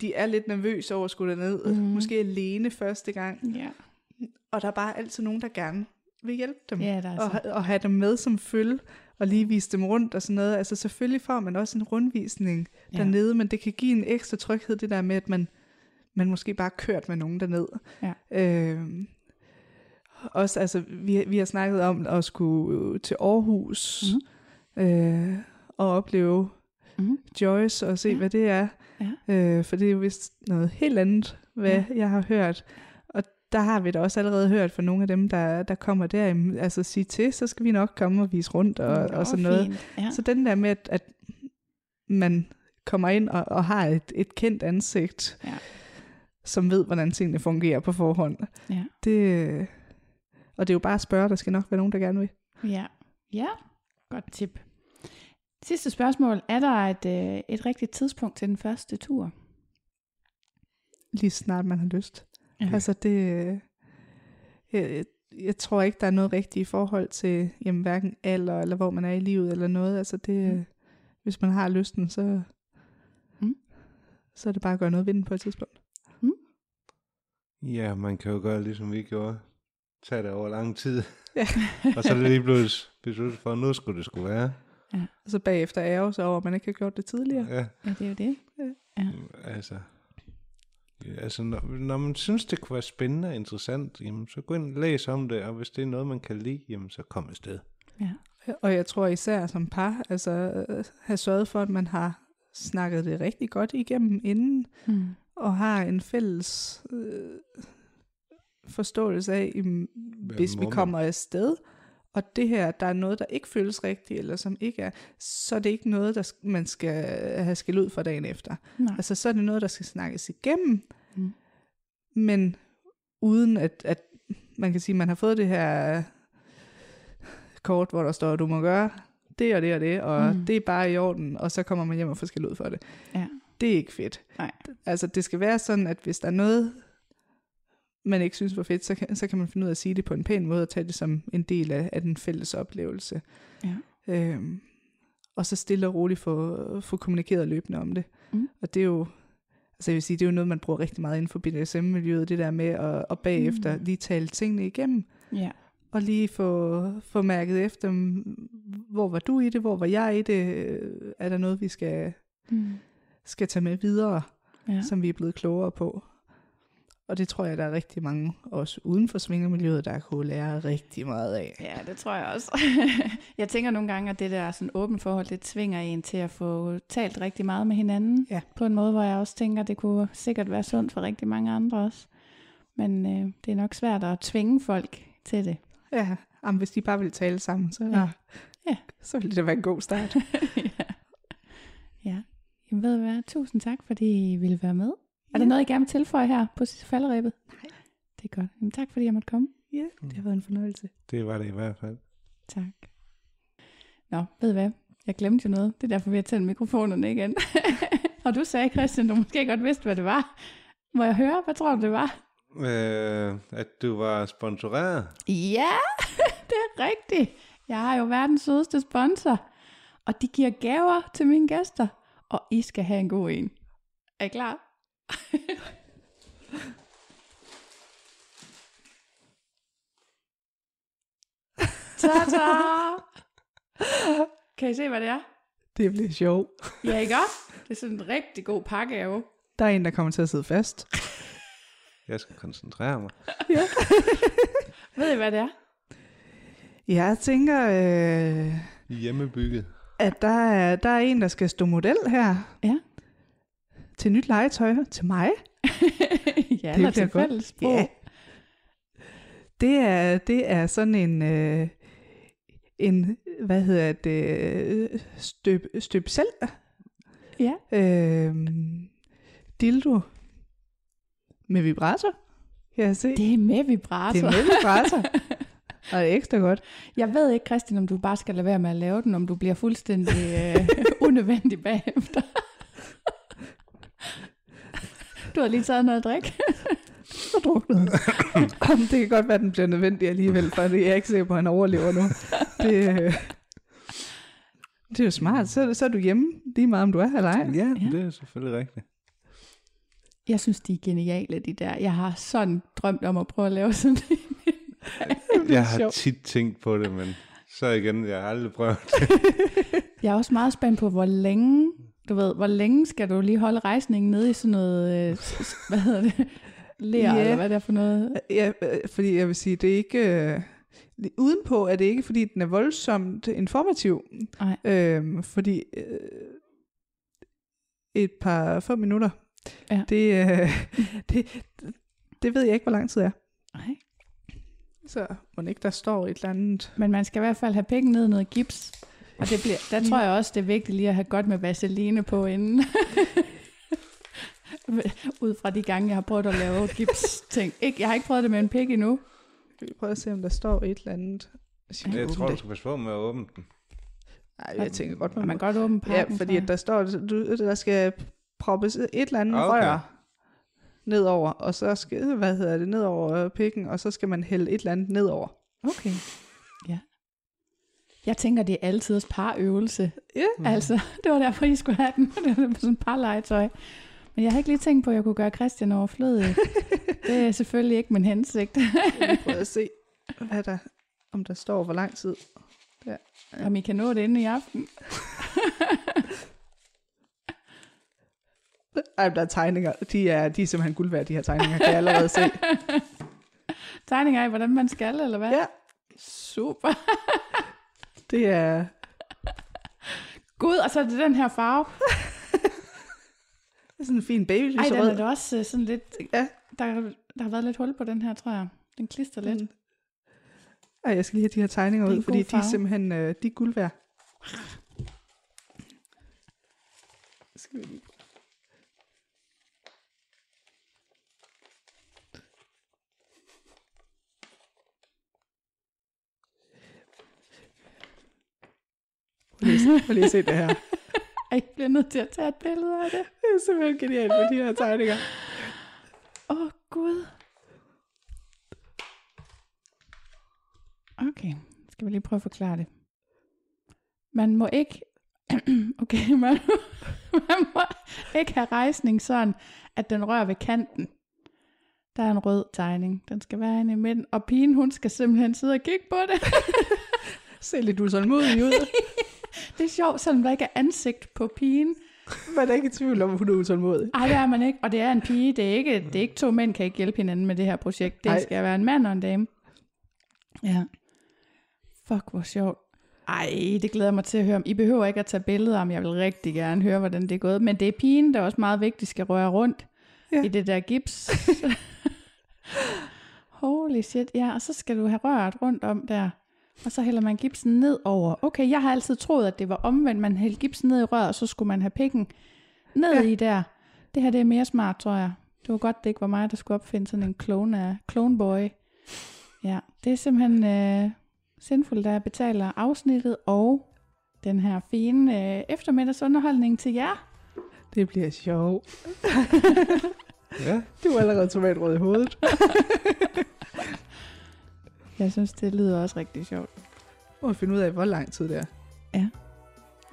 de er lidt nervøse over at skulle derned, mm. måske alene første gang, Ja, og der er bare altid nogen, der gerne vil hjælpe dem, ja der er og, så. ha- og have dem med som følge, og lige vise dem rundt og sådan noget. Altså selvfølgelig får man også en rundvisning Ja. dernede, men det kan give en ekstra tryghed, det der med, at man, man måske bare kørt med nogen derned. Ja. Øhm, også, altså, vi, vi har snakket om at skulle til Aarhus mm. øh, og opleve Mm. Joyce og se, Ja. hvad det er. Ja. Øh, for det er jo vist noget helt andet, hvad ja. jeg har hørt. Der har vi da også allerede hørt fra nogle af dem, der, der kommer der, altså sige til, så skal vi nok komme og vise rundt og, Nå, og sådan noget. fint. Ja. Så den der med, at, at man kommer ind og, og har et, et kendt ansigt, Ja. som ved, hvordan tingene fungerer på forhånd. Ja. Det, og det er jo bare at spørge, der skal nok være nogen, der gerne vil. Ja, ja. godt tip. Sidste spørgsmål. Er der et, øh, et rigtigt tidspunkt til den første tur? Lige snart man har lyst. Ja. Ja. Altså det, øh, jeg, jeg tror ikke, der er noget rigtigt i forhold til jamen, hverken alder, eller hvor man er i livet, eller noget. Altså det, Mm. mm. hvis man har lysten, så, Mm. så er det bare at gøre noget ved den på et tidspunkt. Ja, man kan jo gøre ligesom vi gjorde. Tag det over lang tid. Ja. og så er det lige pludselig besluttet for, at nu skulle det skulle være. Og så bagefter ærger sig over, at man ikke har gjort det tidligere. Ja, Ja, det er jo det. altså... Ja, altså, når, når man synes, det kunne være spændende og interessant, jamen, så gå ind og læs om det, og hvis det er noget, man kan lide, jamen, så kom afsted. Ja. Og jeg tror især som par, altså have sørget for, at man har snakket det rigtig godt igennem inden, Mm. og har en fælles øh, forståelse af, jamen, hvis vi man? kommer afsted, og det her, der er noget, der ikke føles rigtigt, eller som ikke er, så er det ikke noget, der man skal have skæld ud for dagen efter. Nej. Altså, så er det noget, der skal snakkes igennem, Mm. men uden at, at man kan sige, man har fået det her kort, hvor der står, at du må gøre det og det og det, og Mm. mm. det er bare i orden, og så kommer man hjem og får skæld ud for det. Ja. Det er ikke fedt. Nej. Altså, det skal være sådan, at hvis der er noget, man ikke synes var fedt, så kan, så kan man finde ud af at sige det på en pæn måde, og tage det som en del af, af den fælles oplevelse. Ja. Øhm, og så stille og roligt få, få kommunikeret løbende om det. Mm. Og det er jo, altså jeg vil sige, det er jo noget, man bruger rigtig meget inden for BDSM-miljøet, det der med at, at bagefter Mm. lige tale tingene igennem, Ja. og lige få, få mærket efter, hvor var du i det, hvor var jeg i det, Øh, er der noget, vi skal, Mm. skal tage med videre, ja. som vi er blevet klogere på. Og det tror jeg, der er rigtig mange, også uden for svingermiljøet, der kunne lære rigtig meget af. Ja, det tror jeg også. jeg tænker nogle gange, at det der sådan åbent forhold, det tvinger en til at få talt rigtig meget med hinanden. Ja. På en måde, hvor jeg også tænker, det kunne sikkert være sundt for rigtig mange andre også. Men øh, det er nok svært at tvinge folk til det. Ja, jamen, hvis de bare vil tale sammen, så, Ja. ja. Så ville det da være en god start. ja. ja. Jamen ved du hvad, tusind tak, fordi I ville være med. Er der noget, I gerne vil tilføje her på falderæbet? Nej. Det er godt. Jamen, tak fordi jeg måtte komme. ja, det har været en fornøjelse. Det var det i hvert fald. Tak. Nå, ved du hvad? Jeg glemte jo noget. Det er derfor, vi har tændt mikrofonerne igen. og du sagde, Christian, du måske godt vidste, hvad det var. Må jeg høre? Hvad tror du, det var? Øh, at du var sponsoreret. Ja, det er rigtigt. Jeg har jo verdens sødeste sponsor. Og de giver gaver til mine gæster. Og I skal have en god en. Er I klar? Ta-da! Kan I se, hvad det er? Det bliver sjovt. Ja, ikke også? Det er sådan en rigtig god pakkegave. Der er en, der kommer til at sidde fast. Jeg skal koncentrere mig. Ved I, hvad det er? Jeg tænker, øh, Hjemmebygget. at der er, der er en, der skal stå model her Ja. Til nyt legetøj til mig. ja, eller til bliver godt. fælles brug. Ja. Det er, det er sådan en, øh, en hvad hedder det, støb, støb selv Ja. øh, dildo med vibrator, kan jeg se. Det er med vibrator. det er med vibrator. Og det er ekstra godt. Jeg ved ikke, Christian, om du bare skal lade være med at lave den, om du bliver fuldstændig øh, unødvendig bagefter. Du har lige taget noget at drikke. Så druknet. det kan godt være, at den bliver nødvendig alligevel, for jeg er ikke sikker på, at han overlever nu. Det, øh, det er jo smart. Så, så er du hjemme, lige meget om du er her eller ej. Ja, Ja. det er selvfølgelig rigtigt. Jeg synes, de er geniale, de der. Jeg har sådan drømt om at prøve at lave sådan en. Jeg har tit tænkt på det, men så igen, jeg har aldrig prøvet det. Jeg er også meget spændt på, hvor længe, du ved, hvor længe skal du lige holde rejsningen nede i sådan noget, øh, hvad hedder det, ler, Ja. eller hvad det er for noget. Ja, øh, fordi jeg vil sige, det er ikke... Øh, udenpå er det ikke, fordi den er voldsomt informativ. Nej. Øhm, fordi øh, et par få minutter, Ja. det, øh, det, det ved jeg ikke, hvor lang tid er. Nej. Så må ikke, der står et eller andet... Men man skal i hvert fald have penge ned i noget gips. Og det bliver, der tror jeg også, det er vigtigt lige at have godt med vaseline på inden. Ud fra de gange, jeg har prøvet at lave gips ting. Ikke, jeg har ikke prøvet det med en pik endnu. Vi prøve at se, om der står et eller andet? Jeg åbne tror, du det. skal passe på med at åbne den. Nej, jeg tænker godt, Man, man, godt åbne Ja, pakken. fordi tror jeg. at der står, du, der skal proppes et eller andet Okay. okay. rør nedover, og så skal, hvad hedder det, nedover øh, pikken, og så skal man hælde et eller andet nedover. Okay. Ja. Jeg tænker, det er altid parøvelse. Ja. Mm. Altså, det var derfor, I skulle have den. Det var sådan et par legetøj. Men jeg har ikke lige tænkt på, at jeg kunne gøre Christian overflødig. det er selvfølgelig ikke min hensigt. Jeg vil prøve at se, hvad der, om der står, hvor lang tid. Om I kan nå det inde i aften. Ej, der er tegninger. De er, de er simpelthen guld værd, de her tegninger, kan jeg allerede se. Tegninger af, hvordan man skal, eller hvad? Ja, Super. Det er... Gud, og så er det den her farve. Det er sådan en fin baby Ej, den er da også øh, sådan lidt... Ja. Der, der har været lidt hul på den her, tror jeg. Den klister lidt. Mm. Ej, jeg skal lige have de her tegninger er ud, fordi god de er farve. simpelthen øh, de er guld værd. Skal vi lige... Prøv lige, at se- prøv lige at se det her. Ej, jeg bliver nødt til at tage et billede af det. Det er simpelthen genialt med de her tegninger. Åh, oh, Gud. Okay, skal vi lige prøve at forklare det. Man må ikke... okay, man, man må ikke have rejsning sådan, at den rører ved kanten. Der er en rød tegning. Den skal være inde i midten. Og pigen, hun skal simpelthen sidde og kigge på det. Se lidt usålmodig ud. det er sjovt, selvom der ikke er ansigt på pigen. Man er ikke i tvivl om, at hun er utålmodig. Ej, det er man ikke. Og det er en pige. Det er ikke, det er ikke to mænd, kan ikke hjælpe hinanden med det her projekt. Det Ej. skal være en mand og en dame. Ja. Fuck, hvor sjovt. Ej, det glæder mig til at høre om. I behøver ikke at tage billeder om. Jeg vil rigtig gerne høre, hvordan det er gået. Men det er pigen, der er også meget vigtigt, skal røre rundt ja. i det der gips. Holy shit. Ja, og så skal du have rørt rundt om der. Og så hælder man gipsen ned over. Okay, jeg har altid troet, at det var omvendt. Man hældte gipsen ned i røret, og så skulle man have pikken ned Ja. i der. Det her det er mere smart, tror jeg. Det var godt, det ikke var mig, der skulle opfinde sådan en clone af Clone Boy. Ja, det er simpelthen øh, sindfuldt, der betaler afsnittet og den her fine øh, eftermiddagsunderholdning til jer. Det bliver sjovt. Ja, Du er allerede tomatrød i hovedet. Jeg synes, det lyder også rigtig sjovt. Må finde ud af, hvor lang tid det er.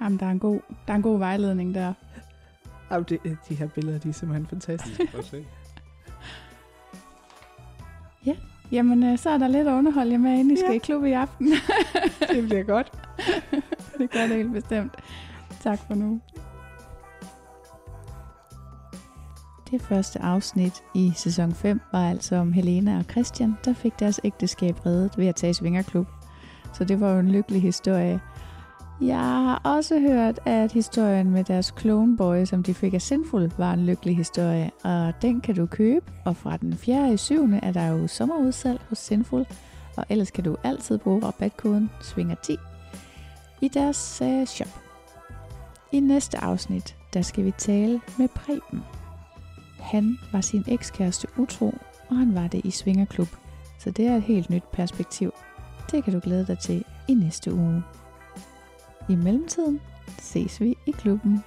Jamen, der er en god, der er en god vejledning der. Ej, det, de her billeder, de er simpelthen fantastiske. se. Jamen, øh, så er der lidt at underholde jer med, inden I skal Ja. i klub i aften. det bliver godt. det gør det helt bestemt. Tak for nu. Det første afsnit i sæson 5 var altså om Helena og Christian, der fik deres ægteskab reddet ved at tage svingerklub. Så det var jo en lykkelig historie. Jeg har også hørt, at historien med deres clone boy, som de fik af Sinful, var en lykkelig historie, og den kan du købe. Og fra den 4. i 7. er der jo sommerudsalg hos Sinful, og ellers kan du altid bruge rabatkoden SVINGER10 i deres uh, shop. I næste afsnit, der skal vi tale med Preben. Han var sin ekskæreste utro, og han var det i Svingerklub. Så det er et helt nyt perspektiv. Det kan du glæde dig til i næste uge. I mellemtiden ses vi i klubben.